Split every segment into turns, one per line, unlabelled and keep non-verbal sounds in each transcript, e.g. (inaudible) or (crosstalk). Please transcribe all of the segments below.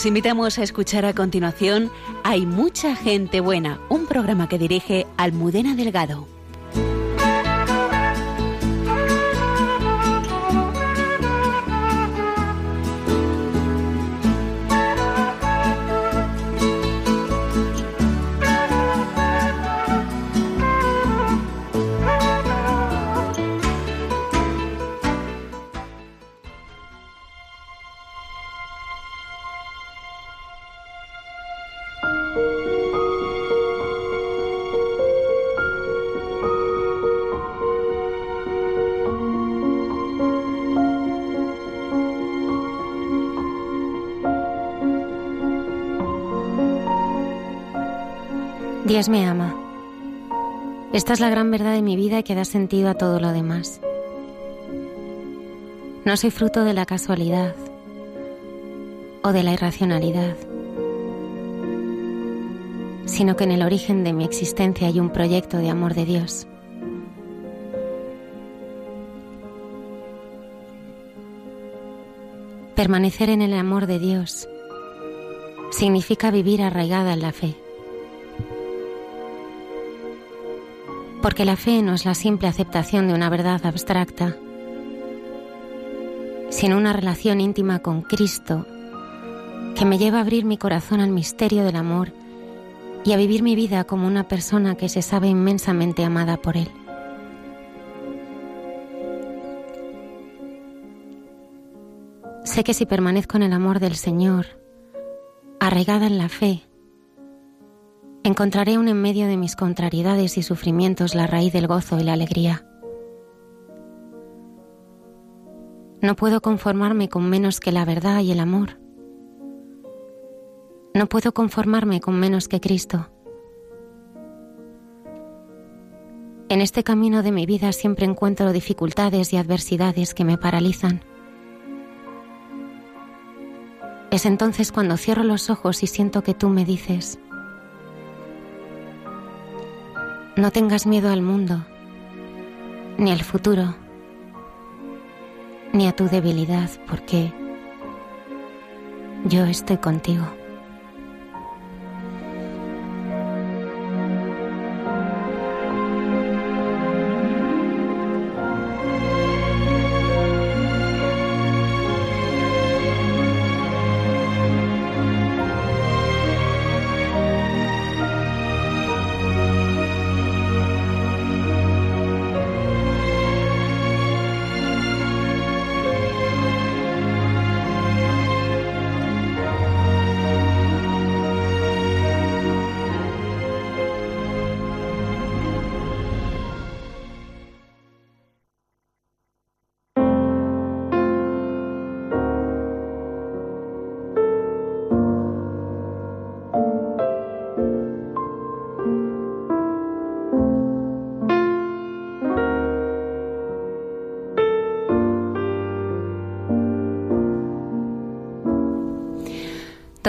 Les invitamos a escuchar a continuación Hay mucha gente buena, un programa que dirige Almudena Delgado.
Dios me ama. Esta es la gran verdad de mi vida que da sentido a todo lo demás. No soy fruto de la casualidad o de la irracionalidad, sino que en el origen de mi existencia hay un proyecto de amor de Dios. Permanecer en el amor de Dios significa vivir arraigada en la fe. Porque la fe no es la simple aceptación de una verdad abstracta, sino una relación íntima con Cristo que me lleva a abrir mi corazón al misterio del amor y a vivir mi vida como una persona que se sabe inmensamente amada por Él. Sé que si permanezco en el amor del Señor, arraigada en la fe, encontraré aún en medio de mis contrariedades y sufrimientos la raíz del gozo y la alegría. No puedo conformarme con menos que la verdad y el amor. No puedo conformarme con menos que Cristo. En este camino de mi vida siempre encuentro dificultades y adversidades que me paralizan. Es entonces cuando cierro los ojos y siento que tú me dices, No tengas miedo al mundo, ni al futuro, ni a tu debilidad, porque yo estoy contigo.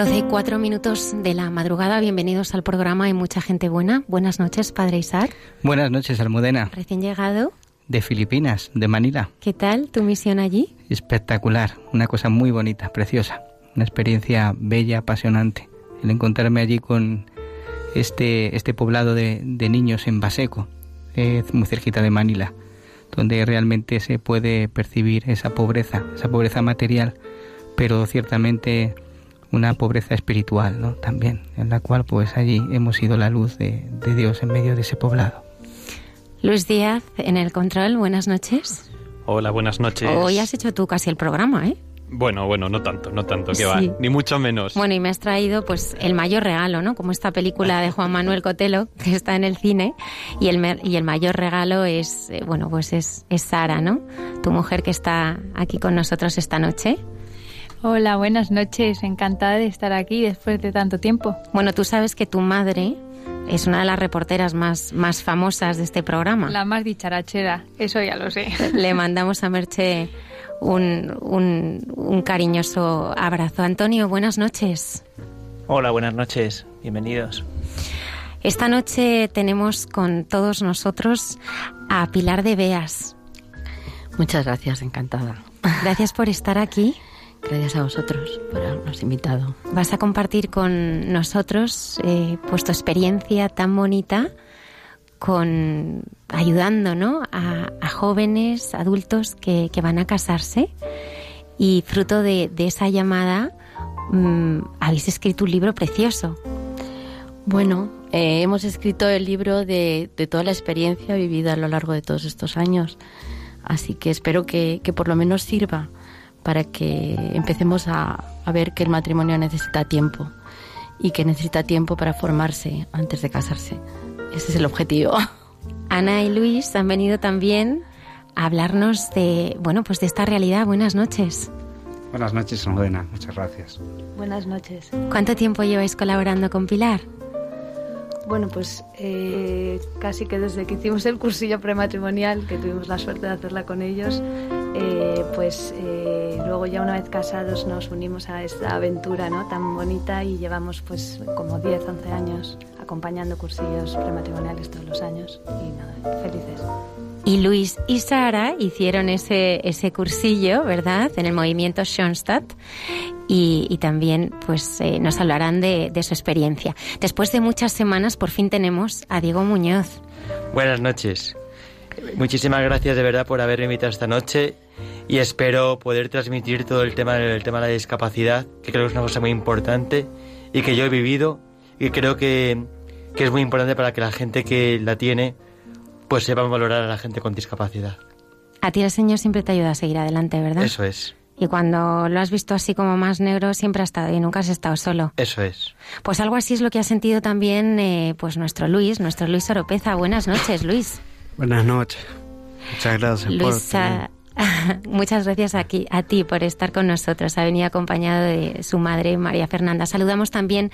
12 y 4 minutos de la madrugada. Bienvenidos al programa Hay mucha gente buena. Buenas noches, Padre Isaac.
Buenas noches, Almudena.
Recién llegado.
De Filipinas, de Manila.
¿Qué tal tu misión allí?
Espectacular, una cosa muy bonita, preciosa. Una experiencia bella, apasionante. El encontrarme allí con este, este poblado de, niños en Baseco, eh, muy cerquita de Manila, donde realmente se puede percibir esa pobreza, esa pobreza material, pero ciertamente una pobreza espiritual, ¿no? También, en la cual pues allí hemos sido la luz de, Dios en medio de ese poblado.
Luis Díaz, en el control, buenas noches.
Hola, buenas noches.
Hoy has hecho tú casi el programa, ¿eh?
Bueno, bueno, no tanto, no tanto, que va, ni mucho menos.
Bueno, y me has traído pues el mayor regalo, ¿no? Como esta película de Juan Manuel Cotelo, que está en el cine, y el, y el mayor regalo es, eh, bueno, pues es, es Sara, ¿no? Tu mujer que está aquí con nosotros esta noche.
Hola, buenas noches. Encantada de estar aquí después de tanto tiempo.
Bueno, tú sabes que tu madre es una de las reporteras más, más famosas de este programa.
La más dicharachera, eso ya lo sé.
Le mandamos a Merche un, un, cariñoso abrazo. Antonio, buenas noches.
Hola, buenas noches. Bienvenidos.
Esta noche tenemos con todos nosotros a Pilar de Beas.
Muchas gracias, encantada.
Gracias por estar aquí.
Gracias a vosotros por habernos invitado.
Vas a compartir con nosotros eh, pues tu experiencia tan bonita con ayudando ¿no? a, jóvenes, adultos que, van a casarse y fruto de, esa llamada mm, habéis escrito un libro precioso.
Bueno, eh, hemos escrito el libro de, toda la experiencia vivida a lo largo de todos estos años, así que espero que por lo menos sirva para que empecemos a, ver que el matrimonio necesita tiempo y que necesita tiempo para formarse antes de casarse. Ese es el objetivo.
Ana y Luis han venido también a hablarnos de, bueno, pues de esta realidad. Buenas noches.
Buenas noches, Almudena. Muchas gracias.
Buenas noches.
¿Cuánto tiempo lleváis colaborando con Pilar?
Bueno, pues eh, casi que desde que hicimos el cursillo prematrimonial, que tuvimos la suerte de hacerla con ellos, eh, pues eh, luego ya una vez casados nos unimos a esta aventura ¿no? tan bonita y llevamos pues como 10, 11 años acompañando cursillos prematrimoniales todos los años y nada, felices.
Y Luis y Sara hicieron ese, ese cursillo, ¿verdad?, en el movimiento Schoenstatt y, también pues eh, nos hablarán de, de su experiencia. Después de muchas semanas por fin tenemos a Diego Muñoz.
Buenas noches. Muchísimas gracias de verdad por haberme invitado esta noche y espero poder transmitir todo el tema, el tema de la discapacidad, que creo que es una cosa muy importante y que yo he vivido y creo que, que es muy importante para que la gente que la tiene pues sepa valorar a la gente con discapacidad.
A ti el Señor siempre te ayuda a seguir adelante, ¿verdad?
Eso es.
Y cuando lo has visto así como más negro, siempre ha estado y nunca has estado solo.
Eso es.
Pues algo así es lo que ha sentido también eh, pues nuestro Luis, nuestro Luis Oropeza. Buenas noches, Luis.
Buenas noches. Muchas gracias
Luis, (laughs) Muchas gracias aquí, a ti por estar con nosotros. Ha venido acompañado de su madre, María Fernanda. Saludamos también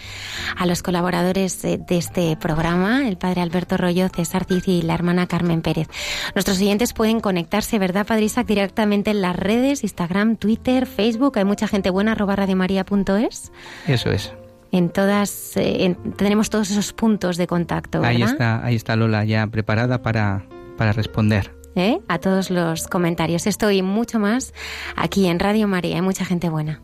a los colaboradores de, este programa, el padre Alberto Rollo, César Cici y la hermana Carmen Pérez. Nuestros oyentes pueden conectarse, ¿verdad, Padre Isaac? Directamente en las redes, Instagram, Twitter, Facebook. Hay mucha gente buena, arroba radiomaria.es.
Eso es.
En todas, eh, tenemos todos esos puntos de contacto.
Ahí está, ahí está Lola ya preparada para, para responder.
¿Eh? a todos los comentarios. Estoy mucho más aquí en Radio María. Hay mucha gente buena.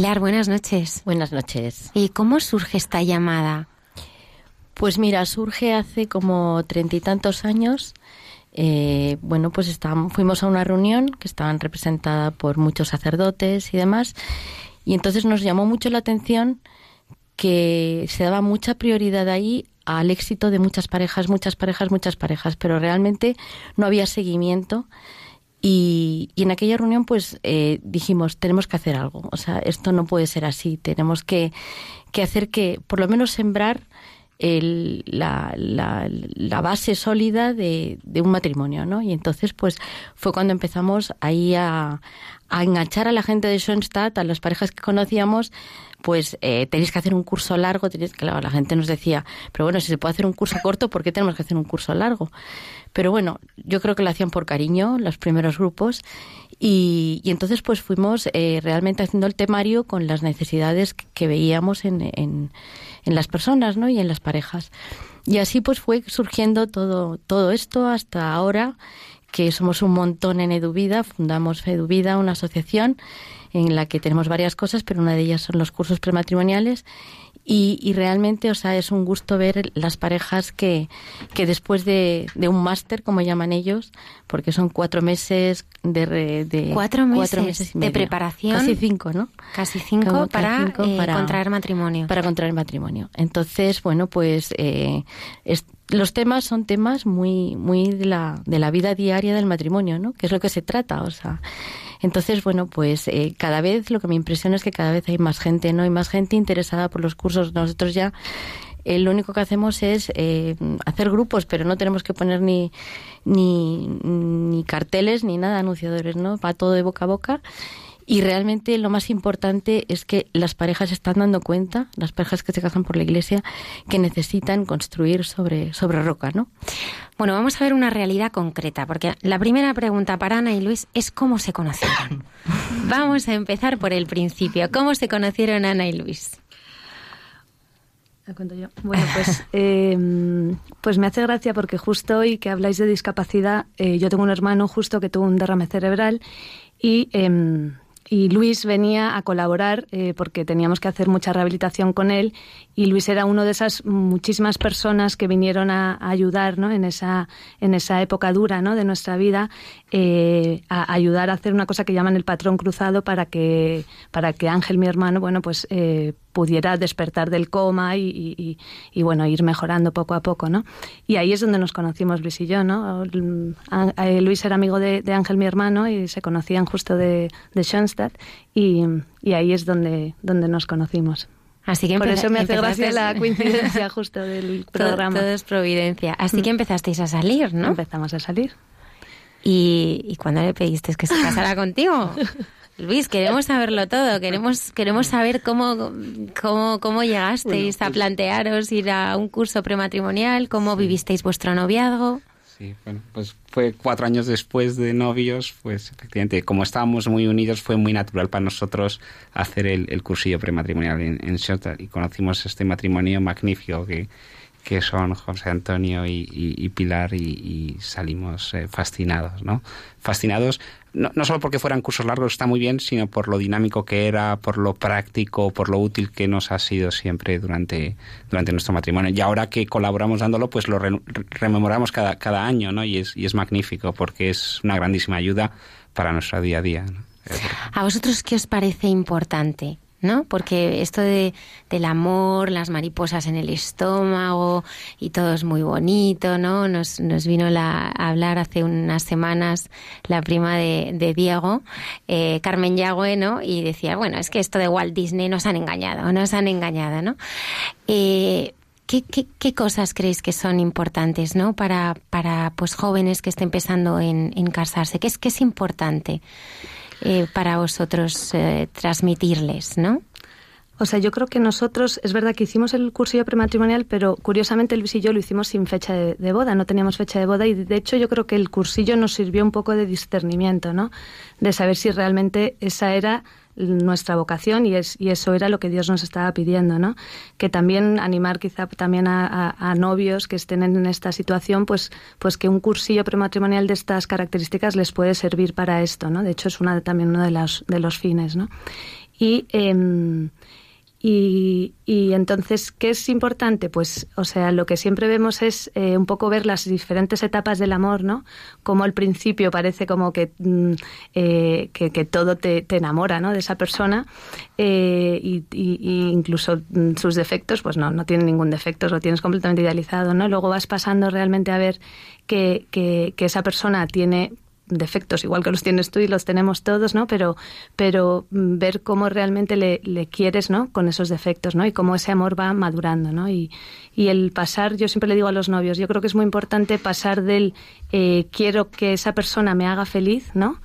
Pilar, buenas noches.
Buenas noches.
¿Y cómo surge esta llamada?
Pues mira, surge hace como treinta y tantos años. Eh, bueno, pues fuimos a una reunión que estaban representada por muchos sacerdotes y demás, y entonces nos llamó mucho la atención que se daba mucha prioridad ahí al éxito de muchas parejas, muchas parejas, muchas parejas, pero realmente no había seguimiento y, en aquella reunión, pues eh, dijimos, tenemos que hacer algo. O sea, esto no puede ser así. Tenemos que, que hacer que, por lo menos, sembrar la, la, base sólida de, de, un matrimonio, ¿no? Y entonces, pues, fue cuando empezamos ahí a, a enganchar a la gente de Schoenstatt, a las parejas que conocíamos, pues eh, tenéis que hacer un curso largo, tenéis, claro, la gente nos decía, pero bueno, si se puede hacer un curso corto, ¿por qué tenemos que hacer un curso largo? Pero bueno, yo creo que lo hacían por cariño, los primeros grupos, y, entonces pues fuimos eh, realmente haciendo el temario con las necesidades que, veíamos en, en, en, las personas, ¿no? Y en las parejas. Y así pues fue surgiendo todo, todo esto hasta ahora que somos un montón en Eduvida, fundamos Eduvida, una asociación en la que tenemos varias cosas, pero una de ellas son los cursos prematrimoniales y, realmente, o sea, es un gusto ver las parejas que, que después de, un máster, como llaman ellos, porque son cuatro meses de... de
cuatro meses, de preparación.
Casi cinco, ¿no?
Casi cinco, para, eh, para, contraer matrimonio.
Para contraer matrimonio. Entonces, bueno, pues eh, los temas son temas muy, muy de la, de la vida diaria del matrimonio, ¿no? Que es lo que se trata, o sea... Entonces, bueno, pues eh, cada vez lo que me impresiona es que cada vez hay más gente, ¿no? Hay más gente interesada por los cursos. Nosotros ya eh, lo único que hacemos es eh, hacer grupos, pero no tenemos que poner ni, ni, ni carteles ni nada anunciadores, ¿no? Va todo de boca a boca y realmente lo más importante es que las parejas están dando cuenta, las parejas que se casan por la iglesia, que necesitan construir sobre, sobre roca, ¿no?
Bueno, vamos a ver una realidad concreta, porque la primera pregunta para Ana y Luis es cómo se conocieron. (laughs) vamos a empezar por el principio. ¿Cómo se conocieron Ana y Luis?
cuento yo. Bueno, pues, (laughs) em, pues me hace gracia porque justo hoy que habláis de discapacidad, eh, yo tengo un hermano justo que tuvo un derrame cerebral y em, y Luis venía a colaborar eh, porque teníamos que hacer mucha rehabilitación con él y Luis era uno de esas muchísimas personas que vinieron a, ayudar ¿no? en, esa, en esa época dura ¿no? de nuestra vida eh, a ayudar a hacer una cosa que llaman el patrón cruzado para que, para que Ángel, mi hermano, bueno, pues eh, pudiera despertar del coma y, y, bueno, ir mejorando poco a poco, ¿no? Y ahí es donde nos conocimos Luis y yo, ¿no? Eh, Luis era amigo de, Ángel, mi hermano, y se conocían justo de, de Schoenstatt y, y ahí es donde, donde nos conocimos.
Así que
Por eso me hace gracia la coincidencia (laughs) justo del programa.
Todo, es providencia. Así que mm. empezasteis a salir, ¿no?
Empezamos a salir.
¿Y, y cuándo le pediste que se casara (laughs) contigo? Luis, queremos saberlo todo, queremos, queremos saber cómo, cómo, cómo llegasteis a pues plantearos ir a un curso prematrimonial, cómo vivisteis vuestro noviazgo.
Sí, bueno, pues fue cuatro años después de novios, pues efectivamente, como estábamos muy unidos, fue muy natural para nosotros hacer el, cursillo prematrimonial en, en y conocimos este matrimonio magnífico que, que son José Antonio y, Pilar y, salimos eh, fascinados, ¿no? Fascinados no, no, solo porque fueran cursos largos, está muy bien, sino por lo dinámico que era, por lo práctico, por lo útil que nos ha sido siempre durante, durante nuestro matrimonio. Y ahora que colaboramos dándolo, pues lo rememoramos cada, cada año, ¿no? Y es, y es magnífico porque es una grandísima ayuda para nuestro día a día.
¿A vosotros qué os parece importante ¿no? Porque esto de, del amor, las mariposas en el estómago y todo es muy bonito, ¿no? Nos, nos vino a hablar hace unas semanas la prima de, Diego, eh, Carmen Yagüe, ¿no? Y decía, bueno, es que esto de Walt Disney nos han engañado, nos han engañado, ¿no? Eh, ¿Qué, qué, cosas creéis que son importantes ¿no? para, para pues, jóvenes que estén empezando en, en casarse? ¿Qué es, qué es importante? Eh, para vosotros eh, transmitirles, ¿no?
O sea, yo creo que nosotros, es verdad que hicimos el cursillo prematrimonial, pero curiosamente Luis y lo hicimos sin fecha de, boda, no teníamos fecha de boda y de hecho yo creo que el cursillo nos sirvió un poco de discernimiento, ¿no? De saber si realmente esa era nuestra vocación y, es, y eso era lo que Dios nos estaba pidiendo, ¿no? Que también animar quizá también a, novios que estén en esta situación, pues, pues que un cursillo prematrimonial de estas características les puede servir para esto, ¿no? De hecho es una, también uno de los, de los fines, ¿no? Y em, y, y, entonces, ¿qué es importante? Pues, o sea, lo que siempre vemos es eh, un poco ver las diferentes etapas del amor, ¿no? Como al principio parece como que, mm, eh, que, todo te, enamora, ¿no? De esa persona eh, y, y, incluso mm, sus defectos, pues no, no tienen ningún defecto, lo tienes completamente idealizado, ¿no? Luego vas pasando realmente a ver que, que, que esa persona tiene defectos, igual que los tienes tú y los tenemos todos, ¿no? Pero, pero mm, ver cómo realmente le, le quieres, ¿no? Con esos defectos, ¿no? Y cómo ese amor va madurando, ¿no? Y, y el pasar, yo siempre le digo a los novios, yo creo que es muy importante pasar del eh, quiero que esa persona me haga feliz, ¿no?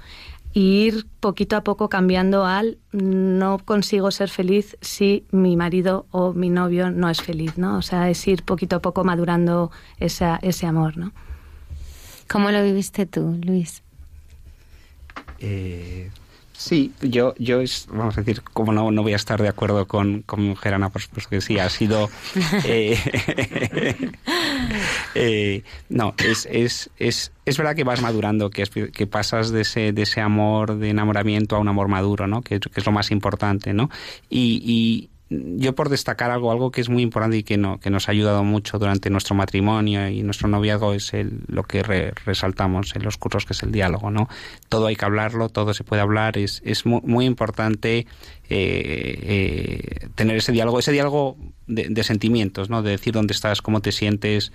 Y ir poquito a poco cambiando al no consigo ser feliz si mi marido o mi novio no es feliz, ¿no? O sea, es ir poquito a poco madurando esa, ese amor, ¿no?
¿Cómo lo viviste tú, Luis?
Eh, Sí, yo, yo es, vamos a decir, como no, no voy a estar de acuerdo con, con mi mujer Ana, por supuesto que sí, ha sido... (laughs) Eh, (laughs) eh, no, es, es, es, es verdad que vas madurando, que, que pasas de ese, de ese amor de enamoramiento a un amor maduro, ¿no? Que, que es lo más importante, ¿no? Y, y, yo por destacar algo, algo que es muy importante y que, no, que nos ha ayudado mucho durante nuestro matrimonio y nuestro noviazgo es el, lo que resaltamos en los cursos, que es el diálogo, ¿no? Todo hay que hablarlo, todo se puede hablar, es, es muy, muy importante eh, eh, tener ese diálogo, ese diálogo de, de, sentimientos, ¿no? De decir dónde estás, cómo te sientes,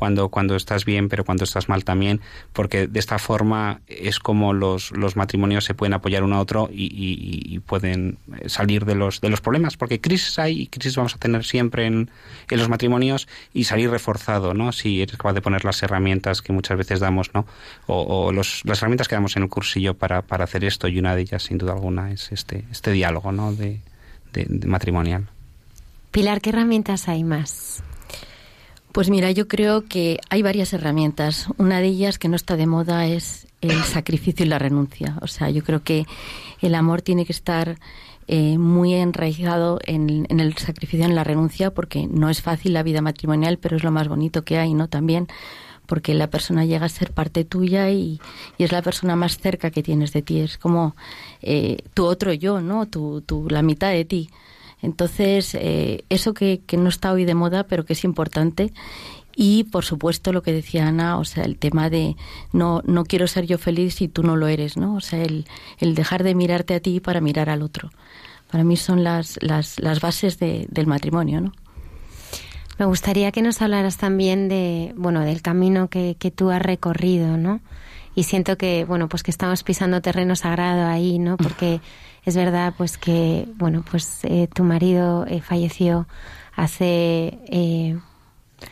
cuando, cuando estás bien, pero cuando estás mal también, porque de esta forma es como los, los matrimonios se pueden apoyar uno a otro y, pueden salir de los, de los problemas, porque crisis hay y crisis vamos a tener siempre en, en los matrimonios y salir reforzado, ¿no? Si eres capaz de poner las herramientas que muchas veces damos, ¿no? O, los, las herramientas que damos en el cursillo para, para hacer esto y una de ellas, sin duda alguna, es este, este diálogo, ¿no? de matrimonial.
Pilar, ¿qué herramientas hay más?
Pues mira, yo creo que hay varias herramientas. Una de ellas que no está de moda es el sacrificio y la renuncia. O sea, yo creo que el amor tiene que estar eh, muy enraizado en, el sacrificio en la renuncia, porque no es fácil la vida matrimonial, pero es lo más bonito que hay, ¿no? También porque la persona llega a ser parte tuya y, y es la persona más cerca que tienes de ti. Es como eh, tu otro yo, ¿no? Tu, tu, la mitad de ti. Entonces, eh, eso que, que, no está hoy de moda, pero que es importante. Y, por supuesto, lo que decía Ana, o sea, el tema de no, no quiero ser yo feliz si tú no lo eres, ¿no? O sea, el, el dejar de mirarte a ti para mirar al otro. Para mí son las, las, las bases de, del matrimonio, ¿no?
Me gustaría que nos hablaras también de, bueno, del camino que, que tú has recorrido, ¿no? Y siento que, bueno, pues que estamos pisando terreno sagrado ahí, ¿no? Porque es verdad pues que bueno pues eh, tu marido eh, falleció hace eh,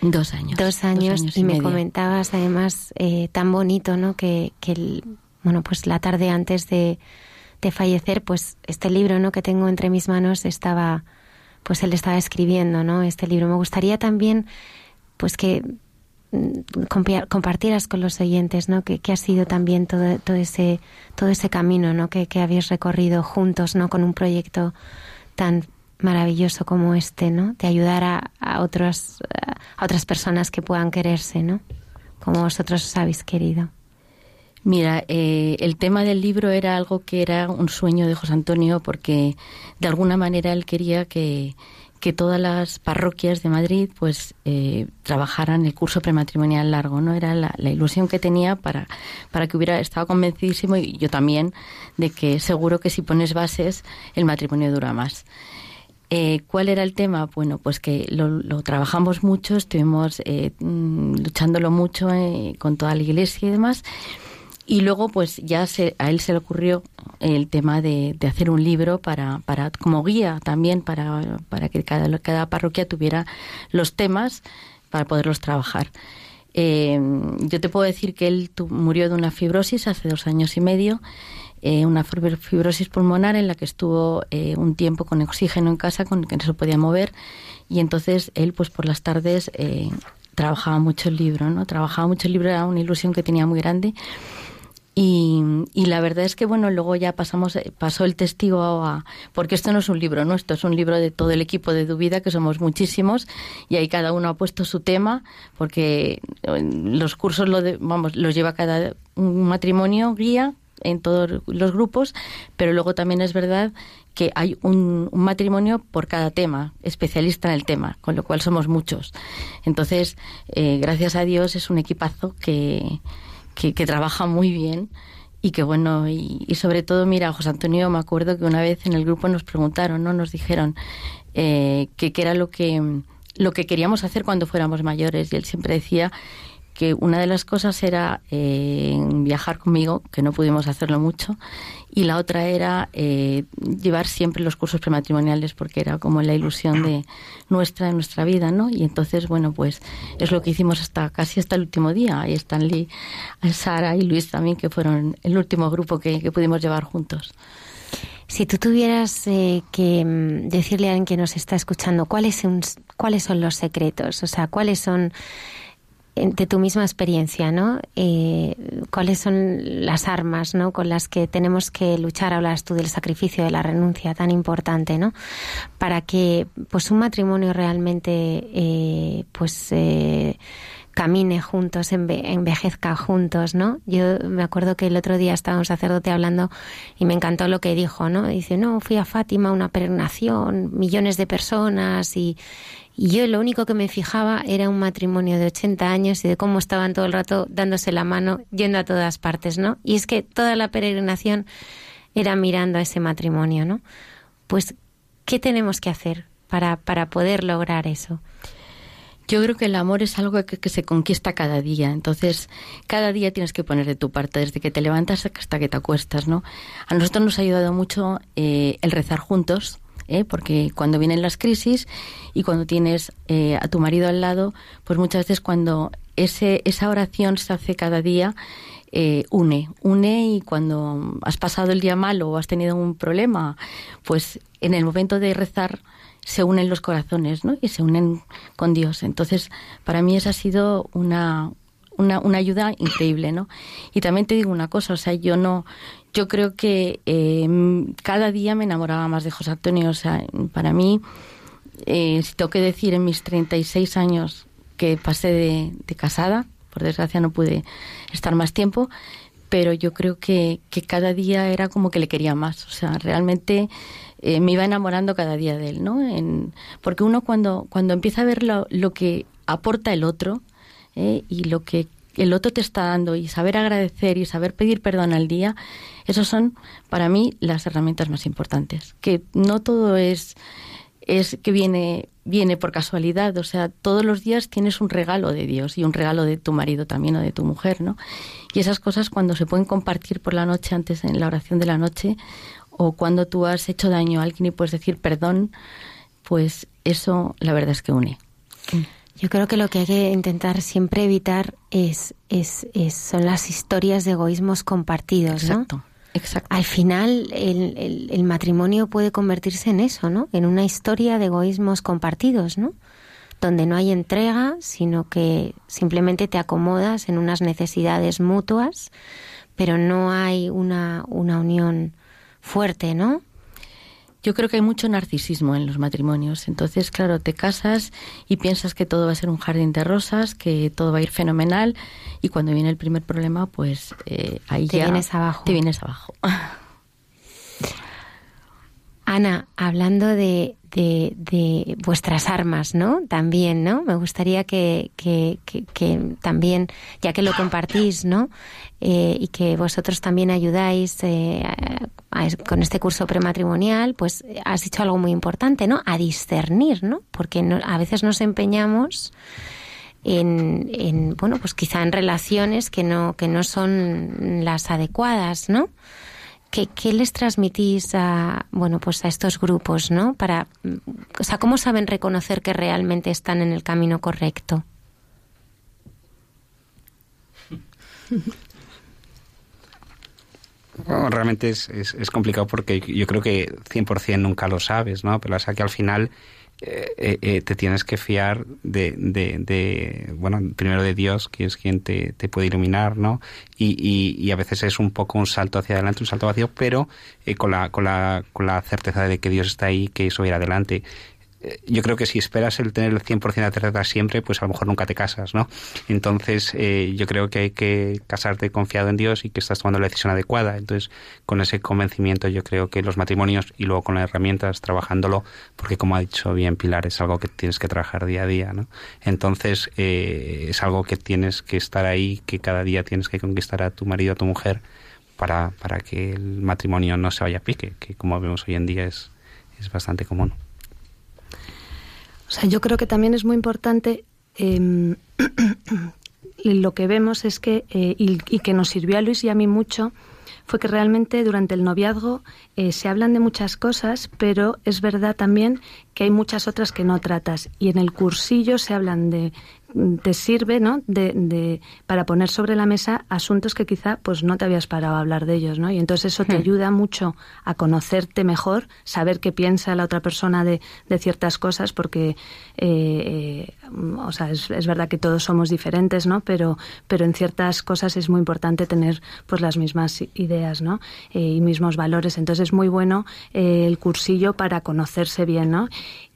dos años
dos años,
dos años
y,
y,
me
medio.
comentabas además tan bonito no que, que el, bueno pues la tarde antes de, de fallecer pues este libro no que tengo entre mis manos estaba pues él estaba escribiendo no este libro. Me gustaría también pues que compartieras con los oyentes, ¿no? Que, que ha sido también todo, todo ese todo ese camino, ¿no? Que, que habéis recorrido juntos, ¿no? Con un proyecto tan maravilloso como este, ¿no? De ayudar a, a otros a otras personas que puedan quererse, ¿no? Como vosotros os habéis querido.
Mira, eh, el tema del libro era algo que era un sueño de José Antonio porque de alguna manera él quería que que todas las parroquias de Madrid pues eh, trabajaran el curso prematrimonial largo no era la, ilusión que tenía para para que hubiera estado convencidísimo y yo también de que seguro que si pones bases el matrimonio dura más eh, ¿Cuál era el tema? Bueno, pues que lo, lo trabajamos mucho, estuvimos eh, luchándolo mucho eh, con toda la iglesia y demás. Y luego, pues ya se, a él se le ocurrió el tema de, de, hacer un libro para, para como guía también, para, para que cada, cada parroquia tuviera los temas para poderlos trabajar. Eh, yo te puedo decir que él tu, murió de una fibrosis hace dos años y medio, eh, una fibrosis pulmonar en la que estuvo eh, un tiempo con oxígeno en casa, con que no se podía mover, y entonces él, pues por las tardes, eh, trabajaba mucho el libro, ¿no? Trabajaba mucho el libro, era una ilusión que tenía muy grande. Y, y, la verdad es que, bueno, luego ya pasamos, pasó el testigo a, porque esto no es un libro, ¿no? Esto es un libro de todo el equipo de Duvida, que somos muchísimos, y ahí cada uno ha puesto su tema, porque los cursos lo de, vamos, los lleva cada un matrimonio guía en todos los grupos, pero luego también es verdad que hay un, un, matrimonio por cada tema, especialista en el tema, con lo cual somos muchos. Entonces, eh, gracias a Dios es un equipazo que que, trabaja muy bien y que bueno, y, y, sobre todo, mira, José Antonio, me acuerdo que una vez en el grupo nos preguntaron, ¿no? Nos dijeron eh, que, que era lo que, lo que queríamos hacer cuando fuéramos mayores y él siempre decía que una de las cosas era eh, viajar conmigo, que no pudimos hacerlo mucho, y la otra era eh, llevar siempre los cursos prematrimoniales, porque era como la ilusión de nuestra, de nuestra vida, ¿no? Y entonces, bueno, pues es lo que hicimos hasta casi hasta el último día. Están Lee, Sara y Luis también, que fueron el último grupo que, que pudimos llevar juntos.
Si tú tuvieras eh, que mm, decirle a alguien que nos está escuchando cuáles cuáles son los secretos, o sea, cuáles son de tu misma experiencia, ¿no? Eh, ¿Cuáles son las armas, ¿no? Con las que tenemos que luchar. Hablas tú del sacrificio, de la renuncia, tan importante, ¿no? Para que, pues, un matrimonio realmente, eh, pues, eh, camine juntos, envejezca juntos, ¿no? Yo me acuerdo que el otro día estaba un sacerdote hablando y me encantó lo que dijo, ¿no? Dice, no, fui a Fátima, una peregrinación, millones de personas y, y yo lo único que me fijaba era un matrimonio de 80 años y de cómo estaban todo el rato dándose la mano, yendo a todas partes, ¿no? Y es que toda la peregrinación era mirando a ese matrimonio, ¿no? Pues, ¿qué tenemos que hacer para, para poder lograr eso?
Yo creo que el amor es algo que, se conquista cada día. Entonces, cada día tienes que poner de tu parte, desde que te levantas hasta que te acuestas, ¿no? A nosotros nos ha ayudado mucho eh, el rezar juntos, ¿eh? porque cuando vienen las crisis y cuando tienes eh, a tu marido al lado, pues muchas veces cuando ese, esa oración se hace cada día, eh, une, une y cuando has pasado el día malo o has tenido un problema, pues en el momento de rezar se unen los corazones, ¿no? Y se unen con Dios. Entonces, para mí esa ha sido una, una, una, ayuda increíble, ¿no? Y también te digo una cosa, o sea, yo no, yo creo que eh, cada día me enamoraba más de José Antonio. O sea, para mí, eh, si tengo que decir en mis 36 años que pasé de, casada, por desgracia no pude estar más tiempo, pero yo creo que, que, cada día era como que le quería más. O sea, realmente eh, me iba enamorando cada día de él, ¿no? En, porque uno cuando, cuando empieza a ver lo, lo que aporta el otro y lo que el otro te está dando y saber agradecer y saber pedir perdón al día, esos son para mí las herramientas más importantes. Que no todo es es que viene viene por casualidad, o sea, todos los días tienes un regalo de Dios y un regalo de tu marido también o de tu mujer, ¿no? Y esas cosas cuando se pueden compartir por la noche antes en la oración de la noche o cuando tú has hecho daño a alguien y puedes decir perdón, pues eso la verdad es que une.
Yo creo que lo que hay que intentar siempre evitar es, es, son las historias de egoísmos compartidos,
exacto, Exacto.
Al final el, el, matrimonio puede convertirse en eso, ¿no? En una historia de egoísmos compartidos, ¿no? Donde no hay entrega, sino que simplemente te acomodas en unas necesidades mutuas, pero no hay una, una unión fuerte, ¿no?
Yo creo que hay mucho narcisismo en los matrimonios. Entonces, claro, te casas y piensas que todo va a ser un jardín de rosas, que todo va a ir fenomenal, y cuando viene el primer problema, pues eh, ahí
te
ya
vienes abajo.
te vienes abajo.
Ana, hablando de, de, vuestras armas, ¿no? También, ¿no? Me gustaría que, que, que, también, ya que lo compartís, ¿no? Eh, y que vosotros también ayudáis eh, con este curso prematrimonial, pues has dicho algo muy importante, ¿no? A discernir, ¿no? Porque a veces nos empeñamos en, en, bueno, pues quizá en relaciones que no, que no son las adecuadas, ¿no? ¿Qué, les transmitís a, bueno, pues a estos grupos, ¿no? Para, o sea, ¿cómo saben reconocer que realmente están en el camino correcto?
realmente es, es, complicado porque yo creo que 100% nunca lo sabes, ¿no? Pero o que al final eh, eh, eh, te tienes que fiar de, de, bueno, primero de Dios, que es quien te, te puede iluminar, ¿no? Y, y, y, a veces es un poco un salto hacia adelante, un salto vacío, pero con, la, con, la, con la certeza de que Dios está ahí, que eso irá adelante. Eh, yo creo que si esperas el tener el 100% de certeza siempre, pues a lo mejor nunca te casas, ¿no? Entonces, eh, yo creo que hay que casarte confiado en Dios y que estás tomando la decisión adecuada. Entonces, con ese convencimiento, yo creo que los matrimonios y luego con las herramientas, trabajándolo, porque como ha dicho bien Pilar, es algo que tienes que trabajar día a día, ¿no? Entonces, eh, es algo que tienes que estar ahí, que cada día tienes que conquistar a tu marido, a tu mujer, para, para que el matrimonio no se vaya a pique, que como vemos hoy en día es, es bastante común.
O sea, yo creo que también es muy importante em, (clears throat) lo que vemos es que, eh, y, y, que nos sirvió a Luis y a mí mucho, fue que realmente durante el noviazgo eh, se hablan de muchas cosas, pero es verdad también que hay muchas otras que no tratas. Y en el cursillo se hablan de te sirve ¿no? de, de, para poner sobre la mesa asuntos que quizá pues no te habías parado a hablar de ellos ¿no? y entonces eso te hmm. ayuda mucho a conocerte mejor saber qué piensa la otra persona de, de ciertas cosas porque eh, eh, o sea es, es, verdad que todos somos diferentes ¿no? pero pero en ciertas cosas es muy importante tener pues las mismas ideas ¿no? Eh, y mismos valores entonces es muy bueno eh, el cursillo para conocerse bien ¿no?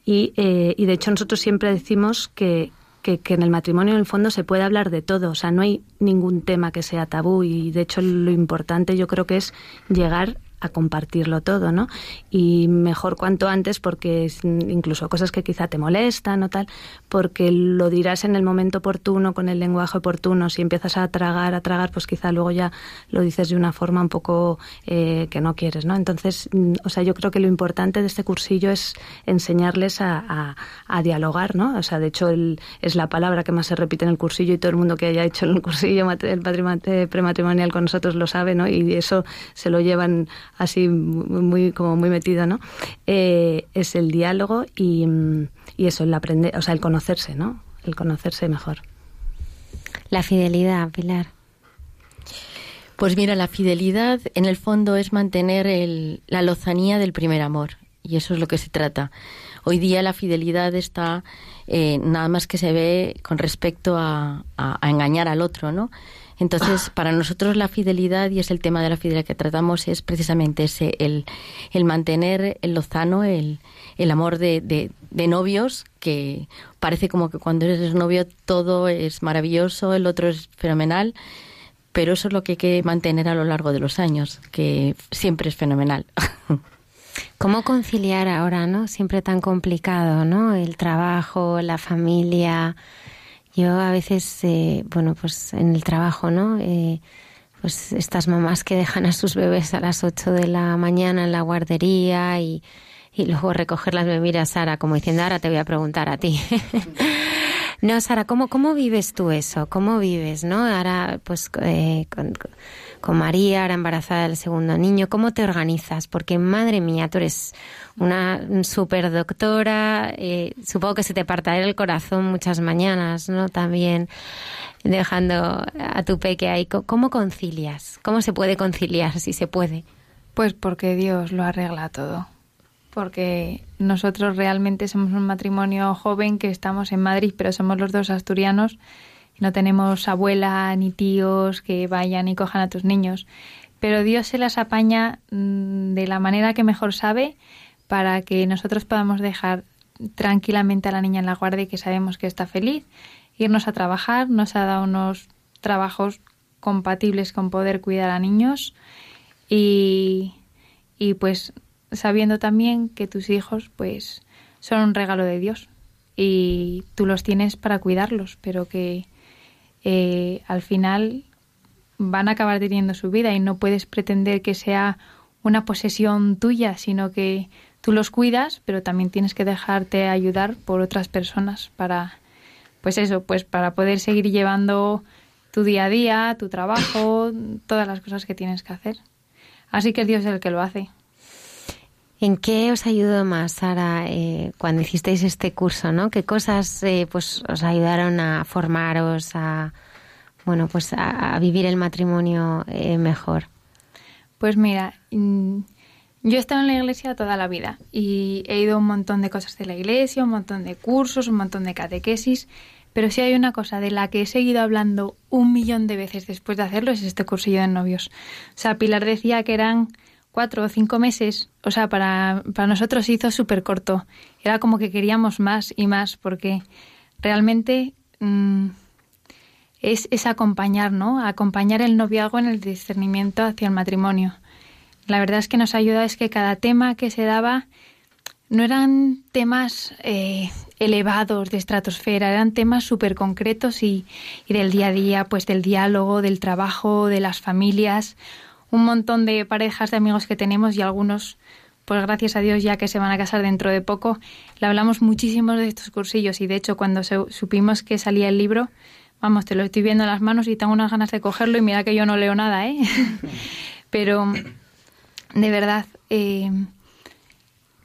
y, eh, y de hecho nosotros siempre decimos que que, que, en el matrimonio en el fondo se puede hablar de todo, o sea, no hay ningún tema que sea tabú y de hecho lo importante yo creo que es llegar a compartirlo todo, ¿no? Y mejor cuanto antes porque incluso cosas que quizá te molestan o tal, porque lo dirás en el momento oportuno, con el lenguaje oportuno, si empiezas a tragar, a tragar, pues quizá luego ya lo dices de una forma un poco eh, que no quieres, ¿no? Entonces, mm, o sea, yo creo que lo importante de este cursillo es enseñarles a, dialogar, ¿no? O sea, de hecho el, es la palabra que más se repite en el cursillo y todo el mundo que haya hecho el (laughs) cursillo prematrimonial con nosotros lo sabe, ¿no? Y eso se lo llevan así muy como muy metido, ¿no? Eh, es el diálogo y, y, eso, el aprender, o sea, el conocerse, ¿no? El conocerse mejor.
La fidelidad, Pilar.
Pues mira, la fidelidad en el fondo es mantener el, la lozanía del primer amor y eso es lo que se trata. Hoy día la fidelidad está eh, nada más que se ve con respecto a, a, a engañar al otro, ¿no? Entonces, para nosotros la fidelidad, y es el tema de la fidelidad que tratamos, es precisamente ese, el, el mantener el lozano, el, el amor de, de, de, novios, que parece como que cuando eres novio todo es maravilloso, el otro es fenomenal, pero eso es lo que hay que mantener a lo largo de los años, que siempre es fenomenal. (laughs)
¿Cómo conciliar ahora, no? Siempre tan complicado, ¿no? El trabajo, la familia, yo a veces, eh, bueno, pues en el trabajo, ¿no? Eh, pues estas mamás que dejan a sus bebés a las 8 de la mañana en la guardería y, y luego recogerlas me mira Sara como diciendo, ahora te voy a preguntar a ti. (laughs) no, Sara, ¿cómo, ¿cómo vives tú eso? ¿Cómo vives, no? Ahora, pues, eh, con, con María, ahora embarazada del segundo niño, ¿cómo te organizas? Porque, madre mía, tú eres una super doctora, eh, supongo que se te partirá el corazón muchas mañanas, ¿no? También dejando a tu peque ahí. ¿Cómo concilias? ¿Cómo se puede conciliar, si se puede?
Pues porque Dios lo arregla todo. Porque nosotros realmente somos un matrimonio joven que estamos en Madrid, pero somos los dos asturianos. No tenemos abuela ni tíos que vayan y cojan a tus niños. Pero Dios se las apaña mm, de la manera que mejor sabe para que nosotros podamos dejar tranquilamente a la niña en la guardia y que sabemos que está feliz, irnos a trabajar, nos ha dado unos trabajos compatibles con poder cuidar a niños. Y, y pues sabiendo también que tus hijos pues son un regalo de Dios y tú los tienes para cuidarlos, pero que eh, al final van a acabar teniendo su vida y no puedes pretender que sea una posesión tuya, sino que tú los cuidas, pero también tienes que dejarte ayudar por otras personas para, pues eso, pues para poder seguir llevando tu día a día, tu trabajo, (clears throat) todas las cosas que tienes que hacer. Así que Dios es el que lo hace.
¿En qué os ayudó más, Sara, eh, cuando hicisteis este curso, no? ¿Qué cosas eh, pues os ayudaron a formaros, a bueno, pues a, a vivir el matrimonio eh, mejor?
Pues mira, mm, yo he estado en la iglesia toda la vida y he ido a un montón de cosas de la iglesia, un montón de cursos, un montón de catequesis, pero si hay una cosa de la que he seguido hablando un millón de veces después de hacerlo es este cursillo de novios. O sea, Pilar decía que eran cuatro o cinco meses, o sea, para, para nosotros se hizo súper corto. Era como que queríamos más y más porque realmente mmm, es, es acompañar, ¿no? Acompañar el noviazgo en el discernimiento hacia el matrimonio la verdad es que nos ayuda es que cada tema que se daba no eran temas eh, elevados de estratosfera, eran temas súper concretos y, y, del día a día, pues del diálogo, del trabajo, de las familias, un montón de parejas de amigos que tenemos y algunos, pues gracias a Dios ya que se van a casar dentro de poco, le hablamos muchísimo de estos cursillos y de hecho cuando se, supimos que salía el libro, vamos, te lo estoy viendo en las manos y tengo unas ganas de cogerlo y mira que yo no leo nada, ¿eh? (laughs) Pero de verdad, eh,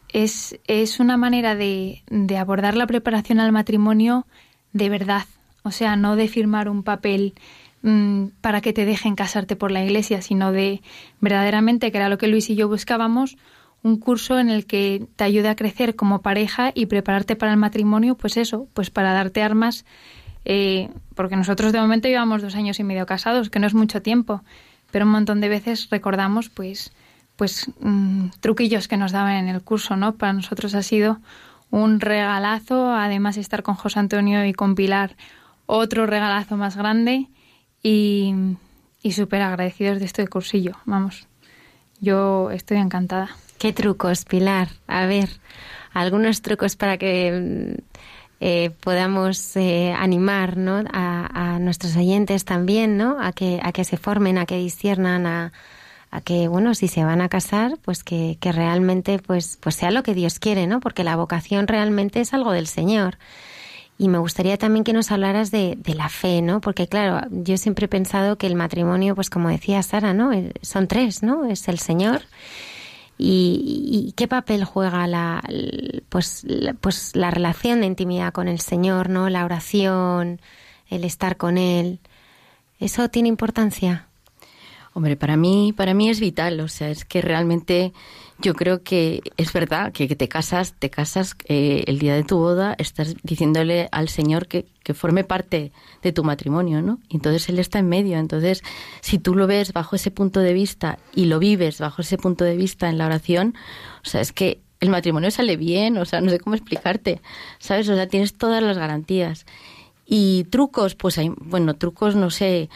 es, es, una manera de, de, abordar la preparación al matrimonio de verdad. O sea, no de firmar un papel mm, para que te dejen casarte por la iglesia, sino de verdaderamente, que era lo que Luis y yo buscábamos, un curso en el que te ayude a crecer como pareja y prepararte para el matrimonio, pues eso, pues para darte armas, eh, porque nosotros de momento llevamos dos años y medio casados, que no es mucho tiempo, pero un montón de veces recordamos, pues, pues mm, truquillos que nos daban en el curso, ¿no? Para nosotros ha sido un regalazo, además estar con José Antonio y con Pilar, otro regalazo más grande y, y súper agradecidos de este cursillo, vamos. Yo estoy encantada.
¿Qué trucos, Pilar? A ver, algunos trucos para que eh, podamos eh, animar ¿no? a, nuestros oyentes también, ¿no? A que, a que se formen, a que disciernan, a, a que, bueno, si se van a casar, pues que, que realmente pues, pues sea lo que Dios quiere, ¿no? Porque la vocación realmente es algo del Señor. Y me gustaría también que nos hablaras de, de, la fe, ¿no? Porque claro, yo siempre he pensado que el matrimonio, pues como decía Sara, ¿no? Eh, son tres, ¿no? Es el Señor. Y, qué papel juega la, pues, pues la relación de intimidad con el Señor, ¿no? La oración, el estar con Él. ¿Eso tiene importancia?
Hombre, para mí, para mí es vital, o sea, es que realmente yo creo que es verdad que, te casas, te casas eh, el día de tu boda, estás diciéndole al Señor que, que forme parte de tu matrimonio, ¿no? Y entonces Él está en medio, entonces si tú lo ves bajo ese punto de vista y lo vives bajo ese punto de vista en la oración, o sea, es que el matrimonio sale bien, o sea, no sé cómo explicarte, ¿sabes? O sea, tienes todas las garantías. Y trucos, pues hay, bueno, trucos no sé,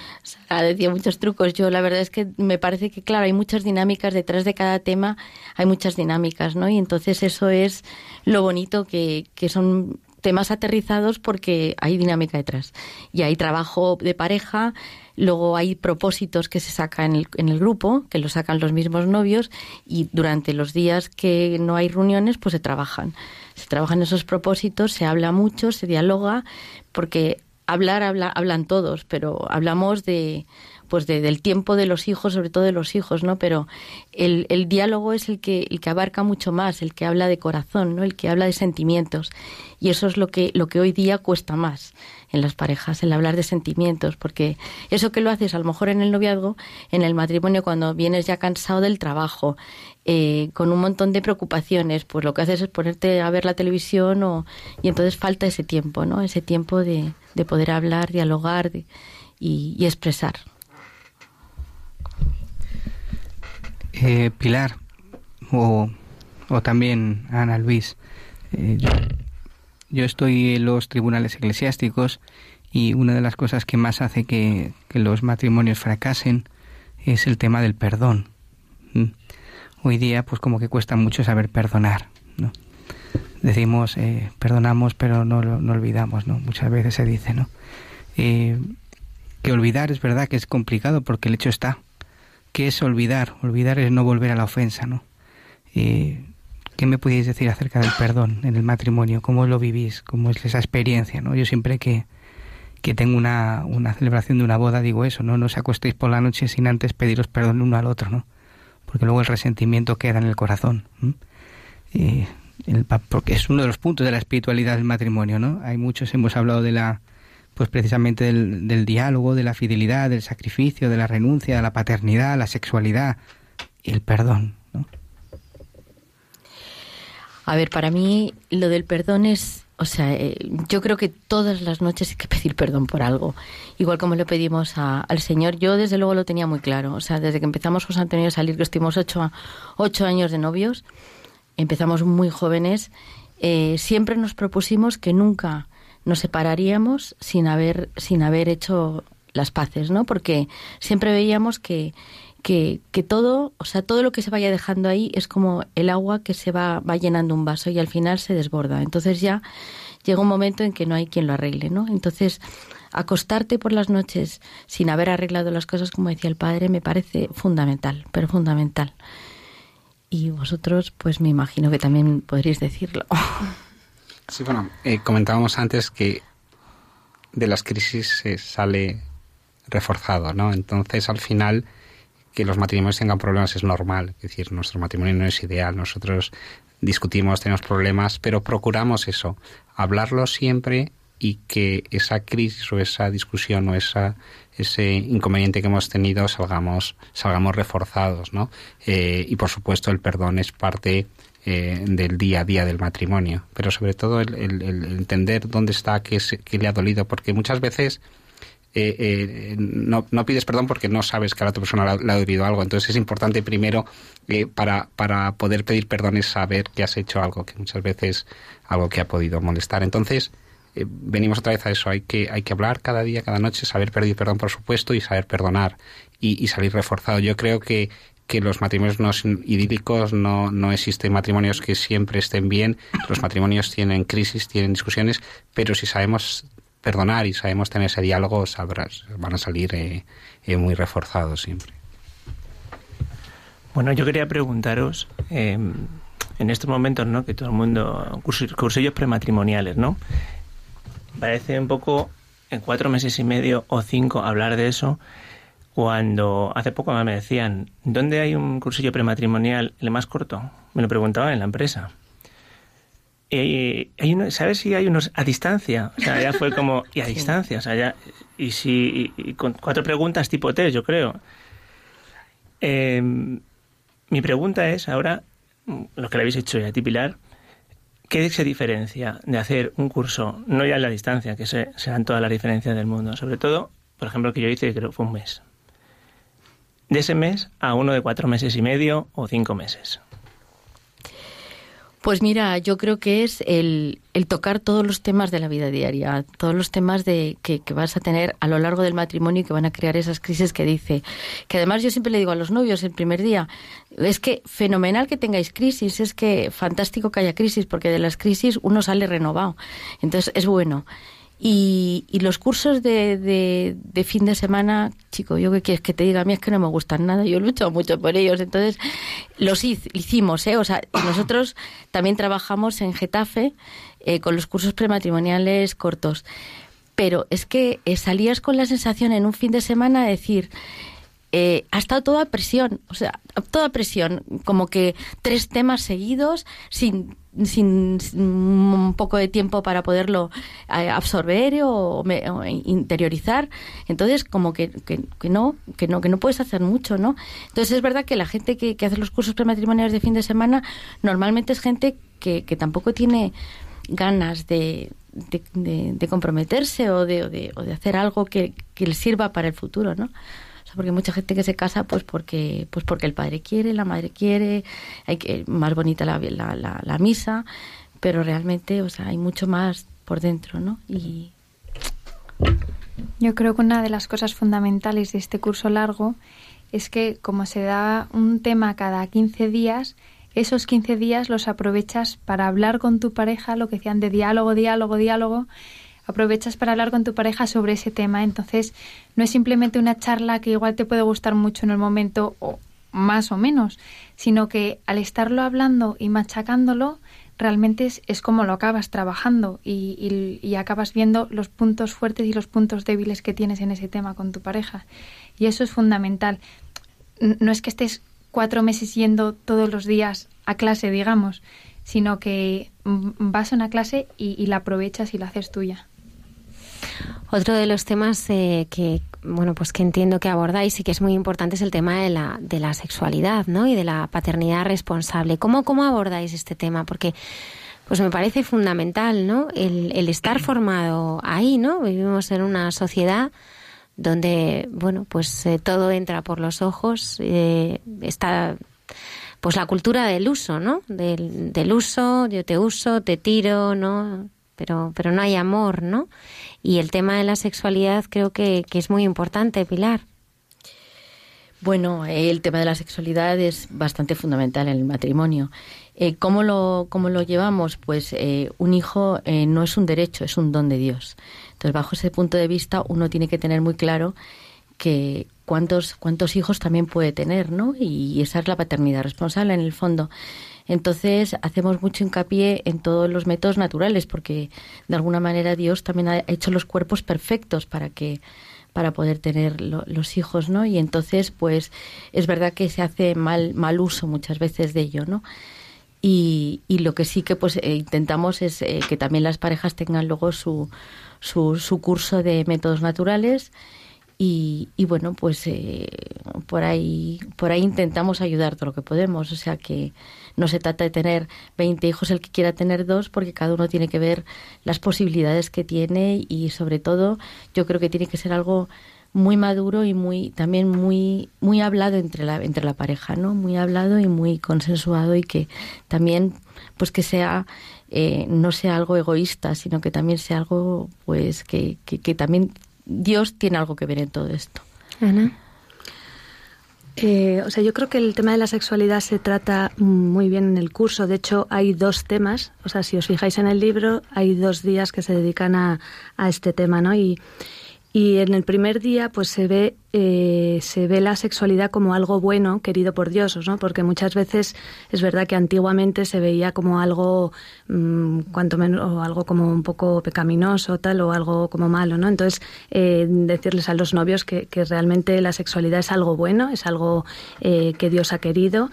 ha decía muchos trucos. Yo la verdad es que me parece que, claro, hay muchas dinámicas detrás de cada tema, hay muchas dinámicas, ¿no? Y entonces eso es lo bonito que, que son temas aterrizados porque hay dinámica detrás. Y hay trabajo de pareja, luego hay propósitos que se sacan en el, en el grupo, que lo sacan los mismos novios, y durante los días que no hay reuniones, pues se trabajan se trabajan esos propósitos, se habla mucho, se dialoga, porque hablar habla, hablan todos, pero hablamos de pues de, del tiempo de los hijos, sobre todo de los hijos, ¿no? Pero el, el diálogo es el que, el que abarca mucho más, el que habla de corazón, ¿no? El que habla de sentimientos. Y eso es lo que, lo que hoy día cuesta más en las parejas, el hablar de sentimientos, porque eso que lo haces a lo mejor en el noviazgo, en el matrimonio, cuando vienes ya cansado del trabajo, eh, con un montón de preocupaciones, pues lo que haces es ponerte a ver la televisión o, y entonces falta ese tiempo, ¿no? Ese tiempo de, de poder hablar, dialogar y, y, expresar.
Eh, Pilar o, o, también Ana Luis, eh, yo, estoy en los tribunales eclesiásticos y una de las cosas que más hace que, que los matrimonios fracasen es el tema del perdón. ¿Mm? hoy día pues como que cuesta mucho saber perdonar, ¿no? Decimos, eh, perdonamos pero no, no olvidamos, ¿no? Muchas veces se dice, ¿no? Eh, que olvidar es verdad que es complicado porque el hecho está. ¿Qué es olvidar? Olvidar es no volver a la ofensa, ¿no? Eh, ¿Qué me podéis decir acerca del perdón en el matrimonio? ¿Cómo lo vivís? ¿Cómo es esa experiencia? ¿no? Yo siempre que, que tengo una, una celebración de una boda digo eso, ¿no? No os acostéis por la noche sin antes pediros perdón uno al otro, ¿no? porque luego el resentimiento queda en el corazón. El, porque es uno de los puntos de la espiritualidad del matrimonio, ¿no? Hay muchos, hemos hablado de la, pues precisamente del, diálogo, de la fidelidad, del sacrificio, de la renuncia, de la paternidad, la sexualidad y el perdón, ¿no?
A ver, para mí lo del perdón es o sea, eh, yo creo que todas las noches hay que pedir perdón por algo. Igual como le pedimos al Señor, yo desde luego lo tenía muy claro. O sea, desde que empezamos José Antonio a salir, que estuvimos ocho, ocho años de novios, empezamos muy jóvenes, eh, siempre nos propusimos que nunca nos separaríamos sin haber, sin haber hecho las paces, ¿no? Porque siempre veíamos que, que, que, todo, o sea, todo lo que se vaya dejando ahí es como el agua que se va, va llenando un vaso y al final se desborda. Entonces ya llega un momento en que no hay quien lo arregle, ¿no? Entonces, acostarte por las noches sin haber arreglado las cosas, como decía el padre, me parece fundamental, pero fundamental. Y vosotros, pues me imagino que también podréis decirlo. (laughs)
Sí, bueno, eh, comentábamos antes que de las crisis se sale reforzado, ¿no? Entonces, al final, que los matrimonios tengan problemas es normal. Es decir, nuestro matrimonio no es ideal. Nosotros discutimos, tenemos problemas, pero procuramos eso, hablarlo siempre y que esa crisis o esa discusión o esa ese inconveniente que hemos tenido salgamos salgamos reforzados no eh, y por supuesto el perdón es parte eh, del día a día del matrimonio pero sobre todo el, entender dónde está qué, le ha dolido porque muchas veces eh, eh, no, no, pides perdón porque no sabes que a la otra persona le, ha dolido algo. Entonces es importante primero eh, para, para poder pedir perdón es saber que has hecho algo, que muchas veces algo que ha podido molestar. Entonces venimos otra vez a eso, hay que, hay que hablar cada día, cada noche, saber pedir perdón por supuesto y saber perdonar y, salir reforzado. Yo creo que que los matrimonios no idílicos, no, no existen matrimonios que siempre estén bien, los matrimonios tienen crisis, tienen discusiones, pero si sabemos perdonar y sabemos tener ese diálogo, sabrás, van a salir eh, eh, muy reforzados siempre.
Bueno, yo quería preguntaros, em, en estos momentos, ¿no? Que todo el mundo, cursillos prematrimoniales, ¿no? Parece un poco, en cuatro meses y medio o cinco, hablar de eso, cuando hace poco me decían, ¿dónde hay un cursillo prematrimonial el más corto? Me lo preguntaban en la empresa. Eh, ¿sabes si hay unos a distancia? O sea, ya fue como, y a (laughs) distancia, o sea, ya, y si, con cuatro preguntas tipo test, yo creo. Em, mi pregunta es ahora, lo que le habéis hecho ya a ti, Pilar, ¿qué se diferencia de hacer un curso, no ya en la distancia, que se, dan todas las diferencias del mundo? Sobre todo, por ejemplo, que yo hice, creo que fue un mes. De ese mes a uno de cuatro meses y medio o cinco meses.
Pues mira, yo creo que es el, el, tocar todos los temas de la vida diaria, todos los temas de que, que, vas a tener a lo largo del matrimonio y que van a crear esas crisis que dice. Que además yo siempre le digo a los novios el primer día, es que fenomenal que tengáis crisis, es que fantástico que haya crisis, porque de las crisis uno sale renovado. Entonces es bueno. Y, y los cursos de, de, fin de semana, chico, yo qué quieres que te diga, a mí es que no me gustan nada, yo lucho mucho por ellos, entonces los hicimos, ¿eh? O sea, nosotros también trabajamos en Getafe eh, con los cursos prematrimoniales cortos, pero es que eh, salías con la sensación en un fin de semana de decir, eh, ha estado toda presión, o sea, toda presión, como que tres temas seguidos sin, sin, un poco de tiempo para poderlo eh, absorber o, interiorizar. Entonces, como que, que, no, que no, que no puedes hacer mucho, ¿no? Entonces es verdad que la gente que, hace los cursos prematrimoniales de fin de semana normalmente es gente que, que tampoco tiene ganas de, de, comprometerse o de, o de, o de hacer algo que, que les sirva para el futuro, ¿no? Porque mucha gente que se casa pues porque pues porque el padre quiere, la madre quiere, hay que más bonita la, la, la, misa, pero realmente, o sea, hay mucho más por dentro, ¿no? Y
yo creo que una de las cosas fundamentales de este curso largo es que como se da un tema cada 15 días, esos 15 días los aprovechas para hablar con tu pareja, lo que decían de diálogo, diálogo, diálogo, aprovechas para hablar con tu pareja sobre ese tema. Entonces, no es simplemente una charla que igual te puede gustar mucho en el momento o más o menos, sino que al estarlo hablando y machacándolo, realmente es, es como lo acabas trabajando y, y, acabas viendo los puntos fuertes y los puntos débiles que tienes en ese tema con tu pareja. Y eso es fundamental. No es que estés cuatro meses yendo todos los días a clase, digamos, sino que vas a una clase y la aprovechas y la haces tuya.
Otro de los temas eh, que bueno pues que entiendo que abordáis y que es muy importante es el tema de la, de la sexualidad, ¿no? Y de la paternidad responsable. ¿Cómo, cómo abordáis este tema? Porque pues me parece fundamental, ¿no? El, el estar (clears throat) formado ahí, ¿no? Vivimos en una sociedad donde, bueno, pues eh, todo entra por los ojos, eh, está pues la cultura del uso, ¿no? Del, del uso, yo te uso, te tiro, ¿no? Pero, pero no hay amor, ¿no? Y el tema de la sexualidad creo que, es muy importante, Pilar.
Bueno, el tema de la sexualidad es bastante fundamental en el matrimonio. Eh, ¿cómo, lo, ¿Cómo lo llevamos? Pues eh, un hijo eh, no es un derecho, es un don de Dios. Entonces, bajo ese punto de vista, uno tiene que tener muy claro que cuántos, cuántos hijos también puede tener, ¿no? Y esa es la paternidad responsable en el fondo. Entonces hacemos mucho hincapié en todos los métodos naturales porque de alguna manera Dios también ha hecho los cuerpos perfectos para que para poder tener los hijos, ¿no? Y entonces, pues, es verdad que se hace mal, mal uso muchas veces de ello, ¿no? Y, y lo que sí que pues eh, intentamos es eh, que también las parejas tengan luego su, su, su curso de métodos naturales y, bueno pues eh, por ahí por ahí intentamos ayudar todo lo que podemos. O sea que no se trata de tener 20 hijos el que quiera tener dos porque cada uno tiene que ver las posibilidades que tiene y sobre todo yo creo que tiene que ser algo muy maduro y muy también muy muy hablado entre la entre la pareja no muy hablado y muy consensuado y que también pues que sea eh, no sea algo egoísta sino que también sea algo pues que, que, también Dios tiene algo que ver en todo esto
Ana
eh, o sea, yo creo que el tema de la sexualidad se trata muy bien en el curso. De hecho, hay dos temas. O sea, si os fijáis en el libro, hay dos días que se dedican a, a este tema, ¿no? Y, y en el primer día, pues se ve, eh, se ve la sexualidad como algo bueno, querido por Dios, ¿no? Porque muchas veces es verdad que antiguamente se veía como algo, mm, cuanto menos, o algo como un poco pecaminoso, tal, o algo como malo, ¿no? Entonces, eh, decirles a los novios que, que, realmente la sexualidad es algo bueno, es algo eh, que Dios ha querido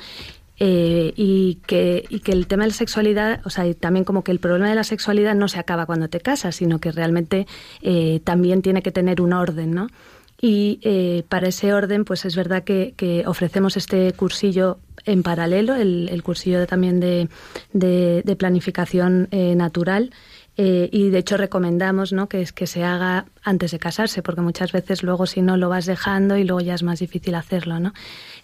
eh, y, que, y que el tema de la sexualidad, o sea, también como que el problema de la sexualidad no se acaba cuando te casas, sino que realmente eh, también tiene que tener un orden, ¿no? Y eh, para ese orden, pues es verdad que, ofrecemos este cursillo en paralelo, el, el cursillo también de, de, de planificación natural. Eh, y de hecho recomendamos ¿no? que, que se haga antes de casarse, porque muchas veces luego si no lo vas dejando y luego ya es más difícil hacerlo. ¿no?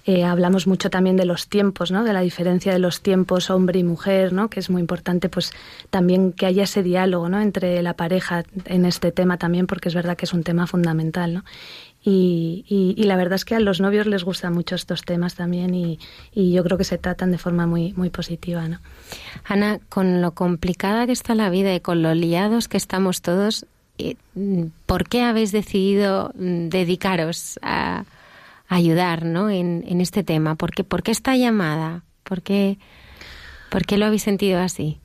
Eh, hablamos mucho también de los tiempos, ¿no? de la diferencia de los tiempos hombre y mujer, ¿no? que es muy importante pues también que haya ese diálogo ¿no? entre la pareja en este tema también, porque es verdad que es un tema fundamental. ¿no? Y, y, la verdad es que a los novios les gustan mucho estos temas también y, y, yo creo que se tratan de forma muy, muy positiva. ¿no?
Ana, con lo complicada que está la vida y con lo liados que estamos todos, eh, ¿por qué habéis decidido mm, dedicaros a, ayudar ¿no? en, en, este tema? ¿Por qué, ¿Por qué esta llamada? ¿Por qué, ¿Por qué lo habéis sentido así?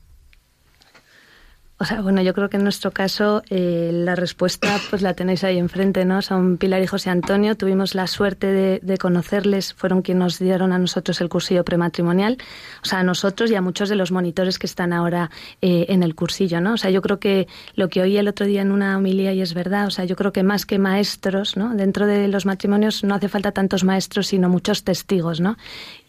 O sea, bueno, yo creo que en nuestro caso eh, la respuesta pues la tenéis ahí enfrente, ¿no? Son Pilar y José Antonio. Tuvimos la suerte de, conocerles, fueron quienes nos dieron a nosotros el cursillo prematrimonial. O sea, a nosotros y a muchos de los monitores que están ahora eh, en el cursillo, ¿no? O sea, yo creo que lo que oí el otro día en una homilía y es verdad, o sea, yo creo que más que maestros, ¿no? Dentro de los matrimonios no hace falta tantos maestros, sino muchos testigos, ¿no?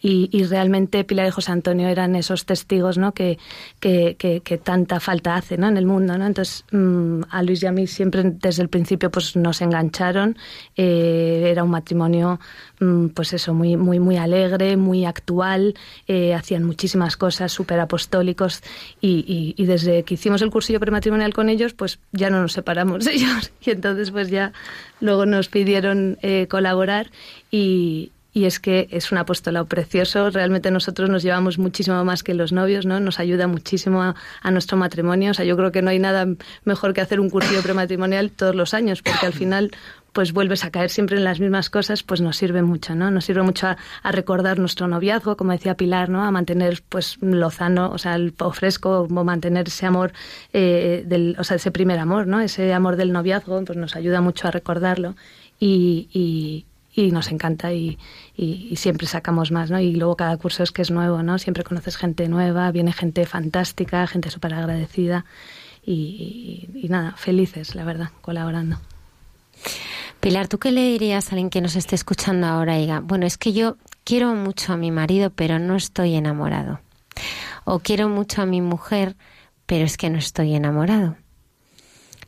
Y, y realmente Pilar y José Antonio eran esos testigos, ¿no? Que, que, que, que tanta falta hacen ¿no? en el mundo. ¿no? Entonces, mmm, a Luis y a mí siempre desde el principio pues, nos engancharon. Eh, era un matrimonio, mmm, pues eso, muy, muy, muy alegre, muy actual. Eh, hacían muchísimas cosas, súper apostólicos. Y, y, y, desde que hicimos el cursillo prematrimonial con ellos, pues ya no nos separamos (laughs) de ellos. Y entonces, pues ya luego nos pidieron eh, colaborar y, y es que es un apostolado precioso. Realmente nosotros nos llevamos muchísimo más que los novios, ¿no? Nos ayuda muchísimo a, nuestro matrimonio. O sea, yo creo que no hay nada mejor que hacer un cursillo prematrimonial todos los años, porque al final pues vuelves a caer siempre en las mismas cosas, pues nos sirve mucho, ¿no? Nos sirve mucho a, a recordar nuestro noviazgo, como decía Pilar, ¿no? A mantener, pues, lozano, o sea, el fresco, o mantener ese amor, eh, del, o sea, ese primer amor, ¿no? Ese amor del noviazgo, pues nos ayuda mucho a recordarlo y, y y nos encanta y, y, siempre sacamos más, ¿no? Y luego cada curso es que es nuevo, ¿no? Siempre conoces gente nueva, viene gente fantástica, gente súper agradecida y, y, nada, felices, la verdad, colaborando.
Pilar, ¿tú qué le dirías a alguien que nos esté escuchando ahora y diga, bueno, es que yo quiero mucho a mi marido, pero no estoy enamorado? O quiero mucho a mi mujer, pero es que no estoy enamorado.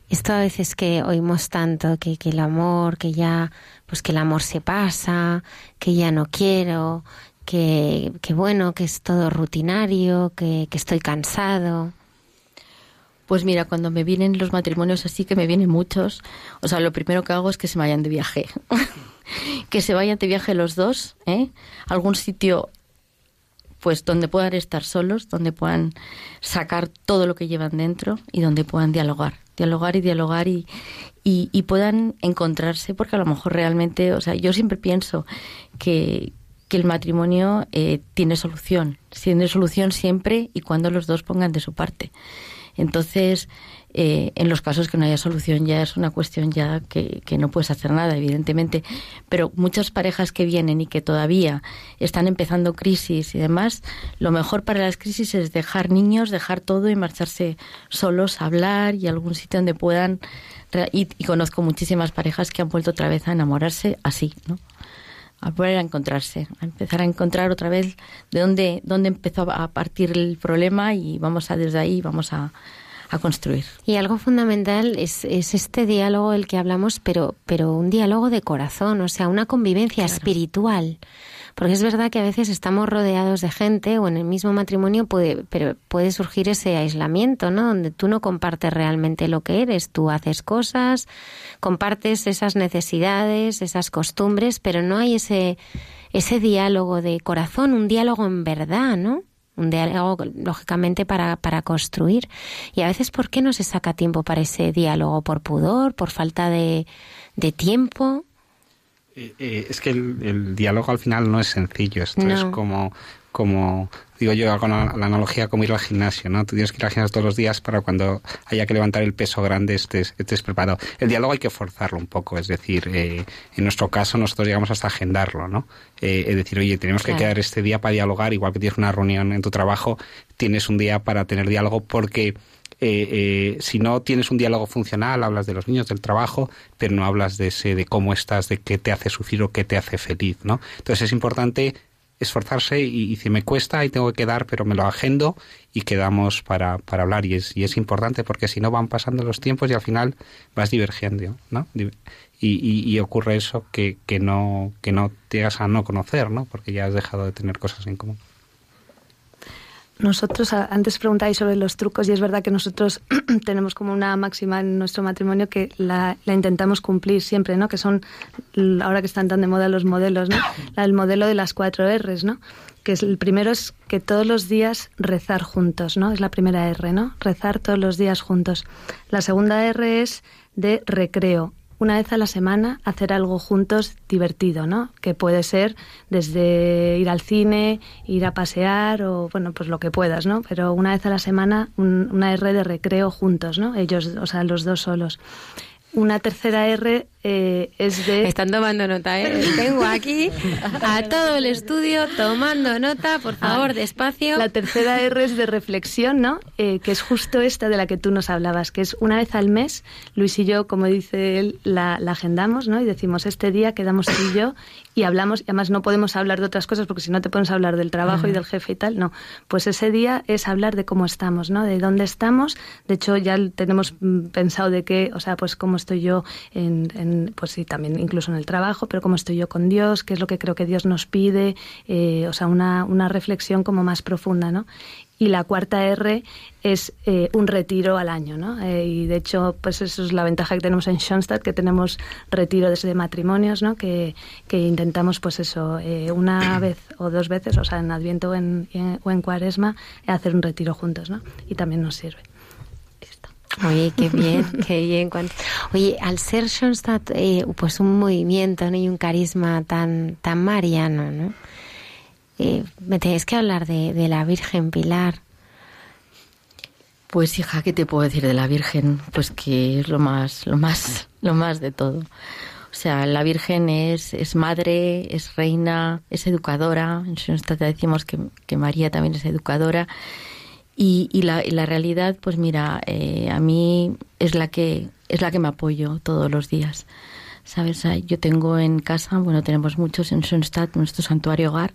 Esto a veces que oímos tanto, que, que el amor, que ya pues que el amor se pasa, que ya no quiero, que, que bueno, que es todo rutinario, que, que estoy cansado.
Pues mira, cuando me vienen los matrimonios así, que me vienen muchos, o sea, lo primero que hago es que se vayan de viaje. (laughs) que se vayan de viaje los dos, ¿eh? Algún sitio, pues donde puedan estar solos, donde puedan sacar todo lo que llevan dentro y donde puedan dialogar. Dialogar y dialogar y, y, puedan encontrarse, porque a lo mejor realmente, o sea, yo siempre pienso que, que el matrimonio eh, tiene solución, tiene solución siempre y cuando los dos pongan de su parte. Entonces, eh, en los casos que no haya solución ya es una cuestión ya que, que, no puedes hacer nada, evidentemente. Pero muchas parejas que vienen y que todavía están empezando crisis y demás, lo mejor para las crisis es dejar niños, dejar todo y marcharse solos a hablar y algún sitio donde puedan. Y, y conozco muchísimas parejas que han vuelto otra vez a enamorarse así, ¿no? a volver a encontrarse, a empezar a encontrar otra vez de dónde, dónde empezó a partir el problema y vamos a desde ahí vamos a, a construir.
Y algo fundamental es, es, este diálogo del que hablamos, pero, pero un diálogo de corazón, o sea, una convivencia claro. espiritual. Porque es verdad que a veces estamos rodeados de gente o en el mismo matrimonio puede, pero puede surgir ese aislamiento, ¿no? Donde tú no compartes realmente lo que eres, tú haces cosas, compartes esas necesidades, esas costumbres, pero no hay ese ese diálogo de corazón, un diálogo en verdad, ¿no? Un diálogo lógicamente para, para construir. Y a veces por qué no se saca tiempo para ese diálogo por pudor por falta de, de tiempo
eh, eh, es que el, el, diálogo al final no es sencillo. Esto no. es como como digo yo hago la, la, analogía como ir al gimnasio no tú tienes que ir al gimnasio todos los días para cuando haya que levantar el peso grande estés, estés preparado el diálogo hay que forzarlo un poco es decir eh, en nuestro caso nosotros llegamos hasta agendarlo no eh, es decir oye tenemos claro. que quedar este día para dialogar igual que tienes una reunión en tu trabajo tienes un día para tener diálogo porque eh, eh, si no tienes un diálogo funcional, hablas de los niños, del trabajo, pero no hablas de ese, de cómo estás, de qué te hace sufrir o qué te hace feliz, ¿no? Entonces es importante esforzarse y, si me cuesta y tengo que quedar, pero me lo agendo y quedamos para, para hablar. Y es, y es importante porque si no van pasando los tiempos y al final vas divergiendo, ¿no? Y, y, y, ocurre eso que, que, no, que no llegas a no conocer, ¿no? Porque ya has dejado de tener cosas en común.
Nosotros, antes preguntáis sobre los trucos y es verdad que nosotros (clears throat) tenemos como una máxima en nuestro matrimonio que la, la, intentamos cumplir siempre, ¿no? Que son, ahora que están tan de moda los modelos, ¿no? El modelo de las cuatro R's, ¿no? Que es, el primero es que todos los días rezar juntos, ¿no? Es la primera R, ¿no? Rezar todos los días juntos. La segunda R es de recreo, una vez a la semana hacer algo juntos divertido, ¿no? Que puede ser desde ir al cine, ir a pasear o, bueno, pues lo que puedas, ¿no? Pero una vez a la semana un, una R de recreo juntos, ¿no? Ellos, o sea, los dos solos. Una tercera R eh, es de...
Están tomando nota, ¿eh? (laughs) Tengo aquí a todo el estudio tomando nota, por favor, ah, despacio.
La tercera R es de reflexión, ¿no? Eh, que es justo esta de la que tú nos hablabas, que es una vez al mes, Luis y yo, como dice él, la, la agendamos, ¿no? Y decimos, este día quedamos tú y yo y hablamos, y además no podemos hablar de otras cosas porque si no te pones a hablar del trabajo uh -huh. y del jefe y tal, no. Pues ese día es hablar de cómo estamos, ¿no? De dónde estamos. De hecho, ya tenemos pensado de qué, o sea, pues cómo estoy yo en, en, pues sí, también incluso en el trabajo, pero cómo estoy yo con Dios, qué es lo que creo que Dios nos pide, eh, o sea, una, una reflexión como más profunda, ¿no? y la cuarta R es eh, un retiro al año, ¿no? Eh, y de hecho, pues eso es la ventaja que tenemos en Schoenstatt, que tenemos retiro desde matrimonios, ¿no? Que, que intentamos, pues eso, eh, una (coughs) vez o dos veces, o sea, en Adviento o en, en, o en Cuaresma, hacer un retiro juntos, ¿no? Y también nos sirve.
Oye, qué bien, (laughs) qué bien. Oye, al ser Schoenstatt, eh, pues un movimiento ¿no? y un carisma tan, tan mariano, ¿no? Eh, me tenéis que hablar de, de, la Virgen Pilar.
Pues hija, ¿qué te puedo decir de la Virgen? Pues que es lo más, lo más, lo más de todo. O sea, la Virgen es, es madre, es reina, es educadora. En Schoenstatt decimos que, que María también es educadora. Y, y, la, y la realidad, pues mira, eh, a mí es la que es la que me apoyo todos los días. ¿Sabes? Yo tengo en casa, bueno, tenemos muchos en Schoenstatt, nuestro santuario hogar,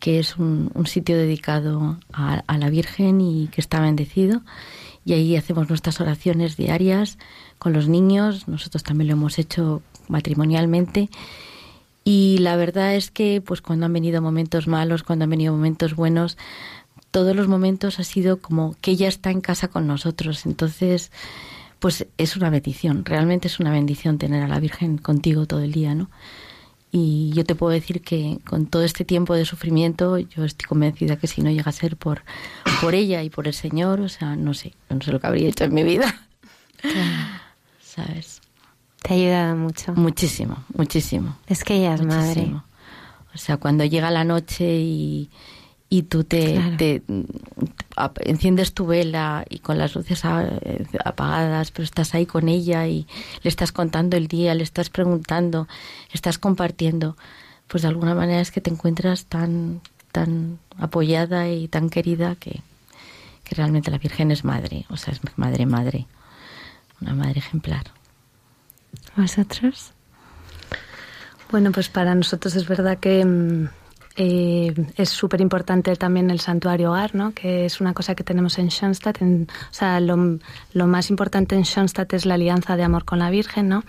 que es un, un sitio dedicado a, la Virgen y que está bendecido. Y ahí hacemos nuestras oraciones diarias con los niños. Nosotros también lo hemos hecho matrimonialmente. Y la verdad es que, pues cuando han venido momentos malos, cuando han venido momentos buenos, todos los momentos ha sido como que ella está en casa con nosotros. Entonces, pues es una bendición, realmente es una bendición tener a la Virgen contigo todo el día, ¿no? Y yo te puedo decir que con todo este tiempo de sufrimiento, yo estoy convencida que si no llega a ser por, por ella y por el Señor, o sea, no sé, no sé lo que habría hecho en mi vida. ¿Sabes?
Te ha ayudado mucho.
Muchísimo, muchísimo.
Es que ella es
muchísimo.
madre.
O sea, cuando llega la noche y, y tú te, enciendes tu vela y con las luces apagadas, pero estás ahí con ella y le estás contando el día, le estás preguntando, estás compartiendo, pues de alguna manera es que te encuentras tan, tan apoyada y tan querida que, que realmente la Virgen es madre, o sea, es madre, madre, una madre ejemplar.
¿Vosotros?
Bueno, pues para nosotros es verdad que mm, eh, es súper importante también el santuario hogar, ¿no? que es una cosa que tenemos en Schoenstatt. o sea, lo, lo, más importante en Schoenstatt es la alianza de amor con la Virgen, ¿no?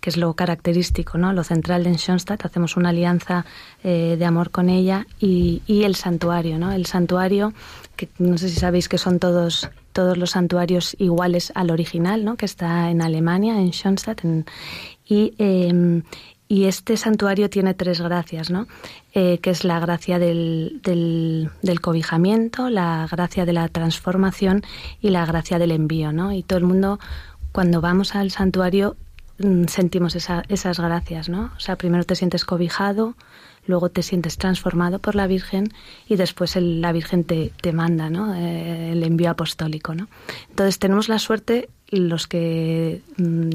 que es lo característico, ¿no? lo central de Schoenstatt. Hacemos una alianza eh, de amor con ella y, y, el santuario. ¿no? El santuario, que no sé si sabéis que son todos todos los santuarios iguales al original, ¿no? que está en Alemania, en Schoenstatt. y, eh, y este santuario tiene tres gracias, ¿no? Eh, que es la gracia del, del, cobijamiento, la gracia de la transformación y la gracia del envío, ¿no? Y todo el mundo, cuando vamos al santuario, mm, sentimos esas gracias, ¿no? O sea, primero te sientes cobijado, luego te sientes transformado por la Virgen y después la Virgen te, te manda, ¿no? Eh, el envío apostólico, ¿no? Entonces tenemos la suerte los que mm,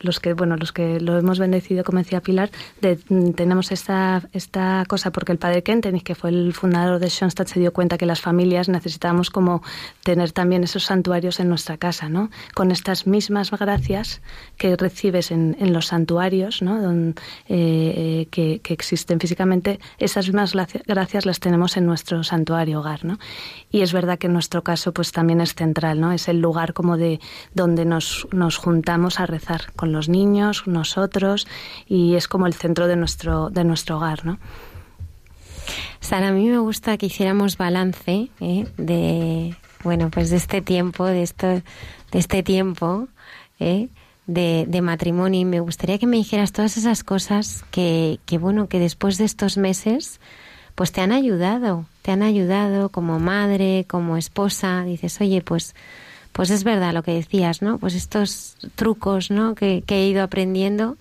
los que bueno los que lo hemos bendecido como decía Pilar de, mm, tenemos esta esta cosa porque el padre Kentenich que fue el fundador de Schoenstatt se dio cuenta que las familias necesitábamos como tener también esos santuarios en nuestra casa no con estas mismas gracias que recibes en, los santuarios no eh, eh, que, que, existen físicamente esas mismas gracias las tenemos en nuestro santuario hogar no y es verdad que en nuestro caso pues también es central no es el lugar como de donde nos nos juntamos a rezar con los niños, nosotros, y es como el centro de nuestro, de nuestro hogar, ¿no?
Sara, a mí me gusta que hiciéramos balance ¿eh? de, bueno, pues de este tiempo, de esto, de este tiempo ¿eh? de, de, matrimonio. Y me gustaría que me dijeras todas esas cosas que, que, bueno, que después de estos meses, pues te han ayudado, te han ayudado como madre, como esposa. Dices, oye, pues pues es verdad lo que decías, ¿no? Pues estos trucos, ¿no? Que, he ido aprendiendo,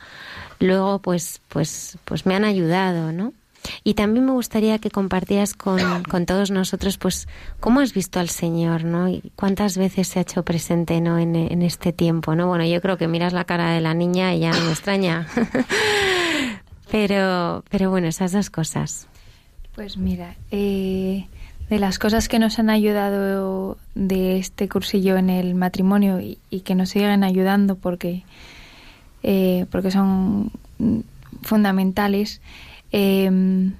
luego pues, pues, pues me han ayudado, ¿no? Y también me gustaría que compartieras con, todos nosotros, pues, cómo has visto al Señor, ¿no? Y cuántas veces se ha hecho presente, ¿no? En, este tiempo, ¿no? Bueno, yo creo que miras la cara de la niña y ya me extraña. (laughs) pero, pero bueno, esas dos cosas.
Pues mira, eh, de las cosas que nos han ayudado de este cursillo en el matrimonio y, que nos siguen ayudando porque, eh, porque son fundamentales, em,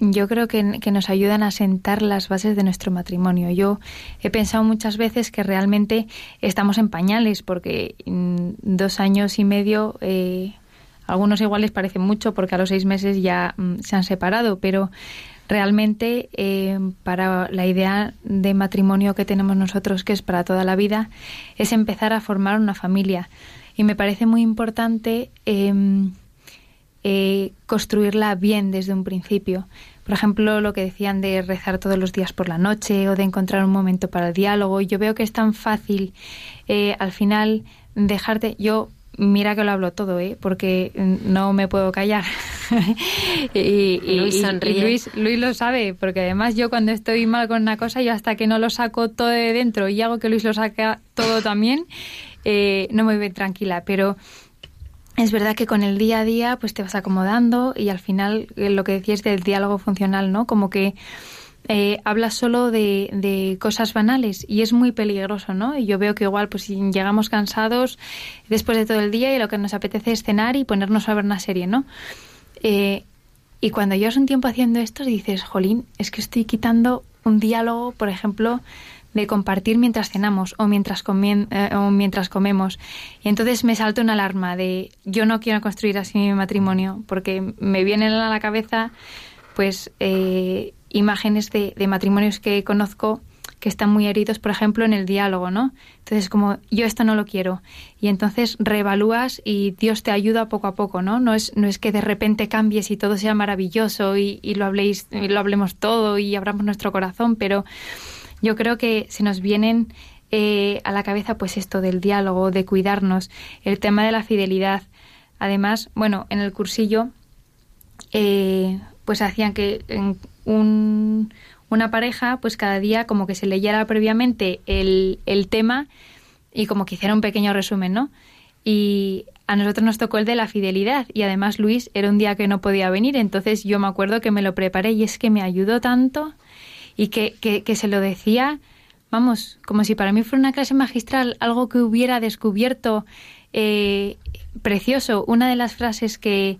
yo creo que, que, nos ayudan a sentar las bases de nuestro matrimonio. Yo he pensado muchas veces que realmente estamos en pañales porque dos años y medio... Eh, algunos iguales parecen mucho porque a los seis meses ya mm, se han separado, pero realmente eh, para la idea de matrimonio que tenemos nosotros, que es para toda la vida, es empezar a formar una familia. Y me parece muy importante em, eh, construirla bien desde un principio. Por ejemplo, lo que decían de rezar todos los días por la noche o de encontrar un momento para el diálogo. Yo veo que es tan fácil eh, al final dejarte. Yo mira que lo hablo todo, ¿eh? porque no me puedo callar. (laughs) y, Luis, Luis, lo sabe, porque además yo cuando estoy mal con una cosa, yo hasta que no lo saco todo de dentro y hago que Luis lo saque todo también, (laughs) eh, no me voy tranquila. Pero es verdad que con el día a día pues te vas acomodando y al final eh, lo que decías del diálogo funcional, ¿no? Como que eh, hablas solo de, de, cosas banales y es muy peligroso, ¿no? Y yo veo que igual pues llegamos cansados después de todo el día y lo que nos apetece es cenar y ponernos a ver una serie, ¿no? Eh, y cuando llevas un tiempo haciendo esto dices, jolín, es que estoy quitando un diálogo, por ejemplo, de compartir mientras cenamos o mientras, eh, o mientras comemos. Y entonces me salta una alarma de yo no quiero construir así mi matrimonio porque me vienen a la cabeza pues eh, imágenes de, matrimonios que conozco que están muy heridos, por ejemplo, en el diálogo, ¿no? Entonces, como yo esto no lo quiero. Y entonces reevalúas y Dios te ayuda poco a poco, ¿no? No es, que de repente cambies y todo sea maravilloso y, lo habléis, lo hablemos todo y abramos nuestro corazón, pero yo creo que se nos vienen eh, a la cabeza pues esto del diálogo, de cuidarnos, el tema de la fidelidad. Además, bueno, en el cursillo eh, pues hacían que un, una pareja, pues cada día como que se leyera previamente el, el tema y como que hiciera un pequeño resumen, ¿no? Y a nosotros nos tocó el de la fidelidad y además Luis era un día que no podía venir, entonces yo me acuerdo que me lo preparé y es que me ayudó tanto y que, que, se lo decía, vamos, como si para mí fuera una clase magistral, algo que hubiera descubierto eh, precioso. Una de las frases que,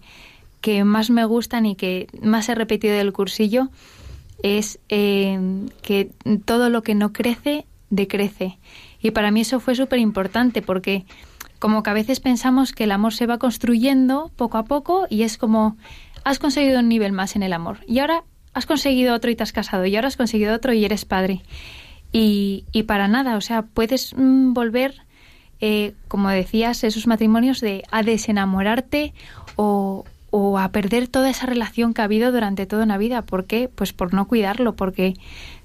que más me gustan y que más he repetido del cursillo es eh, que todo lo que no crece, decrece. Y para mí eso fue súper importante porque como que a veces pensamos que el amor se va construyendo poco a poco y es como has conseguido un nivel más en el amor y ahora has conseguido otro y te has casado y ahora has conseguido otro y eres padre. Y, y para nada, o sea, puedes mm, volver, eh, como decías, esos matrimonios de a desenamorarte o, o a perder toda esa relación que ha habido durante toda una vida. ¿Por qué? Pues por no cuidarlo, porque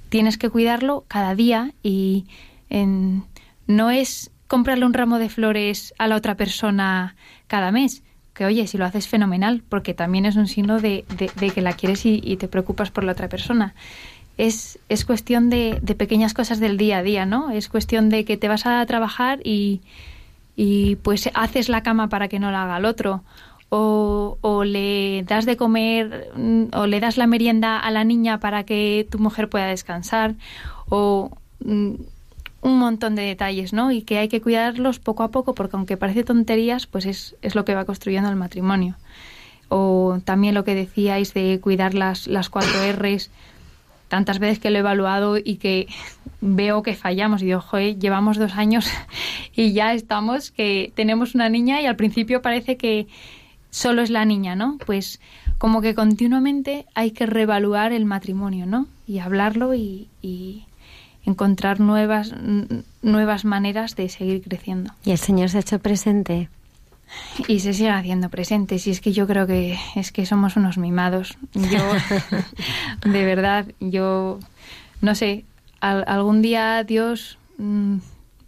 tienes que cuidarlo cada día y en, no es comprarle un ramo de flores a la otra persona cada mes. Que oye, si lo haces fenomenal, porque también es un signo de, de, que la quieres y, te preocupas por la otra persona. Es, es cuestión de, de, pequeñas cosas del día a día, ¿no? Es cuestión de que te vas a trabajar y, y pues haces la cama para que no la haga el otro. O, o, le das de comer mm, o le das la merienda a la niña para que tu mujer pueda descansar o mm, un montón de detalles, ¿no? Y que hay que cuidarlos poco a poco, porque aunque parece tonterías, pues es, es lo que va construyendo el matrimonio. O también lo que decíais de cuidar las, las cuatro R's, tantas veces que lo he evaluado y que (laughs) veo que fallamos. Y digo, llevamos dos años (laughs) y ya estamos, que tenemos una niña y al principio parece que solo es la niña, ¿no? Pues como que continuamente hay que reevaluar el matrimonio, ¿no? Y hablarlo y, y encontrar nuevas, nuevas maneras de seguir creciendo.
Y el Señor se ha hecho presente.
Y se sigue haciendo presente. Si es que yo creo que es que somos unos mimados. Yo, (laughs) de verdad, yo no sé, algún día Dios, mm,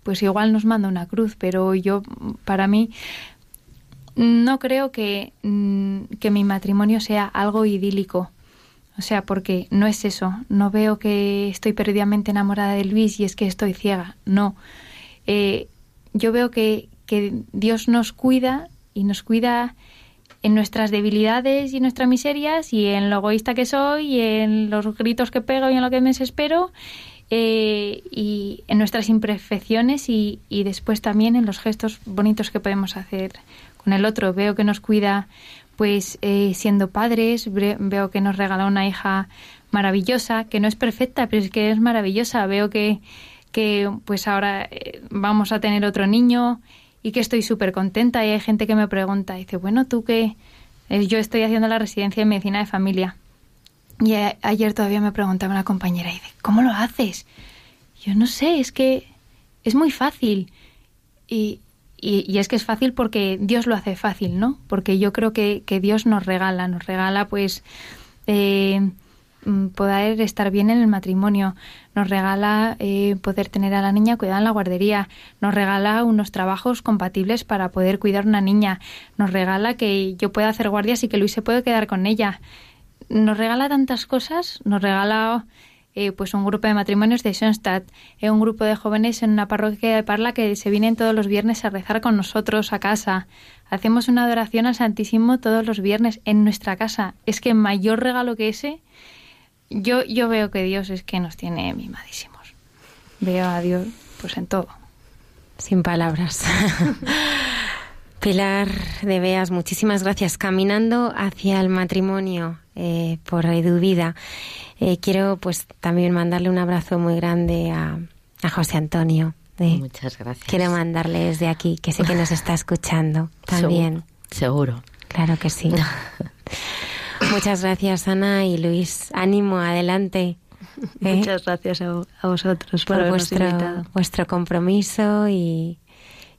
pues igual nos manda una cruz, pero yo, para mí, no creo que, mm, que mi matrimonio sea algo idílico o sea, porque no es eso. No veo que estoy perdidamente enamorada de Luis y es que estoy ciega. No. Eh, yo veo que, que Dios nos cuida y nos cuida en nuestras debilidades y nuestras miserias y en lo egoísta que soy y en los gritos que pego y en lo que me desespero eh, y en nuestras imperfecciones y, y, después también en los gestos bonitos que podemos hacer con el otro. Veo que nos cuida pues eh, siendo padres, veo que nos regala una hija maravillosa, que no es perfecta, pero es que es maravillosa. Veo que, que pues ahora eh, vamos a tener otro niño y que estoy súper contenta. Y hay gente que me pregunta, dice, bueno, tú qué, eh, yo estoy haciendo la residencia de medicina de familia. Y ayer todavía me preguntaba una compañera, y dice, ¿cómo lo haces? Yo no sé, es que es muy fácil. Y, y, es que es fácil porque Dios lo hace fácil, ¿no? Porque yo creo que, Dios nos regala, nos regala pues eh, mm, poder estar bien en el matrimonio, nos regala eh, poder tener a la niña cuidada en la guardería, nos regala unos trabajos compatibles para poder cuidar una niña, nos regala que yo pueda hacer guardias y que Luis se puede quedar con ella. Nos regala tantas cosas, nos regala eh, pues un grupo de matrimonios de Schoenstatt, eh, un grupo de jóvenes en una parroquia de Parla que se vienen todos los viernes a rezar con nosotros a casa. Hacemos una adoración al Santísimo todos los viernes en nuestra casa. Es que mayor regalo que ese, yo, yo veo que Dios es que nos tiene mimadísimos. Veo a Dios pues en todo.
Sin palabras. (laughs) Pilar de Beas, muchísimas gracias. Caminando hacia el matrimonio eh, por Vida. Eh, quiero pues también mandarle un abrazo muy grande a, a José Antonio.
Muchas gracias.
Quiero mandarle desde aquí, que sé que nos está escuchando (laughs) también.
Seguro.
Claro que sí. (laughs) Muchas gracias, Ana y Luis. Ánimo, adelante.
¿eh? Muchas gracias a, vosotros por, por
vuestro, vuestro compromiso y,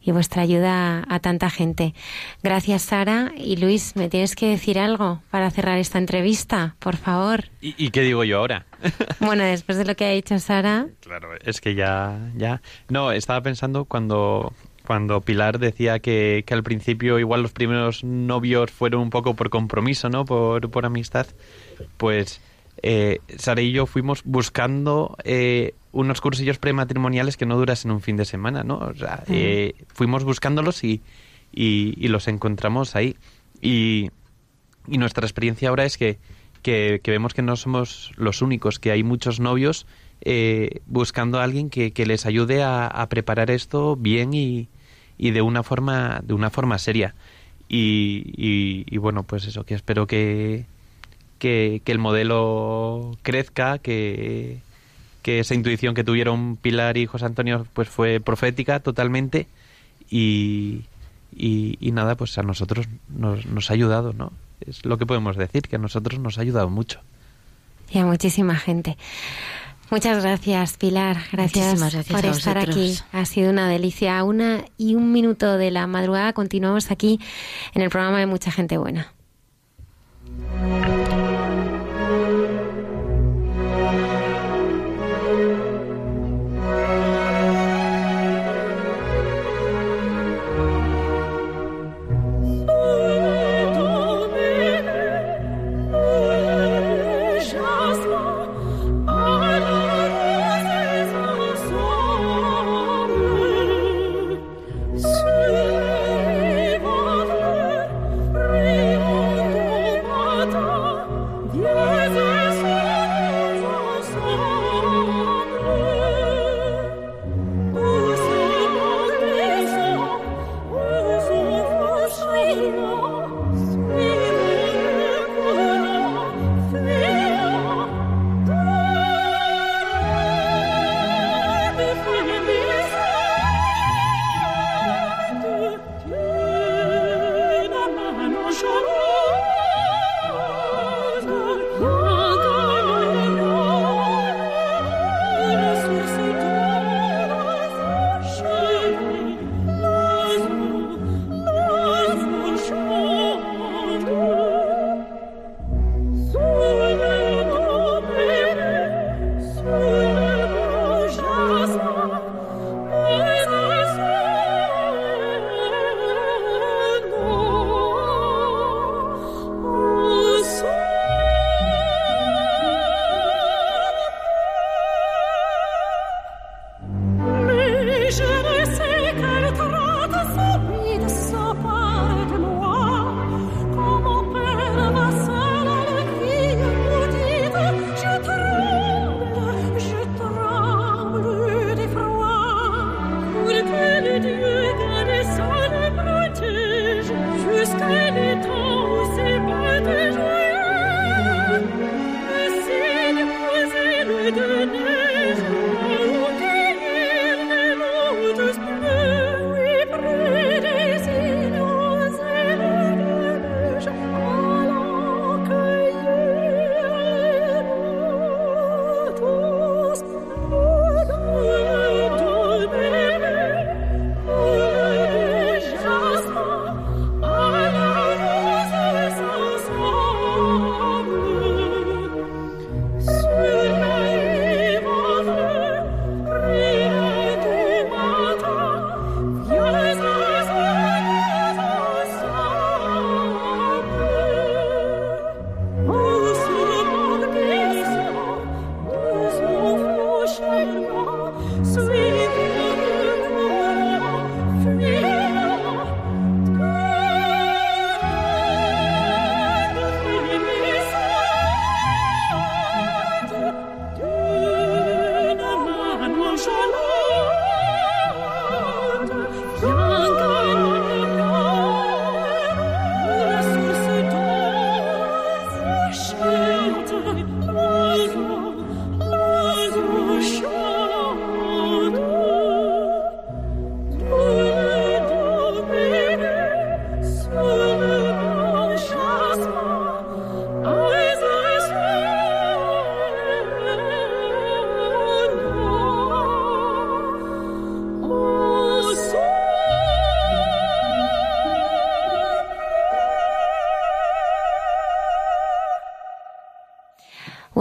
y vuestra ayuda a tanta gente. Gracias, Sara. Y Luis, ¿me tienes que decir algo para cerrar esta entrevista, por favor?
¿Y, qué digo yo ahora? (laughs)
bueno, después de lo que ha dicho Sara.
Claro, es que ya, ya. No, estaba pensando cuando cuando Pilar decía que, que, al principio igual los primeros novios fueron un poco por compromiso, ¿no? Por, por amistad. pues eh, Sara y yo fuimos buscando eh, unos cursillos prematrimoniales que no durasen un fin de semana, ¿no? O sea, eh, fuimos buscándolos y, y, los encontramos ahí. Y, y, nuestra experiencia ahora es que, que, vemos que no somos los únicos, que hay muchos novios eh, buscando a alguien que, que les ayude a, a, preparar esto bien y, y de una forma de una forma seria. Y, y, bueno, pues eso, que espero que, que, que el modelo crezca, que, que esa intuición que tuvieron Pilar y José Antonio pues fue profética totalmente y, y, nada, pues a nosotros nos, nos, ha ayudado, ¿no? Es lo que podemos decir, que a nosotros nos ha ayudado mucho.
Y a muchísima gente. Muchas gracias, Pilar. Gracias, gracias por estar aquí. Ha sido una delicia. Una y un minuto de la madrugada. Continuamos aquí en el programa de Mucha Gente Buena.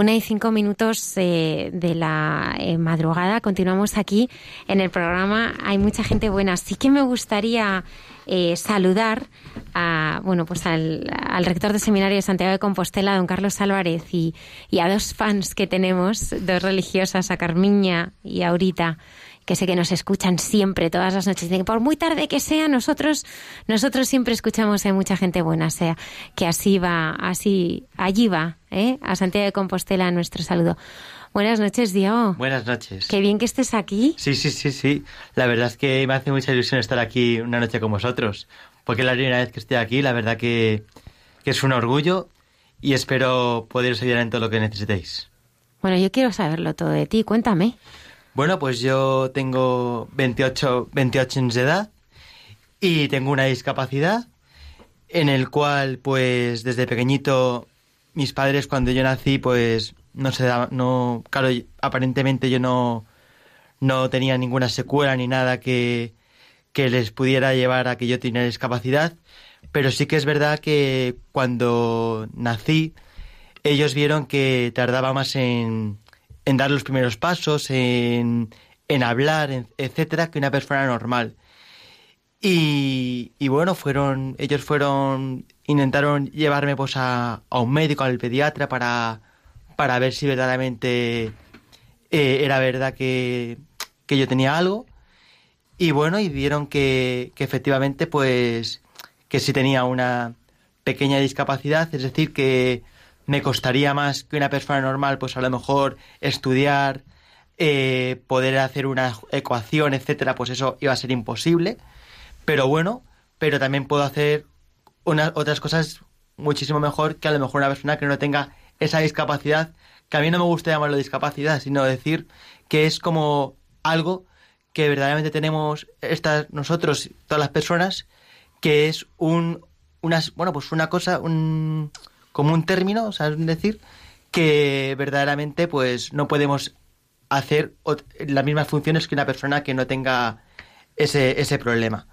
Una y cinco minutos eh, de la eh, madrugada. Continuamos aquí en el programa. Hay mucha gente buena. Sí que me gustaría eh, saludar a, bueno, pues al, rector del Seminario de Santiago de Compostela, don Carlos Álvarez, y, a dos fans que tenemos, dos religiosas, a Carmiña y a Aurita que sé que nos escuchan siempre, todas las noches. Por muy tarde que sea, nosotros, nosotros siempre escuchamos a mucha gente buena, sea que así va, así, allí va, ¿eh? a Santiago de Compostela nuestro saludo. Buenas noches, Diego.
Buenas noches.
Qué bien que estés aquí.
Sí, sí, sí, sí. La verdad es que me hace mucha ilusión estar aquí una noche con vosotros, porque es la primera vez que estoy aquí, la verdad que, que es un orgullo y espero poderos ayudar en todo lo que necesitéis.
Bueno, yo quiero saberlo todo de ti, cuéntame.
Bueno, pues yo tengo 28, 28 años de edad y tengo una discapacidad en el cual, pues, desde pequeñito, mis padres, cuando yo nací, pues, no se daban, no, claro, aparentemente yo no, no tenía ninguna secuela ni nada que, que les pudiera llevar a que yo tuviera discapacidad, pero sí que es verdad que cuando nací, ellos vieron que tardaba más en, en dar los primeros pasos, en, en hablar, etcétera, que una persona normal. Y, bueno, fueron, ellos fueron, intentaron llevarme pues a, a un médico, al pediatra, para, para ver si verdaderamente eh, era verdad que, que, yo tenía algo. Y bueno, y vieron que, que efectivamente, pues, que sí tenía una pequeña discapacidad, es decir, que me costaría más que una persona normal, pues a lo mejor estudiar, eh, poder hacer una ecuación, etcétera, pues eso iba a ser imposible. Pero bueno, pero también puedo hacer unas otras cosas muchísimo mejor que a lo mejor una persona que no tenga esa discapacidad, que a mí no me gusta llamarlo discapacidad, sino decir que es como algo que verdaderamente tenemos estas nosotros todas las personas que es un unas bueno pues una cosa un como un término, o sea, decir, que verdaderamente pues no podemos hacer las mismas funciones que una persona que no tenga ese, ese problema.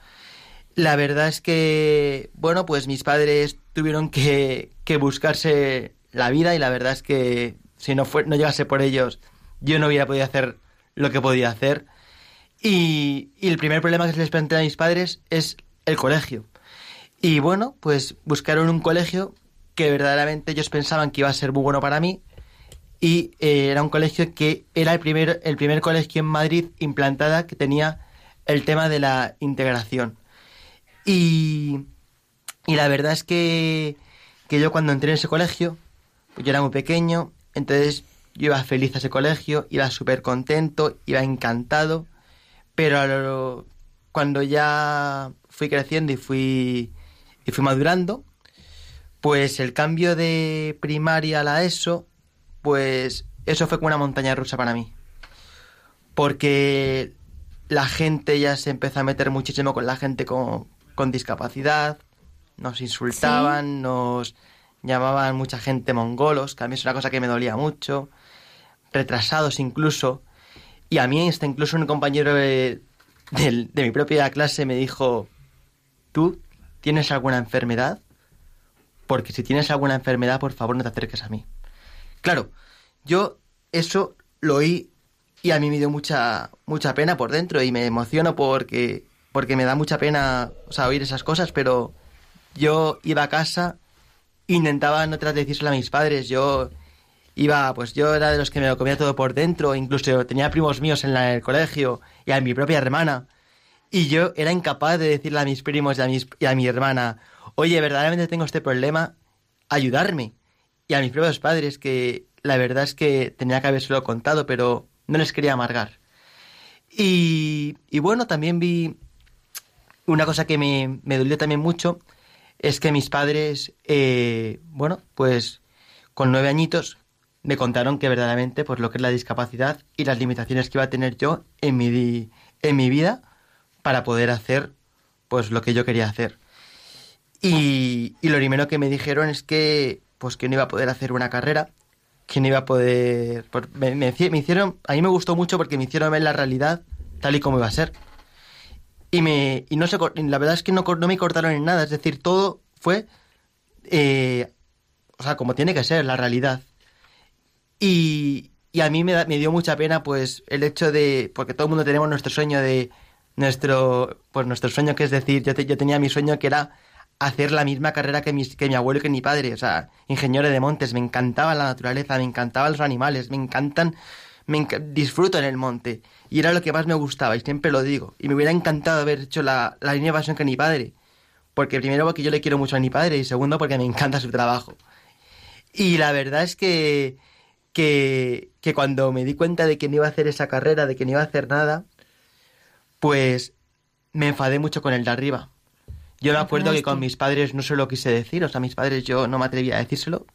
La verdad es que, bueno, pues mis padres tuvieron que, que buscarse la vida y la verdad es que si no, fue, no llegase por ellos, yo no hubiera podido hacer lo que podía hacer. Y, el primer problema que se les plantea a mis padres es el colegio. Y bueno, pues buscaron un colegio que verdaderamente ellos pensaban que iba a ser muy bueno para mí y eh, era un colegio que era el primer, el primer colegio en Madrid implantada que tenía el tema de la integración. Y, y la verdad es que, que yo cuando entré en ese colegio, pues yo era muy pequeño, entonces yo iba feliz a ese colegio, iba súper contento, iba encantado, pero cuando ya fui creciendo y fui, y fui madurando, pues el cambio de primaria a la ESO, pues eso fue como una montaña rusa para mí. Porque la gente ya se empezó a meter muchísimo con la gente con, discapacidad, nos insultaban, nos llamaban mucha gente mongolos, que a mí es una cosa que me dolía mucho, retrasados incluso. Y a mí hasta incluso un compañero de mi propia clase me dijo, ¿tú tienes alguna enfermedad? porque si tienes alguna enfermedad, por favor no te acerques a mí. Claro, yo eso lo oí y a mí me dio mucha, mucha pena por dentro y me emociono porque, porque me da mucha pena oír esas cosas, pero yo iba a casa, intentaba no tratar de decírselo a mis padres, yo iba, pues yo era de los que me lo comía todo por dentro, incluso tenía primos míos en, el colegio y a mi propia hermana, y yo era incapaz de decirle a mis primos y a, y a mi hermana, oye, verdaderamente tengo este problema, ayudarme. Y a mis propios padres, que la verdad es que tenía que habérselo contado, pero no les quería amargar. Y, bueno, también vi una cosa que me, me, dolió también mucho, es que mis padres, eh, bueno, pues con nueve añitos me contaron que verdaderamente pues lo que es la discapacidad y las limitaciones que iba a tener yo en mi, en mi vida para poder hacer pues lo que yo quería hacer. Y, lo primero que me dijeron es que, pues que no iba a poder hacer una carrera, que no iba a poder... Me, me, hicieron, a mí me gustó mucho porque me hicieron ver la realidad tal y como iba a ser. Y, me, y no sé, la verdad es que no, no me cortaron en nada, es decir, todo fue, eh, o sea, como tiene que ser, la realidad. Y, y a mí me, me dio mucha pena pues el hecho de, porque todo el mundo tenemos nuestro sueño de, nuestro, pues nuestro sueño que es decir, yo, yo tenía mi sueño que era hacer la misma carrera que mi, que mi abuelo y que mi padre, o sea, ingeniero de montes, me encantaba la naturaleza, me encantaban los animales, me encantan, me disfruto en el monte, y era lo que más me gustaba, y siempre lo digo, y me hubiera encantado haber hecho la, la línea de pasión que mi padre, porque primero porque yo le quiero mucho a mi padre, y segundo porque me encanta su trabajo. Y la verdad es que, que, que cuando me di cuenta de que no iba a hacer esa carrera, de que no iba a hacer nada, pues me enfadé mucho con el de arriba yo me acuerdo que con mis padres no se lo quise decir, o sea, mis padres yo no me atreví a decírselo,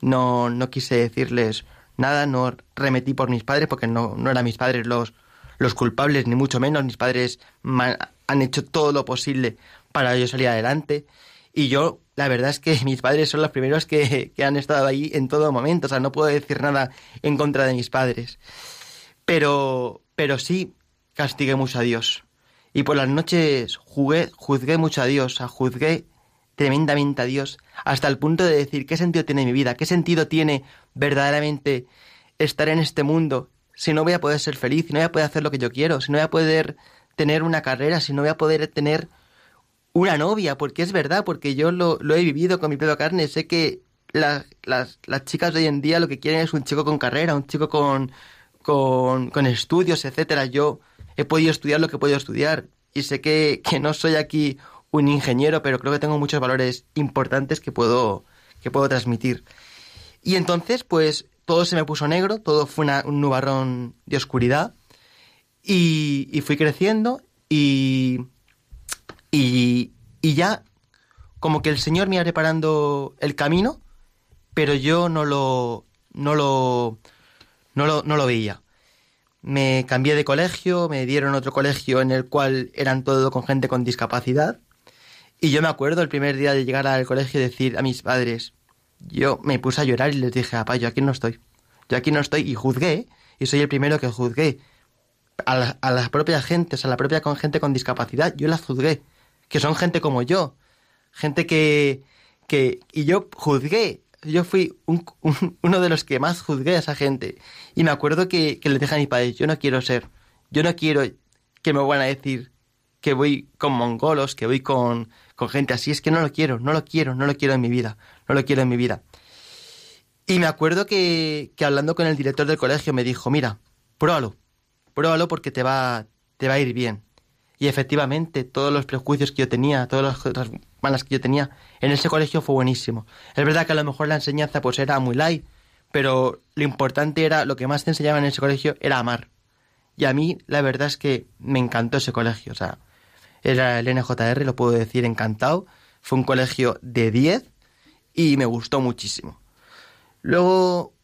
no, no quise decirles nada, no remetí por mis padres porque no, no eran mis padres los, los culpables, ni mucho menos, mis padres han hecho todo lo posible para yo salir adelante. Y yo la verdad es que (laughs) mis padres son los primeros que, que han estado ahí en todo momento, o sea, no puedo decir nada en contra de mis padres, pero, pero sí castigué mucho a Dios. Y por las noches jugué, juzgué mucho a Dios, a juzgué tremendamente a Dios, hasta el punto de decir qué sentido tiene mi vida, qué sentido tiene verdaderamente estar en este mundo si no voy a poder ser feliz, si no voy a poder hacer lo que yo quiero, si no voy a poder tener una carrera, si no voy a poder tener una novia, porque es verdad, porque yo lo, lo he vivido con mi propia carne, sé que las, las, chicas de hoy en día lo que quieren es un chico con carrera, un chico con, con, con estudios, etcétera. Yo he podido estudiar lo que he podido estudiar y sé que, que no soy aquí un ingeniero, pero creo que tengo muchos valores importantes que puedo, que puedo transmitir. Y entonces, pues, todo se me puso negro, todo fue un nubarrón de oscuridad, y, y fui creciendo, y, y, y, ya como que el Señor me iba preparando el camino, pero yo no lo, no lo, no lo, no lo veía me cambié de colegio, me dieron otro colegio en el cual eran todo con gente con discapacidad. Y yo me acuerdo el primer día de llegar al colegio y decir a mis padres, yo me puse a llorar y les dije, papá, yo aquí no estoy. Yo aquí no estoy y juzgué, y soy el primero que juzgué a, a las propias gentes, a la propia con gente con discapacidad, yo las juzgué, que son gente como yo, gente que, que, y yo juzgué yo fui uno de los que más juzgué a esa gente. Y me acuerdo que, le dije a mi padre, yo no quiero ser, yo no quiero que me van a decir que voy con mongolos, que voy con, con gente así. Es que no lo quiero, no lo quiero, no lo quiero en mi vida, no lo quiero en mi vida. Y me acuerdo que, que hablando con el director del colegio me dijo, mira, pruébalo, pruébalo porque te va, te va a ir bien. Y efectivamente, todos los prejuicios que yo tenía, todas las malas que yo tenía, en ese colegio fue buenísimo. Es verdad que a lo mejor la enseñanza pues era muy light, pero lo importante era, lo que más te enseñaban en ese colegio era amar. Y a mí la verdad es que me encantó ese colegio. O sea, era el NJR, lo puedo decir encantado. Fue un colegio de 10 y me gustó muchísimo. Luego,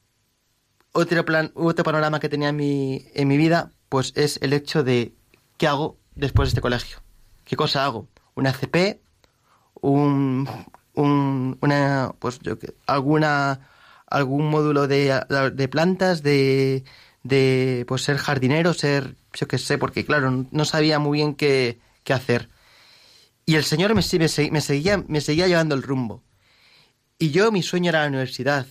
otro, plan, otro panorama que tenía en mi, en mi vida, pues es el hecho de qué hago después de este colegio? ¿Qué cosa hago? ¿Una CP? ¿Un, un una, pues yo, alguna, algún módulo de, de plantas, de, de, pues ser jardinero, ser, yo qué sé, porque claro, no sabía muy bien qué, qué hacer. Y el Señor me, seguía, me seguía llevando el rumbo. Y yo, mi sueño era la universidad.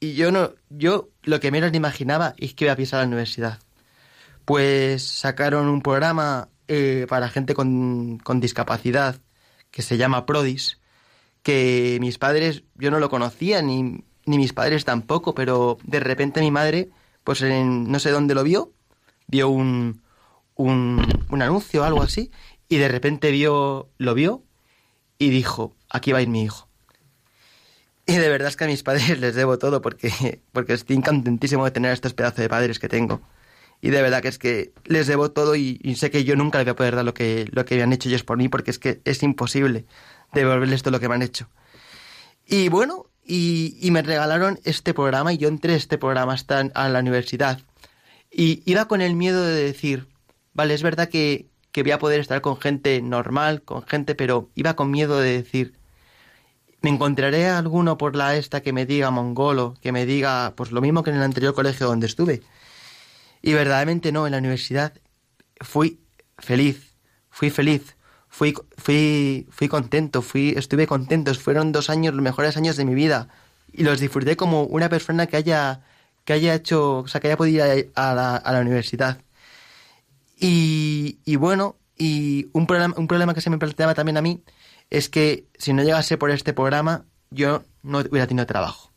Y yo no, yo lo que menos me imaginaba es que iba a pisar la universidad. Pues sacaron un programa eh, para gente con, con, discapacidad que se llama Prodis, que mis padres, yo no lo conocía, ni, ni mis padres tampoco, pero de repente mi madre, pues no sé dónde lo vio, vio un, un, un anuncio algo así, y de repente vio, lo vio y dijo, aquí va a ir mi hijo. Y de verdad es que a mis padres (laughs) les debo todo porque, porque estoy contentísimo de tener estos pedazos de padres que tengo y de verdad que es que les debo todo y, sé que yo nunca les voy a poder dar lo que, lo que han hecho ellos por mí porque es que es imposible devolverles todo lo que me han hecho. Y bueno, y, y me regalaron este programa y yo entré a este programa hasta a la universidad. Y iba con el miedo de decir, vale, es verdad que, que voy a poder estar con gente normal, con gente, pero iba con miedo de decir, me encontraré a alguno por la esta que me diga mongolo, que me diga, pues lo mismo que en el anterior colegio donde estuve, y verdaderamente no, en la universidad fui feliz, fui feliz, fui, fui, fui contento, fui, estuve contento, fueron dos años, los mejores años de mi vida, y los disfruté como una persona que haya, que haya hecho, o sea, que haya podido ir la, a la universidad. Y, bueno, y un problema, un problema que se me planteaba también a mí es que si no llegase por este programa, yo no hubiera tenido trabajo.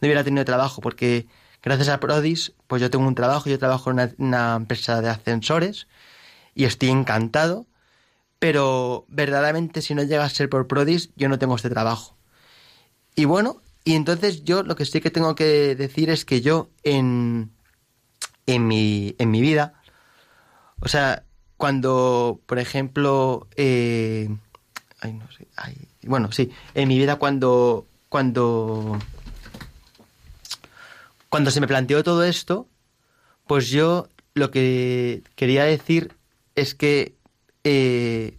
No hubiera tenido trabajo porque gracias a Prodis, pues yo tengo un trabajo, yo trabajo en una, una empresa de ascensores y estoy encantado, pero verdaderamente si no llega a ser por Prodis, yo no tengo este trabajo. Y bueno, y entonces yo lo que sí que tengo que decir es que yo en, en, mi, en mi vida, o sea, cuando, por ejemplo, eh, no sé, ay, bueno, sí, en mi vida cuando, cuando, cuando se me planteó todo esto, pues yo lo que quería decir es que, eh,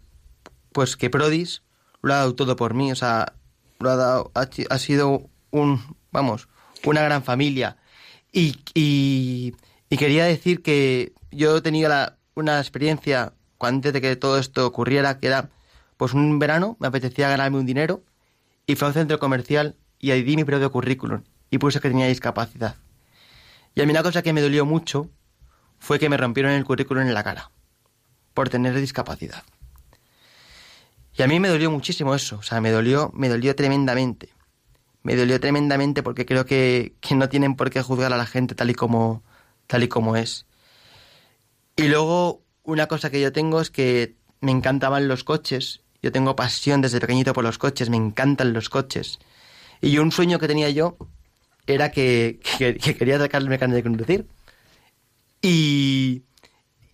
pues que Prodis lo ha dado todo por mí, o sea, lo ha dado, ha, sido un, vamos, una gran familia. Y, y, quería decir que yo tenido la, una experiencia antes de que todo esto ocurriera, que era, pues un verano me apetecía ganarme un dinero y fui a un centro comercial y ahí di mi de currículum y puse que tenía discapacidad. Y a mí una cosa que me dolió mucho fue que me rompieron el currículum en la cara por tener discapacidad. Y a mí me dolió muchísimo eso, o sea, me dolió, me dolió tremendamente. Me dolió tremendamente porque creo que, que no tienen por qué juzgar a la gente tal y como, tal y como es. Y luego, una cosa que yo tengo es que me encantaban los coches. Yo tengo pasión desde pequeñito por los coches, me encantan los coches. Y un sueño que tenía yo era que, que, que quería sacarme carnet de conducir. Y,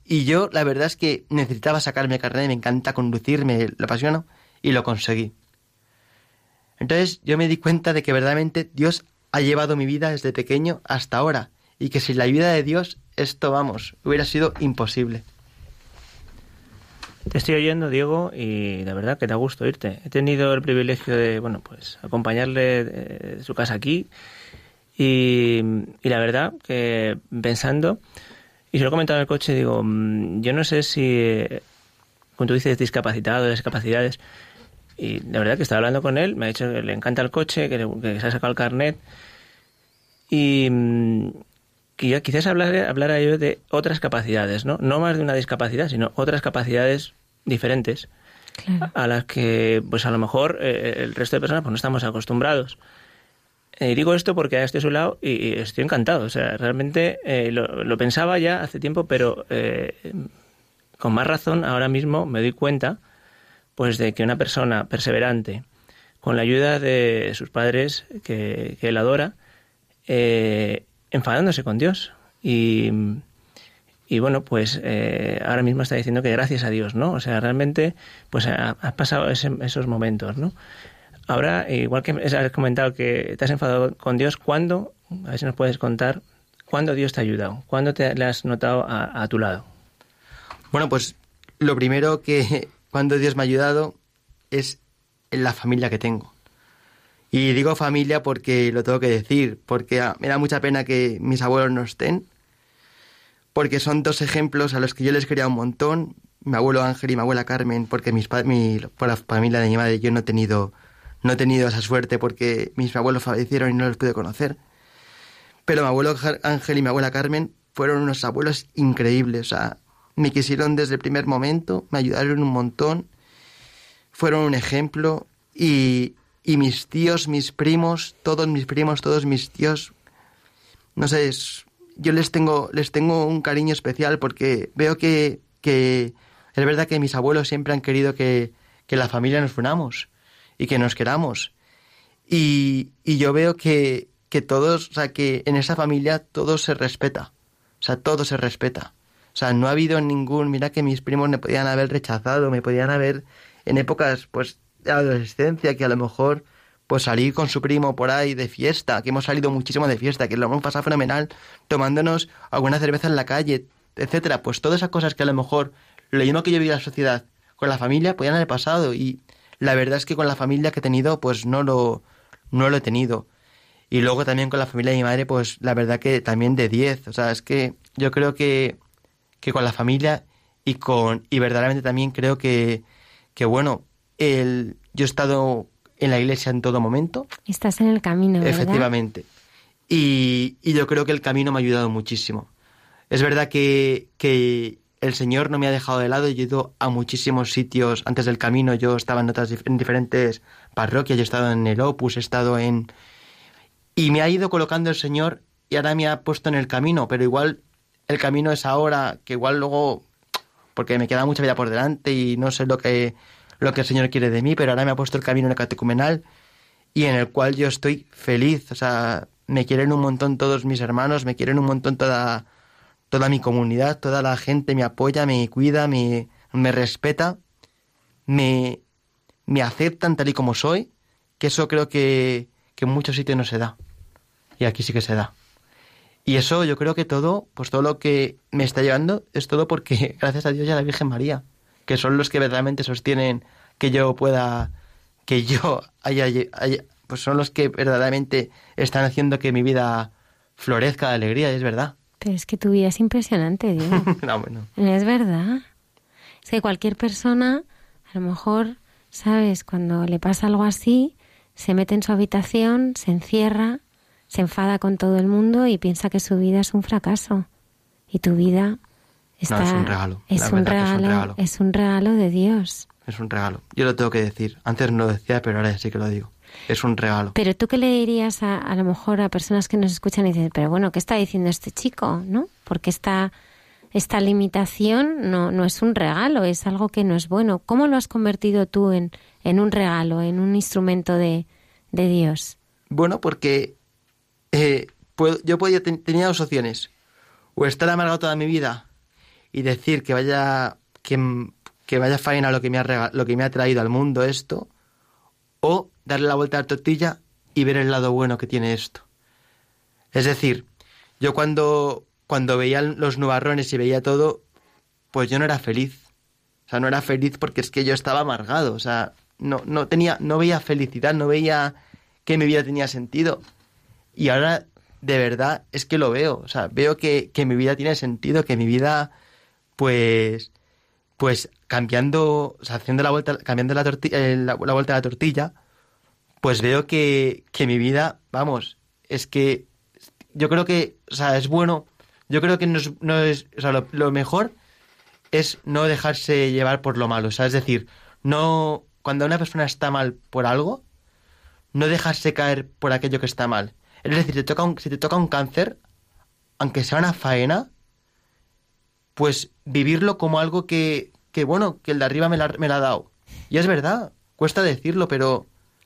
y yo, la verdad es que necesitaba sacarme carnet, me encanta conducir, me lo apasiono, y lo conseguí. Entonces yo me di cuenta de que verdaderamente Dios ha llevado mi vida desde pequeño hasta ahora, y que sin la ayuda de Dios esto, vamos, hubiera sido imposible.
Te estoy oyendo, Diego, y la verdad que da gusto irte. He tenido el privilegio de, bueno, pues acompañarle de su casa aquí y, y, la verdad que pensando, y se lo he comentado en el coche, digo, mm, yo no sé si, cuando tú dices discapacitado, discapacidades, y la verdad que estaba hablando con él, me ha dicho que le encanta el coche, que, que se ha sacado el carnet, y mm, que quizás hablar, hablara yo de otras capacidades, ¿no? No más de una discapacidad, sino otras capacidades diferentes claro. a las que, pues a lo mejor eh, el resto de personas pues no estamos acostumbrados. Y eh, digo esto porque estoy a su lado y, y estoy encantado. O sea, realmente eh, lo, lo, pensaba ya hace tiempo, pero eh, con más razón ahora mismo me doy cuenta pues de que una persona perseverante, con la ayuda de sus padres que, que él adora, eh, enfadándose con Dios. Y, y bueno, pues eh, ahora mismo está diciendo que gracias a Dios, ¿no? O sea, realmente, pues ha, ha pasado ese, esos momentos, ¿no? Ahora, igual que has comentado que te has enfadado con Dios, ¿cuándo, a ver si nos puedes contar, cuándo Dios te ha ayudado? ¿Cuándo te le has notado a, a tu lado?
Bueno, pues lo primero que (laughs) cuando Dios me ha ayudado es en la familia que tengo. Y digo familia porque lo tengo que decir, porque me da mucha pena que mis abuelos no estén, porque son dos ejemplos a los que yo les quería un montón, mi abuelo Ángel y mi abuela Carmen, porque mis mi, por la familia de mi madre yo no he tenido no he tenido esa suerte porque mis abuelos fallecieron y no los pude conocer. Pero mi abuelo Ángel y mi abuela Carmen fueron unos abuelos increíbles, o sea, me quisieron desde el primer momento, me ayudaron un montón, fueron un ejemplo y, y mis tíos, mis primos, todos mis primos, todos mis tíos, no sé, es, yo les tengo, les tengo un cariño especial porque veo que, que es verdad que mis abuelos siempre han querido que, que la familia nos unamos y que nos queramos. Y, y yo veo que, que todos, o sea, que en esa familia todo se respeta. O sea, todo se respeta. O sea, no ha habido ningún, mira que mis primos me podían haber rechazado, me podían haber en épocas, pues, adolescencia, que a lo mejor, pues salir con su primo por ahí de fiesta, que hemos salido muchísimo de fiesta, que lo hemos pasado fenomenal, tomándonos alguna cerveza en la calle, etcétera. Pues todas esas cosas que a lo mejor, lo mismo que yo vi en la sociedad, con la familia, podían haber pasado. Y la verdad es que con la familia que he tenido, pues no lo, no lo he tenido. Y luego también con la familia de mi madre, pues la verdad que también de 10. O sea, es que yo creo que, que con la familia y con y verdaderamente también creo que, que bueno, el, yo he estado en la iglesia en todo momento.
Estás en el camino, ¿verdad?
Efectivamente. y, y yo creo que el camino me ha ayudado muchísimo. Es verdad que, que el Señor no me ha dejado de lado, yo he ido a muchísimos sitios antes del camino, yo estaba en otras en diferentes parroquias, yo he estado en el Opus, he estado en... Y me ha ido colocando el Señor y ahora me ha puesto en el camino, pero igual el camino es ahora, que igual luego, porque me queda mucha vida por delante y no sé lo que, lo que el Señor quiere de mí, pero ahora me ha puesto el camino en el catecumenal y en el cual yo estoy feliz, o sea, me quieren un montón todos mis hermanos, me quieren un montón toda, toda mi comunidad, toda la gente me apoya, me cuida, me, me respeta, me, me aceptan tal y como soy, que eso creo que, que en muchos sitios no se da. Y aquí sí que se da. Y eso yo creo que todo, pues todo lo que me está llevando es todo porque (laughs) gracias a Dios y a la Virgen María, que son los que verdaderamente sostienen que yo pueda, que yo (laughs) haya, haya pues son los que verdaderamente están haciendo que mi vida florezca de alegría, es verdad.
Pero es que tu vida es impresionante, (laughs) Diego.
no, bueno.
Es verdad. Es que cualquier persona, a lo mejor, ¿sabes? Cuando le pasa algo así, se mete en su habitación, se encierra, se enfada con todo el mundo y piensa que su vida es un fracaso. Y tu vida está...
No, es un regalo.
Es un regalo,
es un regalo.
es un regalo de Dios.
Es un regalo. Yo lo tengo que decir. Antes no lo decía, pero ahora sí que lo digo. Es un regalo.
Pero tú qué le dirías a, a lo mejor a personas que nos escuchan y dicen, pero bueno, ¿qué está diciendo este chico? ¿No? Porque esta, esta limitación no, no es un regalo, es algo que no es bueno. ¿Cómo lo has convertido tú en, en un regalo, en un instrumento de, de Dios?
Bueno, porque eh, puedo- yo podía, ten- tenía dos opciones. O estar amargado toda mi vida y decir que vaya, que, que vaya faena lo que, me ha rega- lo que me ha traído al mundo esto, o darle la vuelta a la tortilla y ver el lado bueno que tiene esto. Es decir, yo cuando, cuando veía los nubarrones y veía todo, pues yo no era feliz. O sea, no era feliz porque es que yo estaba amargado. O sea, no, no tenía, no veía felicidad, no veía que mi vida tenía sentido. Y ahora, de verdad, es que lo veo. O sea, veo que, que mi vida tiene sentido, que mi vida, pues, pues cambiando, o sea, haciendo la vuelta, cambiando la, eh, la, vuelta a la tortilla, pues veo que, que mi vida, vamos, es que yo creo que, o sea, es bueno, yo creo que no es, no es o sea, lo, lo mejor es no dejarse llevar por lo malo, o sea, es decir, no, cuando una persona está mal por algo, no dejarse caer por aquello que está mal. Es decir, te toca un, si te toca un cáncer, aunque sea una faena, pues vivirlo como algo que, que bueno, que el de arriba me la, me la ha dado. Y es verdad, cuesta decirlo, pero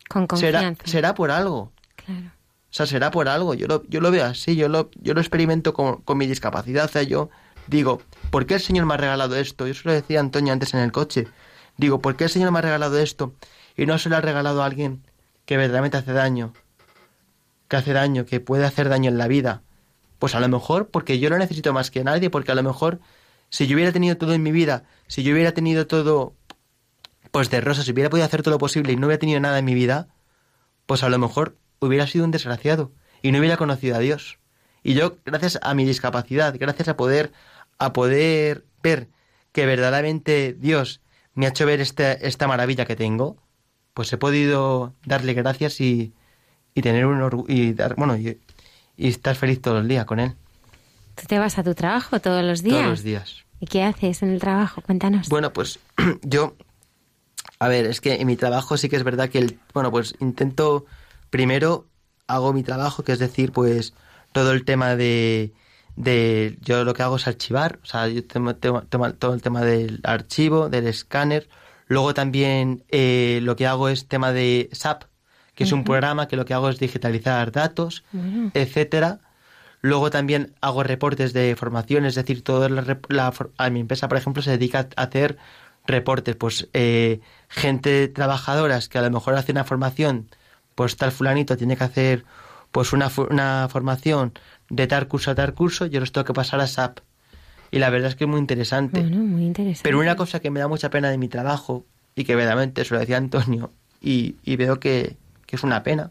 Con
será, será por algo.
Claro.
O sea, será por algo. Yo lo, yo lo veo así, yo lo, yo lo experimento con, con mi discapacidad. O sea, yo digo, ¿por qué el Señor me ha regalado esto? Yo se lo decía a Antonio antes en el coche. Digo, ¿por qué el Señor me ha regalado esto? Y no se lo ha regalado a alguien que verdaderamente hace daño. Que hace daño, que puede hacer daño en la vida. Pues a lo mejor porque yo lo necesito más que nadie, porque a lo mejor si yo hubiera tenido todo en mi vida, si yo hubiera tenido todo pues de rosas, si hubiera podido hacer todo lo posible y no hubiera tenido nada en mi vida, pues a lo mejor hubiera sido un desgraciado y no hubiera conocido a Dios. Y yo, gracias a mi discapacidad, gracias a poder, a poder ver que verdaderamente Dios me ha hecho ver esta, esta maravilla que tengo, pues he podido darle gracias y, y tener un orgu- y dar, bueno, y, y estar feliz todo el día con él.
¿Tú te vas a tu trabajo todos los días?
Todos los días.
¿Y qué haces en el trabajo? Cuéntanos.
Bueno, pues (clears throat) yo, a ver, es que en mi trabajo sí que es verdad que, el, bueno, pues intento, primero hago mi trabajo, que es decir, pues todo el tema de, de yo lo que hago es archivar, o sea, yo tengo, tengo- tengo todo el tema del archivo, del escáner, luego también eh, lo que hago es tema de SAP, que es un programa que lo que hago es digitalizar datos, etcétera. Luego también hago reportes de formación, es decir, toda la, la a mi empresa, por ejemplo, se dedica a hacer reportes, pues eh, gente trabajadoras que a lo mejor hace una formación, pues tal fulanito tiene que hacer pues una, una formación de tal curso a tal curso, yo los tengo que pasar a SAP. Y la verdad es que es muy interesante.
Bueno, muy interesante.
Pero una cosa que me da mucha pena de mi trabajo, y que verdaderamente se lo decía Antonio, y, y veo que, que es una pena,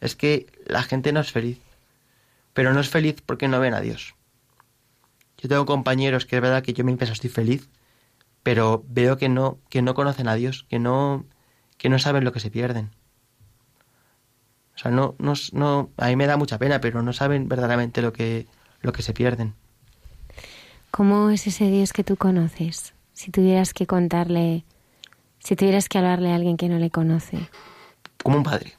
es que la gente no es feliz. Pero no es feliz porque no ven a Dios. Yo tengo compañeros que es verdad que yo mi empresa estoy feliz, pero veo que no, que no conocen a Dios, que no, que no saben lo que se pierden. O sea, no, no, no, a mí me da mucha pena, pero no saben verdaderamente lo que, lo que se pierden.
¿Cómo es ese Dios que tú conoces? Si tuvieras que contarle, si tuvieras que hablarle a alguien que no le conoce.
Como un padre.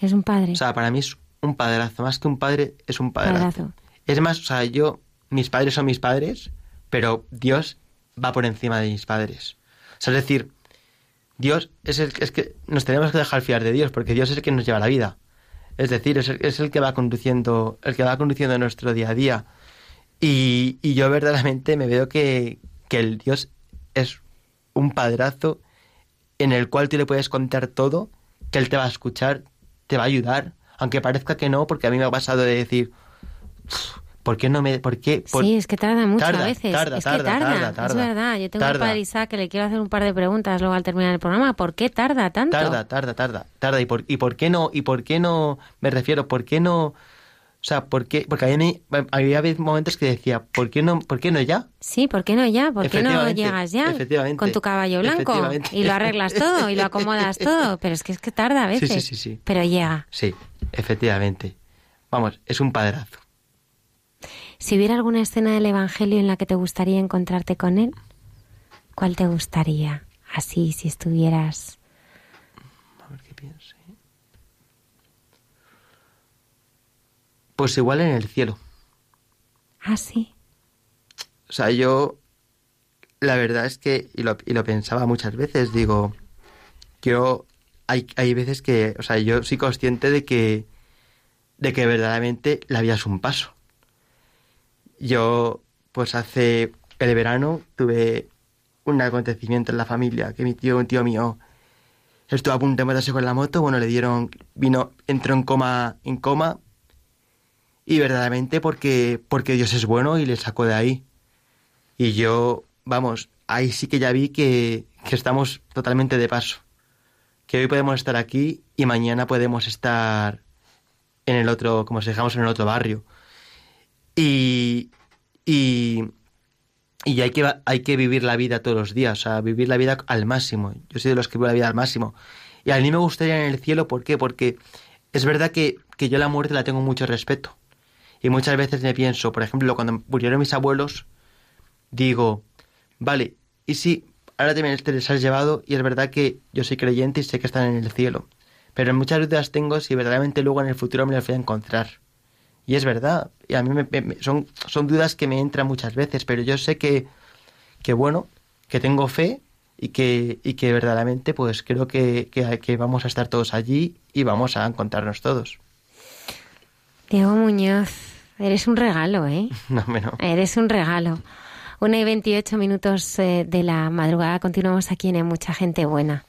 Es un padre.
O sea, para mí es un padrazo. Más que un padre, es un padrazo. Es más, o sea, yo, mis padres son mis padres, pero Dios va por encima de mis padres. O sea, es decir, Dios es el es que nos tenemos que dejar fiar de Dios, porque Dios es el que nos lleva la vida. Es decir, es el, es el que va conduciendo, el que va conduciendo nuestro día a día. Y, y yo verdaderamente me veo que, que el Dios es un padrazo en el cual tú le puedes contar todo, que Él te va a escuchar, te va a ayudar, aunque parezca que no, porque a mí me ha pasado de decir, ¿por qué no me...? Por qué,
Sí, es que tarda mucho
Tarda,
a veces.
tarda,
es que
tarda,
tarda,
tarda, tarda.
es verdad. Yo tengo un padre Isaac que le quiero hacer un par de preguntas luego al terminar el programa. ¿Por qué tarda tanto?
Tarda, tarda, tarda, tarda. ¿Y por, y por qué no? ¿Y por qué no? Me refiero, ¿por qué no? O sea, ¿por qué? Porque a mí había momentos que decía, ¿por qué no, por qué no ya?
Sí, ¿por qué no ya? ¿Por qué no llegas ya
efectivamente,
con tu caballo blanco y lo arreglas todo y lo acomodas todo? Pero es que es que tarda a
Sí,
veces.
sí, sí, sí.
Pero llega.
Sí, efectivamente. Vamos, es un padrazo.
Si hubiera alguna escena del Evangelio en la que te gustaría encontrarte con él, ¿cuál te gustaría? Así, si estuvieras...
A ver qué piense. Pues igual en el cielo.
Así.
O sea, yo la verdad es que, y lo, y lo pensaba muchas veces, digo, yo hay, hay veces que, o sea, yo soy consciente de que, de que verdaderamente la vida es un paso. Yo, pues hace el verano tuve un acontecimiento en la familia, que mi tío, un tío mío, estuvo a punto de matarse con la moto, bueno, le dieron, vino, entró en coma, en coma, y verdaderamente porque, porque Dios es bueno y le sacó de ahí. Y yo, vamos, ahí sí que ya vi que, que estamos totalmente de paso. Que hoy podemos estar aquí y mañana podemos estar en el otro, como si dejamos en el otro barrio. Y, y, y hay, que, hay que vivir la vida todos los días, o sea, vivir la vida al máximo. Yo soy de los que vivo la vida al máximo. Y a mí me gustaría en el cielo, ¿por qué? Porque es verdad que, que yo la muerte la tengo mucho respeto. Y muchas veces me pienso, por ejemplo, cuando murieron mis abuelos, digo, vale, ¿y si ahora también te les has llevado? Y es verdad que yo soy creyente y sé que están en el cielo. Pero muchas dudas tengo si verdaderamente luego en el futuro me los voy a encontrar. Y es verdad, y a mí me- son, son dudas que me entran muchas veces, pero yo sé que, que bueno, que tengo fe y que, y que verdaderamente pues creo que, que, que vamos a estar todos allí y vamos a encontrarnos todos.
Diego Muñoz, eres un regalo, ¿eh? (laughs)
No, no.
Eres un regalo. Una y 28 minutos eh, de la madrugada. Continuamos aquí en Hay Mucha Gente Buena.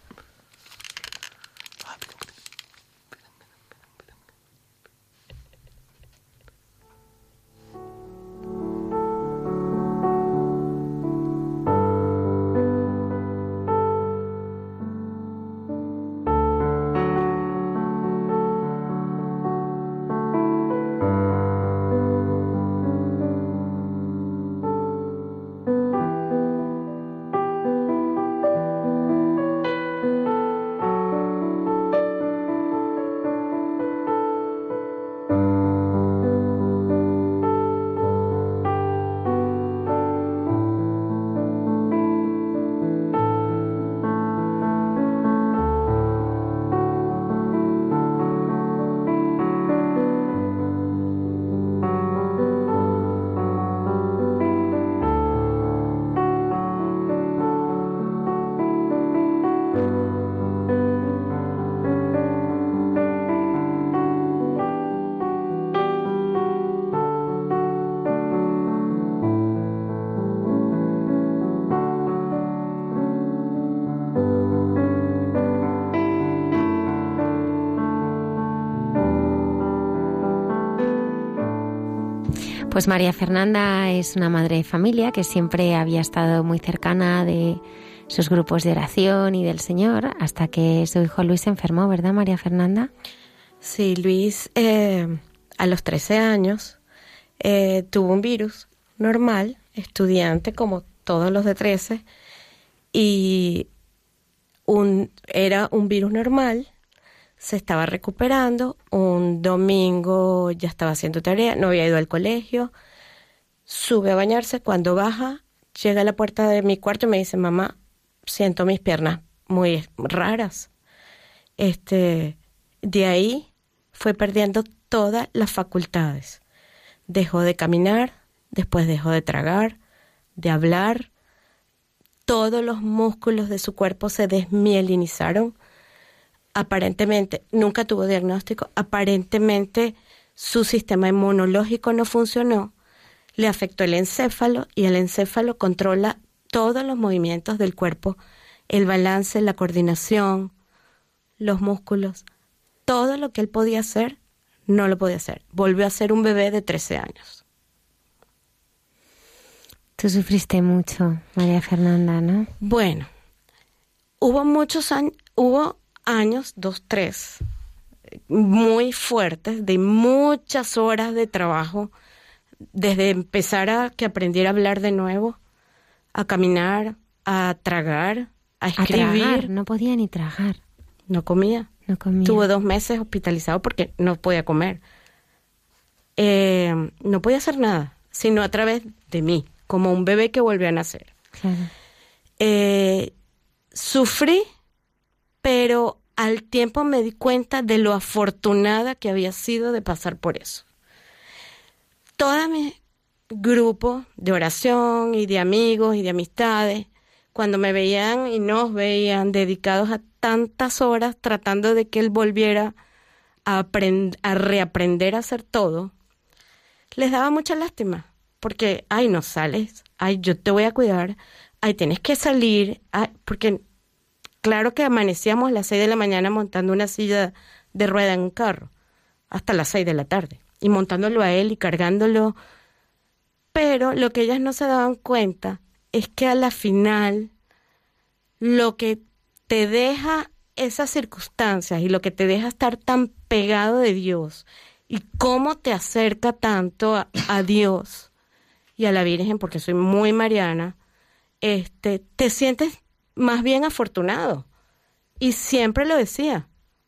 Pues María Fernanda es una madre de familia que siempre había estado muy cercana de sus grupos de oración y del Señor hasta que su hijo Luis se enfermó, ¿verdad María Fernanda?
Sí, Luis eh, a los 13 años eh, tuvo un virus normal, estudiante como todos los de 13, y un, era un virus normal se estaba recuperando, un domingo ya estaba haciendo tarea, no había ido al colegio, sube a bañarse, cuando baja, llega a la puerta de mi cuarto y me dice, mamá, siento mis piernas muy raras. Este, de ahí fue perdiendo todas las facultades. Dejó de caminar, después dejó de tragar, de hablar. Todos los músculos de su cuerpo se desmielinizaron aparentemente nunca tuvo diagnóstico, aparentemente su sistema inmunológico no funcionó, le afectó el encéfalo y el encéfalo controla todos los movimientos del cuerpo, el balance, la coordinación, los músculos, todo lo que él podía hacer, no lo podía hacer. Volvió a ser un bebé de 13 años.
Tú sufriste mucho, María Fernanda, ¿no?
Bueno, hubo muchos años, hubo años, dos, tres, muy fuertes, de muchas horas de trabajo, desde empezar a que aprendiera a hablar de nuevo, a caminar, a tragar, a escribir.
no podía ni tragar.
No comía.
No comía.
Tuve dos meses hospitalizado porque no podía comer. Eh, no podía hacer nada, sino a través de mí, como un bebé que volvió a nacer. Eh, sufrí pero al tiempo me di cuenta de lo afortunada que había sido de pasar por eso. Todo mi grupo de oración y de amigos y de amistades, cuando me veían y nos veían dedicados a tantas horas tratando de que él volviera a, reaprender a hacer todo, les daba mucha lástima, porque, ay, no sales, ay, yo te voy a cuidar, ay, tienes que salir, ay, porque Claro que amanecíamos a las seis de la mañana montando una silla de rueda en un carro, hasta las seis de la tarde, y montándolo a él y cargándolo. Pero lo que ellas no se daban cuenta es que a la final lo que te deja esas circunstancias y lo que te deja estar tan pegado de Dios y cómo te acerca tanto a, a Dios y a la Virgen, porque soy muy mariana, este, te sientes más bien afortunado. Y siempre lo decía,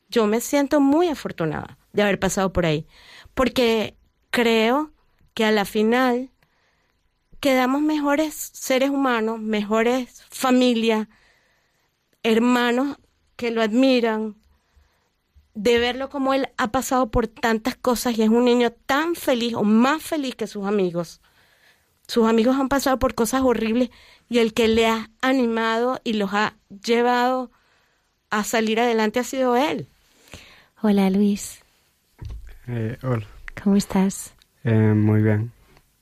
yo me siento muy afortunada de haber pasado por ahí, porque creo que a la final quedamos mejores seres humanos, mejores familias, hermanos que lo admiran, de verlo como él ha pasado por tantas cosas y es un niño tan feliz o más feliz que sus amigos. Sus amigos han pasado por cosas horribles y el que le ha animado y los ha llevado a salir adelante ha sido él.
Hola Luis.
Eh, hola.
¿Cómo estás?
Eh, muy bien.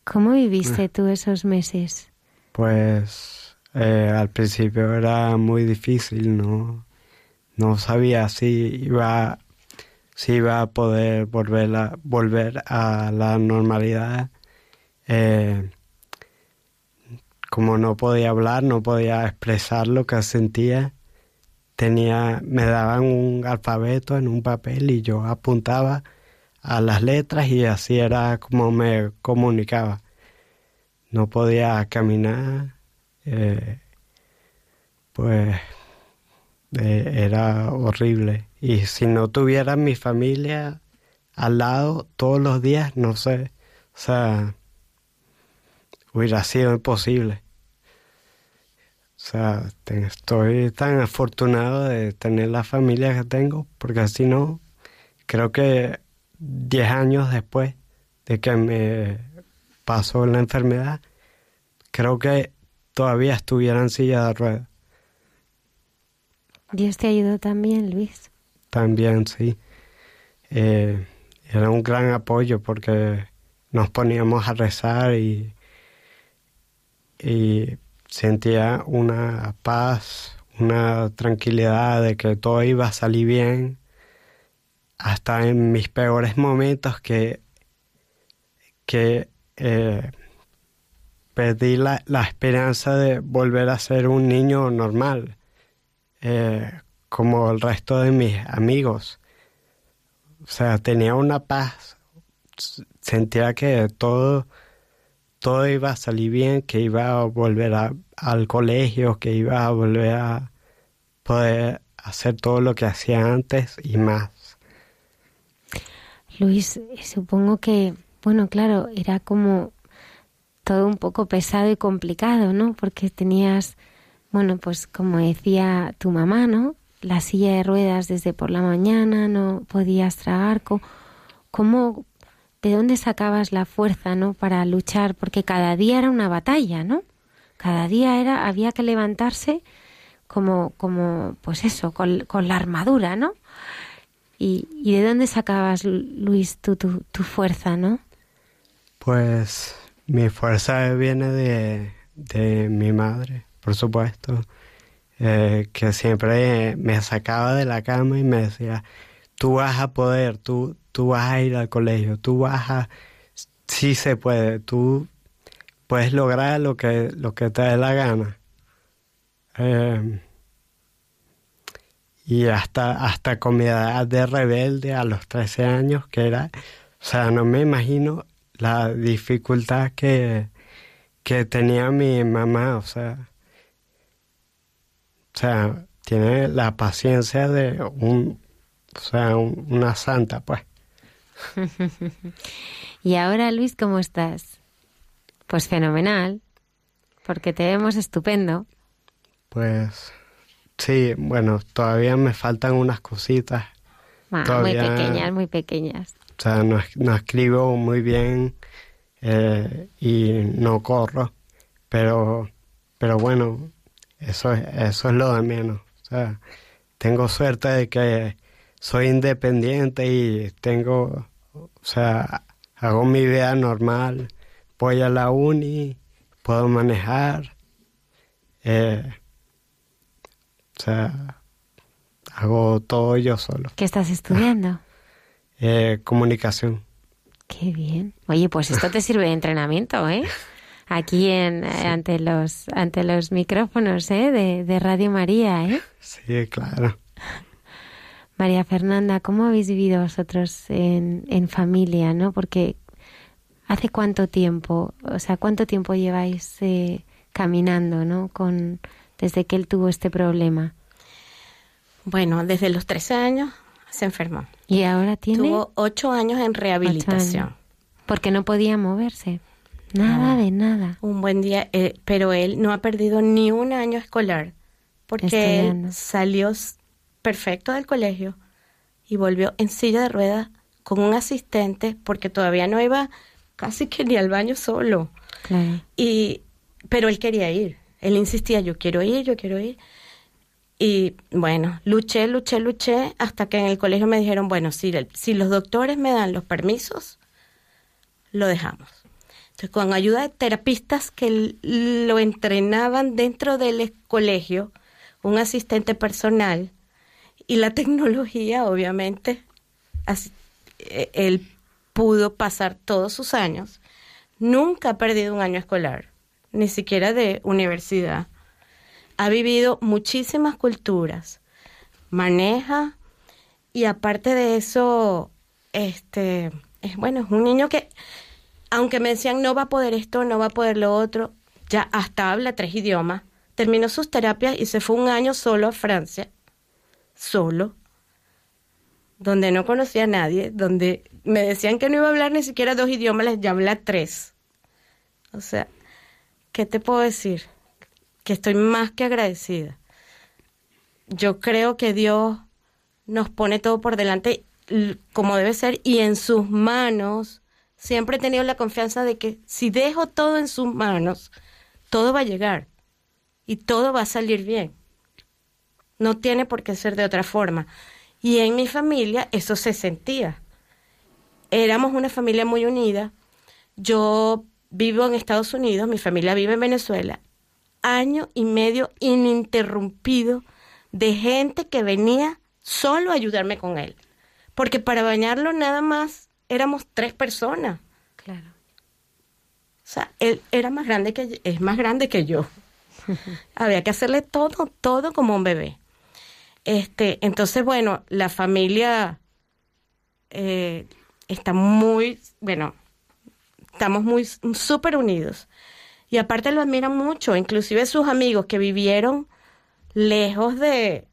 ¿Cómo viviste eh. tú esos meses?
Pues al principio era muy difícil, no, no sabía si iba, si iba a poder volver a, volver a la normalidad. Eh, como no podía hablar, no podía expresar lo que sentía, tenía, me daban un alfabeto en un papel y yo apuntaba a las letras y así era como me comunicaba. No podía caminar, eh, pues eh, era horrible. Y si no tuviera mi familia al lado todos los días, no sé, o sea, hubiera sido imposible. O sea, estoy tan afortunado de tener la familia que tengo, porque así no, creo que 10 años después de que me pasó la enfermedad, creo que todavía estuviera en silla de ruedas.
¿Dios te ayudó también, Luis?
También, sí. Eh, era un gran apoyo porque nos poníamos a rezar y y sentía una paz, una tranquilidad de que todo iba a salir bien, hasta en mis peores momentos que, que eh, perdí la, esperanza de volver a ser un niño normal, eh, como el resto de mis amigos. O sea, tenía una paz, sentía que todo todo iba a salir bien, que iba a volver al colegio, que iba a volver a poder hacer todo lo que hacía antes y más.
Luis, supongo que, bueno, claro, era como todo un poco pesado y complicado, ¿no? Porque tenías, bueno, pues como decía tu mamá, ¿no? La silla de ruedas desde por la mañana, no podías tragar. ¿Cómo, de dónde sacabas la fuerza, ¿no? Para luchar, porque cada día era una batalla, ¿no? Cada día era, había que levantarse como, como, pues eso, con, con la armadura, ¿no? ¿Y, ¿Y, de dónde sacabas, Luis, tu, tu, tu, fuerza, no?
Pues mi fuerza viene de, de mi madre, por supuesto, eh, que siempre me sacaba de la cama y me decía, tú vas a poder, tú, tú vas a ir al colegio, tú vas a... Sí se puede, tú puedes lograr lo que, lo que te dé la gana. Eh, y hasta, hasta con mi edad de rebelde a los 13 años, que era, o sea, no me imagino la dificultad que, que tenía mi mamá, o sea, o sea, tiene la paciencia de un, o sea, una santa, pues. (laughs)
y ahora, Luis, ¿cómo estás? Pues fenomenal, porque te vemos estupendo.
Pues Sí, bueno, todavía me faltan unas cositas.
Ah, muy pequeñas, muy pequeñas.
O sea, no, no escribo muy bien eh, y no corro, pero, pero bueno, eso es, eso es lo de menos. O sea, tengo suerte de que soy independiente y tengo, o sea, hago mi vida normal, voy a la uni, puedo manejar. Eh, o sea, hago todo yo solo.
¿Qué estás (laughs) estudiando?
Eh, comunicación.
Qué bien. Oye, pues esto te sirve de entrenamiento, ¿eh? Aquí en, eh, ante los ante los micrófonos, ¿eh? De, de Radio María, ¿eh?
Sí, claro.
María Fernanda, ¿cómo habéis vivido vosotros en, en familia, no? Porque ¿hace cuánto tiempo, o sea, cuánto tiempo lleváis eh, caminando, no? Con, desde que él tuvo este problema?
Bueno, desde los 13 años se enfermó.
¿Y ahora tiene?
Tuvo ocho años en rehabilitación.
Porque no podía moverse. Nada de nada.
Un buen día, eh, pero él no ha perdido ni un año escolar. Porque él salió perfecto del colegio y volvió en silla de ruedas con un asistente porque todavía no iba casi que ni al baño solo.
Claro.
Y, pero él quería ir. Él insistía, yo quiero ir, yo quiero ir. Y bueno, luché, luché, luché, hasta que en el colegio me dijeron, bueno, si, si los doctores me dan los permisos, lo dejamos. Entonces, con ayuda de terapistas que lo entrenaban dentro del colegio, un asistente personal y la tecnología, obviamente, e, él pudo pasar todos sus años. Nunca ha perdido un año escolar ni siquiera de universidad. Ha vivido muchísimas culturas, maneja y aparte de eso, este, es bueno, es un niño que, aunque me decían no va a poder esto, no va a poder lo otro, ya hasta habla tres idiomas, terminó sus terapias y se fue un año solo a Francia, solo, donde no conocía a nadie, donde me decían que no iba a hablar ni siquiera dos idiomas, ya habla tres. O sea, ¿qué te puedo decir? Que estoy más que agradecida. Yo creo que Dios nos pone todo por delante como debe ser y en sus manos. Siempre he tenido la confianza de que si dejo todo en sus manos, todo va a llegar y todo va a salir bien. No tiene por qué ser de otra forma. Y en mi familia eso se sentía. Éramos una familia muy unida. Yo vivo en Estados Unidos, mi familia vive en Venezuela, año y medio ininterrumpido de gente que venía solo a ayudarme con él. Porque para bañarlo nada más éramos tres personas.
Claro.
O sea, él era más grande que es más grande que yo. (laughs) Había que hacerle todo, todo como un bebé. Este, entonces, bueno, la familia eh, está muy, bueno, estamos muy súper unidos. Y aparte lo admiran mucho, inclusive sus amigos que vivieron lejos de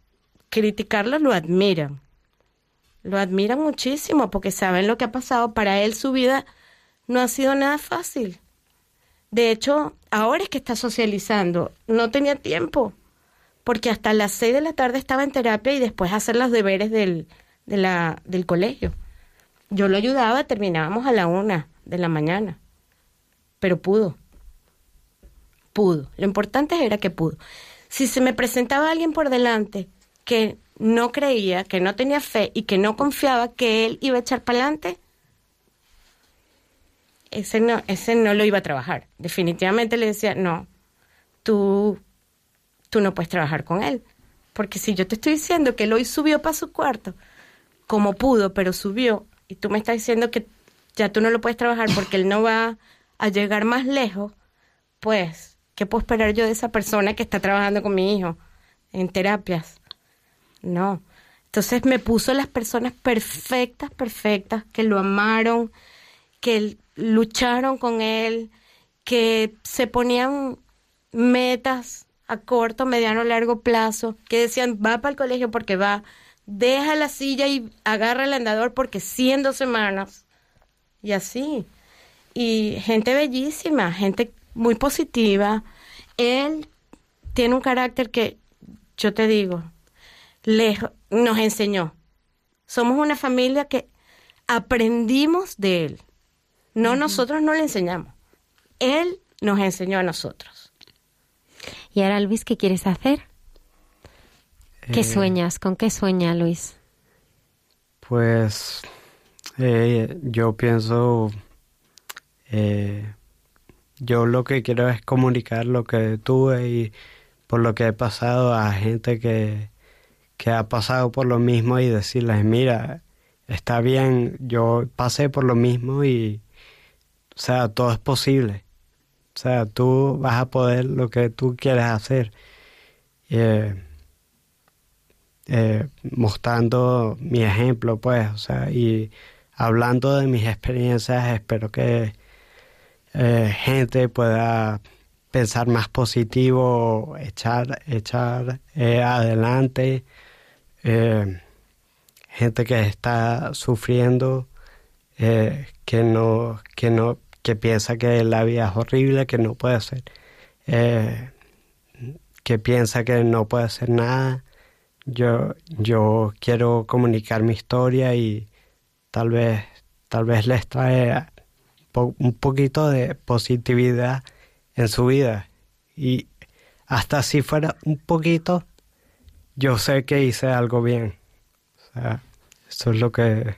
criticarlo lo admiran. lo admiran muchísimo porque saben lo que ha pasado. Para él su vida no ha sido nada fácil. De hecho, ahora es que está socializando. No tenía tiempo porque hasta las seis de la tarde estaba en terapia y después hacer los deberes del, del colegio. Yo lo ayudaba, terminábamos a la una de la mañana, pero pudo. Pudo. Lo importante era que pudo. Si se me presentaba alguien por delante que no creía, que no tenía fe y que no confiaba que él iba a echar para adelante, ese no, ese no lo iba a trabajar. Definitivamente le decía, no, tú tú no puedes trabajar con él. Porque si yo te estoy diciendo que él hoy subió para su cuarto, como pudo, pero subió, y tú me estás diciendo que ya tú no lo puedes trabajar porque él no va a llegar más lejos, pues, ¿qué puedo esperar yo de esa persona que está trabajando con mi hijo en terapias? No. Entonces me puso las personas perfectas, perfectas, que lo amaron, que lucharon con él, que se ponían metas a corto, mediano, largo plazo, que decían, va para el colegio porque va, deja la silla y agarra el andador porque sí en dos semanas. Y así. Y gente bellísima, gente muy positiva. Él tiene un carácter que, yo te digo, nos enseñó. Somos una familia que aprendimos de él. No nosotros no le enseñamos. Él nos enseñó a nosotros.
¿Y ahora, Luis, qué quieres hacer? ¿Qué eh, sueñas? ¿Con qué sueña Luis?
Pues eh, yo pienso, eh, yo lo que quiero es comunicar lo que tuve y por lo que he pasado a gente que, que ha pasado por lo mismo y decirles, mira, está bien, yo pasé por lo mismo y, o sea, todo es posible. O sea, tú vas a poder lo que tú quieres hacer. Eh, eh, mostrando mi ejemplo, pues, o sea, y hablando de mis experiencias, espero que eh, gente pueda pensar más positivo, echar, echar adelante, gente que está sufriendo, que no, que no, que piensa que la vida es horrible, que no puede hacer, eh, que piensa que no puede hacer nada. Yo, yo quiero comunicar mi historia y tal vez, tal vez les trae un poquito de positividad en su vida. Y hasta si fuera un poquito, yo sé que hice algo bien. O sea, eso es lo que,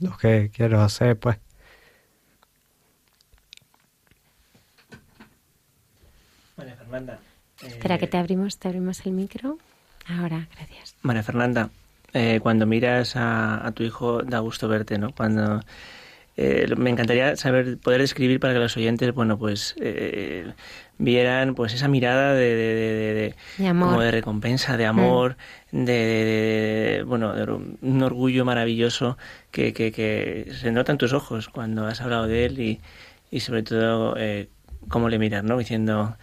lo que quiero hacer, pues.
Espera que te abrimos, te abrimos el micro. Ahora, gracias.
María Fernanda, eh, cuando miras a, tu hijo da gusto verte, ¿no? Cuando eh, me encantaría saber poder describir para que los oyentes, bueno, pues eh, vieran pues esa mirada de, de, de,
amor.
como de recompensa, de amor, mm. de, bueno, un orgullo maravilloso que, que, que, se nota en tus ojos cuando has hablado de él y, y sobre todo cómo le miras, ¿no? Diciendo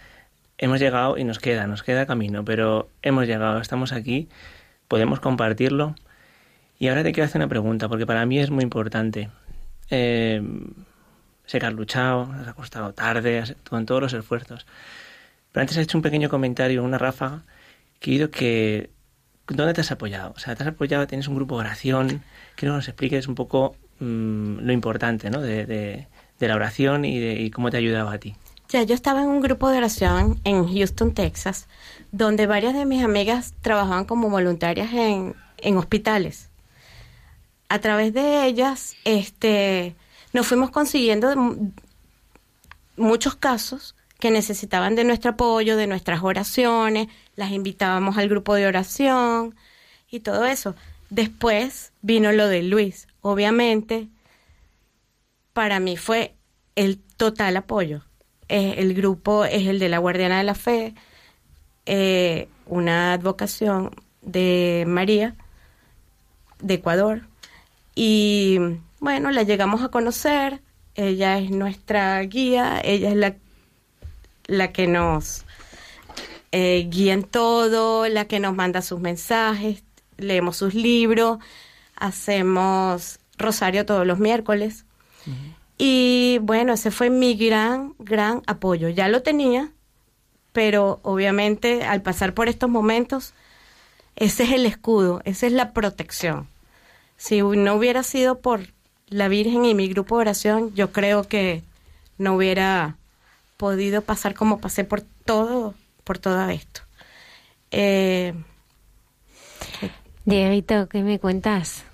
hemos llegado y nos queda, nos queda camino, pero hemos llegado, estamos aquí, podemos compartirlo. Y ahora te quiero hacer una pregunta, porque para mí es muy importante. Eh, sé que has luchado, has costado tarde, con todos los esfuerzos. Pero antes has hecho un pequeño comentario, una ráfaga, que he que... ¿Dónde te has apoyado? O sea, te has apoyado, tienes un grupo de oración. Quiero que nos expliques un poco mm, lo importante ¿no? de, la oración y cómo te ha ayudado a ti.
Yo estaba en un grupo de oración en Houston, Texas, donde varias de mis amigas trabajaban como voluntarias en, en hospitales. A través de ellas, este, nos fuimos consiguiendo muchos casos que necesitaban de nuestro apoyo, de nuestras oraciones, las invitábamos al grupo de oración y todo eso. Después vino lo de Luis. Obviamente, para mí fue el total apoyo el grupo es el de la Guardiana de la Fe, eh, una advocación de María, de Ecuador. Y bueno, la llegamos a conocer, ella es nuestra guía, ella es la, la que nos eh, guía en todo, la que nos manda sus mensajes, leemos sus libros, hacemos rosario todos los miércoles. Y bueno, ese fue mi gran, gran apoyo. Ya lo tenía, pero obviamente al pasar por estos momentos, ese es el escudo, esa es la protección. Si no hubiera sido por la Virgen y mi grupo de oración, yo creo que no hubiera podido pasar como pasé por todo, por todo esto. Eh,
Dieguito, ¿qué me cuentas?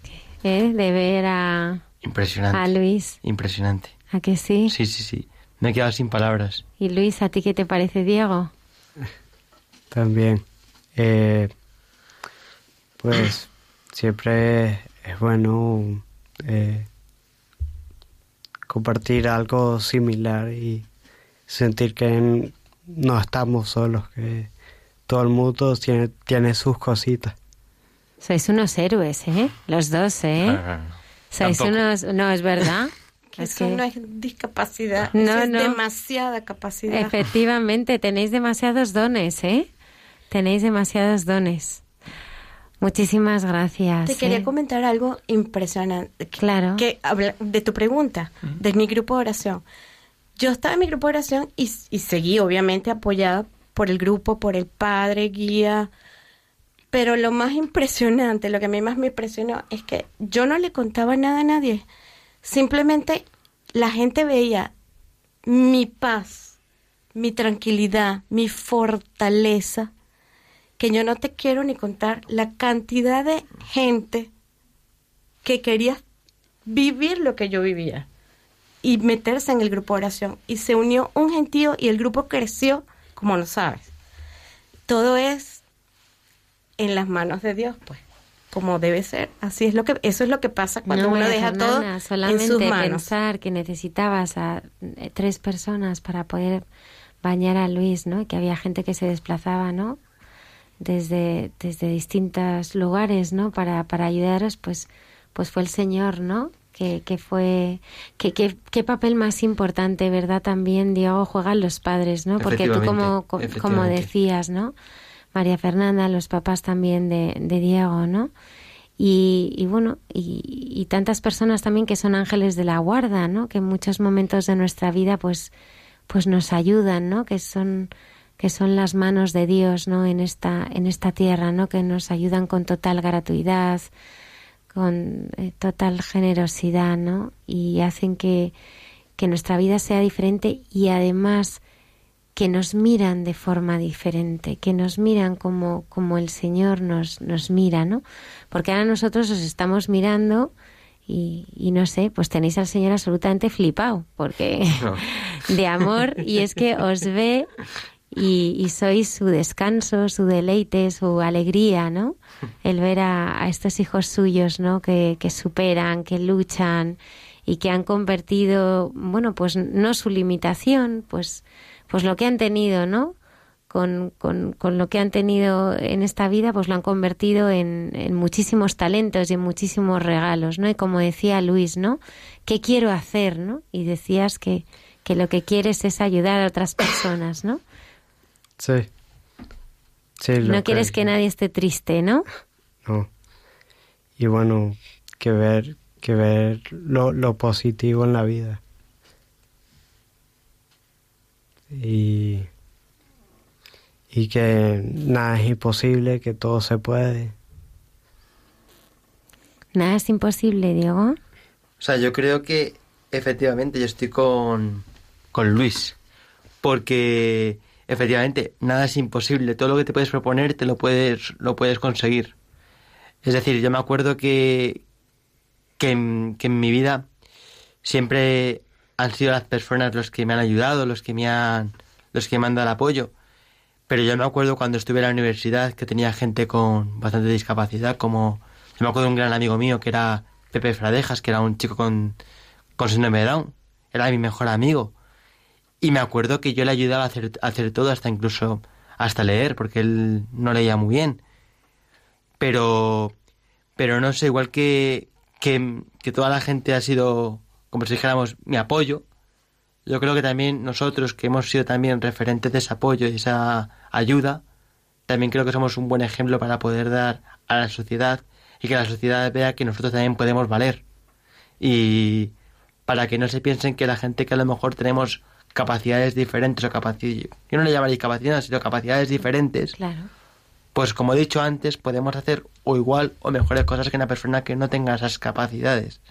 De ver a,
Impresionante.
a Luis.
Impresionante.
¿A que sí?
Sí, sí, sí. Me he quedado sin palabras.
Y Luis, ¿a ti qué te parece, Diego? (laughs)
También. Eh, pues siempre es bueno eh, compartir algo similar y sentir que no estamos solos, que todo el mundo tiene, tiene sus cositas.
Sois unos héroes, ¿eh? Los dos, ¿eh?
Ah,
Sois
tampoco.
unos... No, es verdad. (laughs)
que
Es
eso
que-
no es discapacidad,
No,
eso es
no.
demasiada capacidad.
Efectivamente, tenéis demasiados dones, ¿eh? Tenéis demasiados dones. Muchísimas gracias.
Te quería
¿eh?
comentar algo impresionante. que-
Claro.
Que habla de tu pregunta, de mi grupo de oración. Yo estaba en mi grupo de oración y, y seguí, obviamente, apoyada por el grupo, por el padre, guía. Pero lo más impresionante, lo que a mí más me impresionó, es que yo no le contaba nada a nadie. Simplemente la gente veía mi paz, mi tranquilidad, mi fortaleza, que yo no te quiero ni contar la cantidad de gente que quería vivir lo que yo vivía y meterse en el grupo de oración. Y se unió un gentío y el grupo creció como no sabes. Todo es en las manos de Dios, pues, como debe ser. Así es lo que, eso es lo que pasa cuando
No,
uno deja todo
Fernanda,
en
solamente
sus manos.
pensar que necesitabas a eh, tres personas para poder bañar a Luis, ¿no? Y que había gente que se desplazaba, ¿no? Desde, desde distintos lugares, ¿no? Para, para ayudaros, pues, pues fue el Señor, ¿no? Que, que fue, que, que- qué papel más importante, ¿verdad? También, Diego, juegan los padres, ¿no? Porque tú como, como decías, ¿no? María Fernanda, los papás también de, de Diego, ¿no? Y, y bueno, y, tantas personas también que son ángeles de la guarda, ¿no? Que en muchos momentos de nuestra vida, pues, pues nos ayudan, ¿no? Que son, que son las manos de Dios, ¿no? En esta, en esta tierra, ¿no? Que nos ayudan con total gratuidad, con eh, total generosidad, ¿no? Y hacen que, que nuestra vida sea diferente y además que nos miran de forma diferente, que nos miran como, como el Señor nos, nos mira, ¿no? Porque ahora nosotros os estamos mirando y, y no sé, pues tenéis al Señor absolutamente flipado, porque (laughs) de amor, y es que os ve y, y sois su descanso, su deleite, su alegría, ¿no? El ver a, a estos hijos suyos, ¿no? Que, que superan, que luchan y que han convertido, bueno, pues no su limitación, pues, pues lo que han tenido, ¿no? Con, con, con lo que han tenido en esta vida, pues lo han convertido en, en muchísimos talentos y en muchísimos regalos, ¿no? Y como decía Luis, ¿no? ¿Qué quiero hacer, no? Y decías que, que lo que quieres es ayudar a otras personas, ¿no?
Sí. Sí,
No quieres que nadie esté triste, ¿no?
No. Y bueno, que ver, que ver lo, lo positivo en la vida. Y, y que nada es imposible, que todo se puede.
Nada es imposible, Diego.
O sea, yo creo que efectivamente yo estoy con, con Luis. Porque efectivamente nada es imposible. Todo lo que te puedes proponer te lo puedes, lo puedes conseguir. Es decir, yo me acuerdo que, que, en, que en mi vida siempre han sido las personas los que me han ayudado, los que me han, los que me han dado el apoyo. Pero yo me acuerdo cuando estuve en la universidad que tenía gente con bastante discapacidad, como yo me acuerdo de un gran amigo mío que era Pepe Fradejas, que era un chico con, con síndrome de Down. Era mi mejor amigo. Y me acuerdo que yo le ayudaba a hacer, a hacer todo, hasta incluso hasta leer, porque él no leía muy bien. Pero, pero no sé, igual que, que, que toda la gente ha sido, como si dijéramos, mi apoyo, yo creo que también nosotros, que hemos sido también referentes de ese apoyo y esa ayuda, también creo que somos un buen ejemplo para poder dar a la sociedad y que la sociedad vea que nosotros también podemos valer. Y para que no se piensen que la gente que a lo mejor tenemos capacidades diferentes o capacidades, yo no le llamaría capacidades, sino capacidades diferentes,
Claro.
pues como he dicho antes, podemos hacer o igual o mejores cosas que una persona que no tenga esas capacidades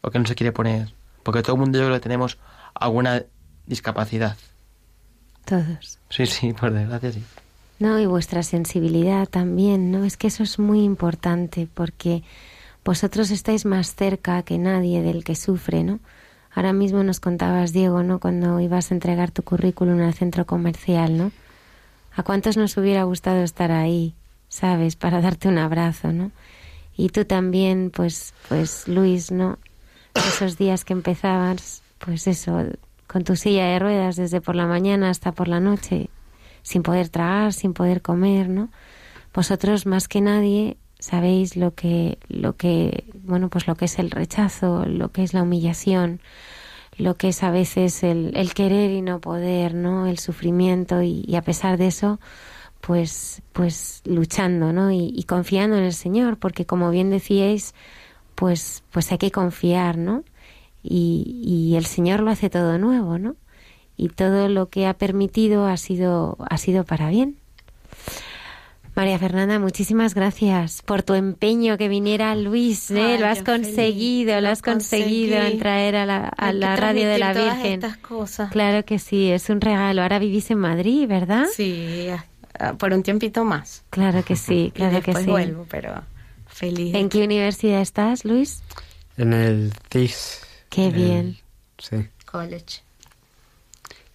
o que no se quiere poner. Porque todo el mundo yo creo que tenemos alguna discapacidad.
Todos.
Sí, sí, por desgracia sí.
No, y vuestra sensibilidad también, ¿no? Es que eso es muy importante porque vosotros estáis más cerca que nadie del que sufre, ¿no? Ahora mismo nos contabas, Diego, ¿no? Cuando ibas a entregar tu currículum al centro comercial, ¿no? ¿A cuántos nos hubiera gustado estar ahí, sabes, para darte un abrazo, ¿no? Y tú también, pues, pues, Luis, ¿no? Esos días que empezabas, pues eso, con tu silla de ruedas desde por la mañana hasta por la noche, sin poder tragar, sin poder comer, ¿no? Vosotros más que nadie sabéis lo que, lo que, bueno, pues lo que es el rechazo, lo que es la humillación, lo que es a veces el, el querer y no poder, ¿no? El sufrimiento y, a pesar de eso, pues, pues luchando, ¿no? Y confiando en el Señor, porque como bien decíais, pues, pues hay que confiar, ¿no? Y, y el Señor lo hace todo nuevo, ¿no? Y todo lo que ha permitido ha sido, ha sido para bien. María Fernanda, muchísimas gracias por tu empeño que viniera Luis. ¿eh?
Ay,
lo has conseguido,
feliz.
lo has conseguido
conseguí.
en traer a la, a radio de la
todas
Virgen.
estas cosas.
Claro que sí, es un regalo. Ahora vivís en Madrid, ¿verdad?
Sí, por un tiempito más.
Claro que sí, (laughs) claro
y
que sí.
vuelvo, pero feliz.
¿En qué universidad estás, Luis?
En el CIS.
Qué
el-
bien.
Sí.
college?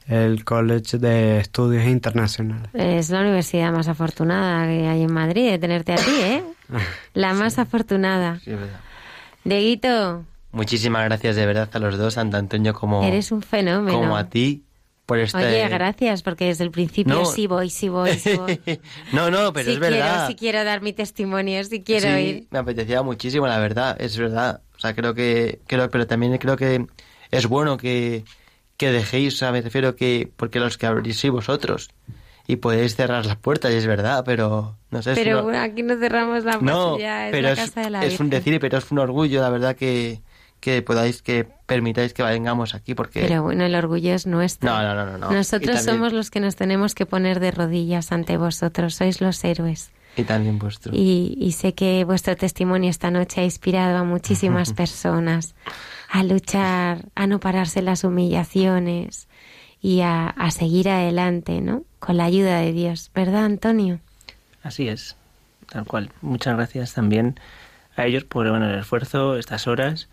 El College de Estudios Internacionales.
Es la universidad más afortunada que hay en Madrid de tenerte a ti, ¿eh? (laughs) La más afortunada.
Sí, es verdad.
Deguito,
Muchísimas gracias de verdad a los dos, tanto Antonio como,
eres un fenómeno.
como a ti, por este...
Oye, gracias, porque desde el principio
No.
sí voy, sí voy, sí voy. (laughs)
no, no, pero
sí
es verdad.
sí quiero dar mi testimonio, sí quiero
sí,
ir.
me apetecía muchísimo, la verdad, es verdad. O sea, creo que, creo, pero también creo que es bueno que, que dejéis, o sea, me refiero que, porque los que abrís sois vosotros y podéis cerrar las puertas, y es verdad, pero no sé. es
Pero
una-
bueno, aquí no cerramos la
no,
posibilidad, es
pero
la
es,
casa de la
es un decir, pero es un orgullo, la verdad, que, que podáis, que permitáis que vengamos aquí, porque...
Pero bueno, el orgullo es nuestro.
No, no, no, no,
Nosotros
también-
somos los que nos tenemos que poner de rodillas ante vosotros, sois los héroes.
Y también vuestro.
Y, y sé que vuestro testimonio esta noche ha inspirado a muchísimas (laughs) personas a luchar, a no pararse las humillaciones y a, a seguir adelante, ¿no? Con la ayuda de Dios, ¿verdad, Antonio?
Así es, tal cual. Muchas gracias también a ellos por bueno, el esfuerzo, estas horas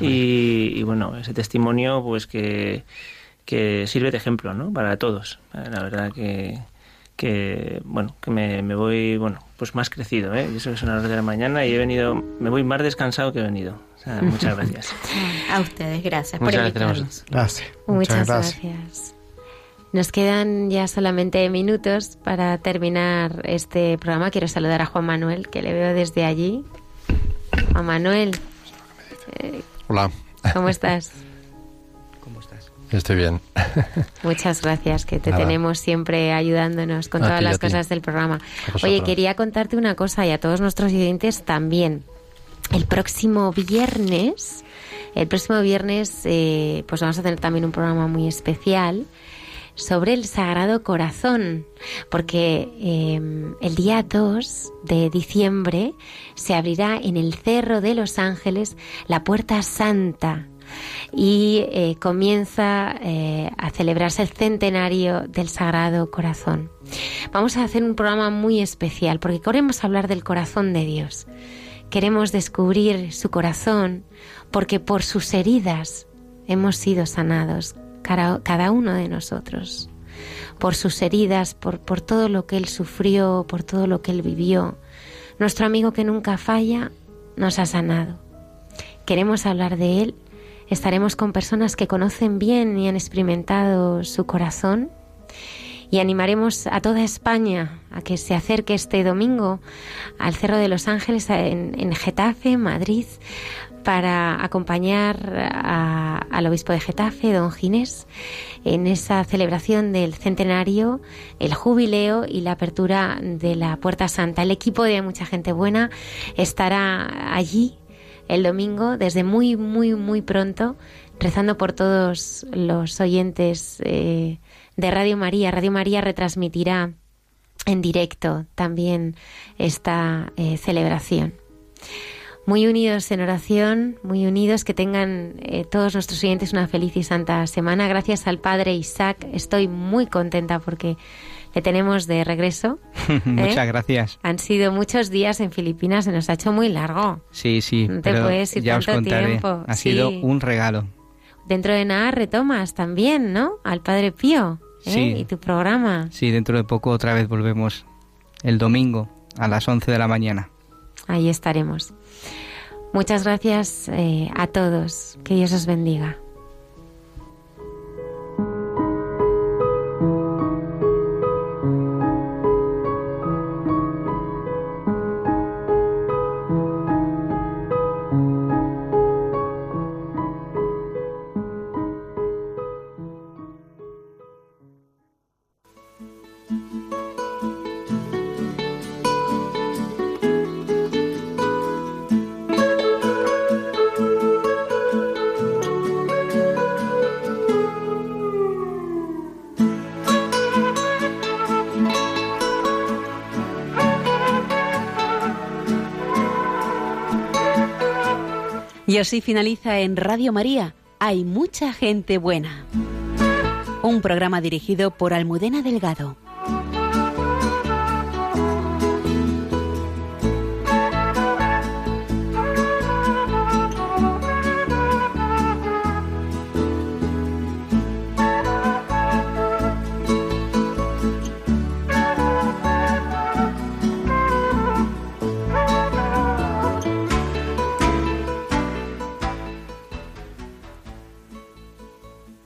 y, y, bueno, ese testimonio pues que, que sirve de ejemplo ¿no? para todos. La verdad que, que bueno, que me, me voy bueno, pues más crecido, ¿eh? Y eso que son las de la mañana y he venido, me voy más descansado que he venido. O sea, muchas gracias. (laughs)
A ustedes, gracias
Muchas
por
gracias
invitarnos.
Gracias.
Muchas,
gracias.
gracias. Nos quedan ya solamente minutos para terminar este programa. Quiero saludar a Juan Manuel, que le veo desde allí. Juan Manuel, eh,
Hola,
¿cómo estás?
estoy bien.
Muchas gracias, que te
Nada.
tenemos siempre ayudándonos con
A
todas
ti,
las cosas del programa. Oye, quería contarte una cosa y a todos nuestros oyentes también. El próximo viernes, el próximo viernes, eh, pues vamos a tener también un programa muy especial sobre el Sagrado Corazón, porque eh, el día 2 de diciembre se abrirá en el Cerro de los Ángeles la Puerta Santa y eh, comienza eh, a celebrarse el centenario del Sagrado Corazón. Vamos a hacer un programa muy especial porque queremos hablar del corazón de Dios. Queremos descubrir su corazón porque por sus heridas hemos sido sanados, cada, uno de nosotros. Por sus heridas, por, por todo lo que Él sufrió, por todo lo que Él vivió. Nuestro amigo que nunca falla nos ha sanado. Queremos hablar de Él. Estaremos con personas que conocen bien y han experimentado su corazón. Y animaremos a toda España a que se acerque este domingo al Cerro de los Ángeles en, en Getafe, Madrid, para acompañar al obispo de Getafe, don Ginés, en esa celebración del centenario, el jubileo y la apertura de la Puerta Santa. El equipo de Mucha Gente Buena estará allí el domingo desde muy, muy, muy pronto, rezando por todos los oyentes eh, de Radio María. Radio María retransmitirá en directo también esta eh, celebración muy unidos en oración, muy unidos, que tengan eh, todos nuestros oyentes una feliz y santa semana. Gracias al Padre Isaac, estoy muy contenta porque le tenemos de regreso. (laughs)
Muchas ¿eh? gracias.
Han sido muchos días en Filipinas, se nos ha hecho muy largo.
Sí, sí, pero ya os contaré. Ha sido un regalo.
Dentro de nada retomas también, ¿no? Al Padre Pío ¿eh? y tu programa.
Sí, dentro de poco otra vez volvemos el domingo a las 11 de la mañana.
Ahí estaremos. Muchas gracias eh, a todos. Que Dios os bendiga.
Y así finaliza en Radio María. Hay mucha gente buena. Un programa dirigido por Almudena Delgado.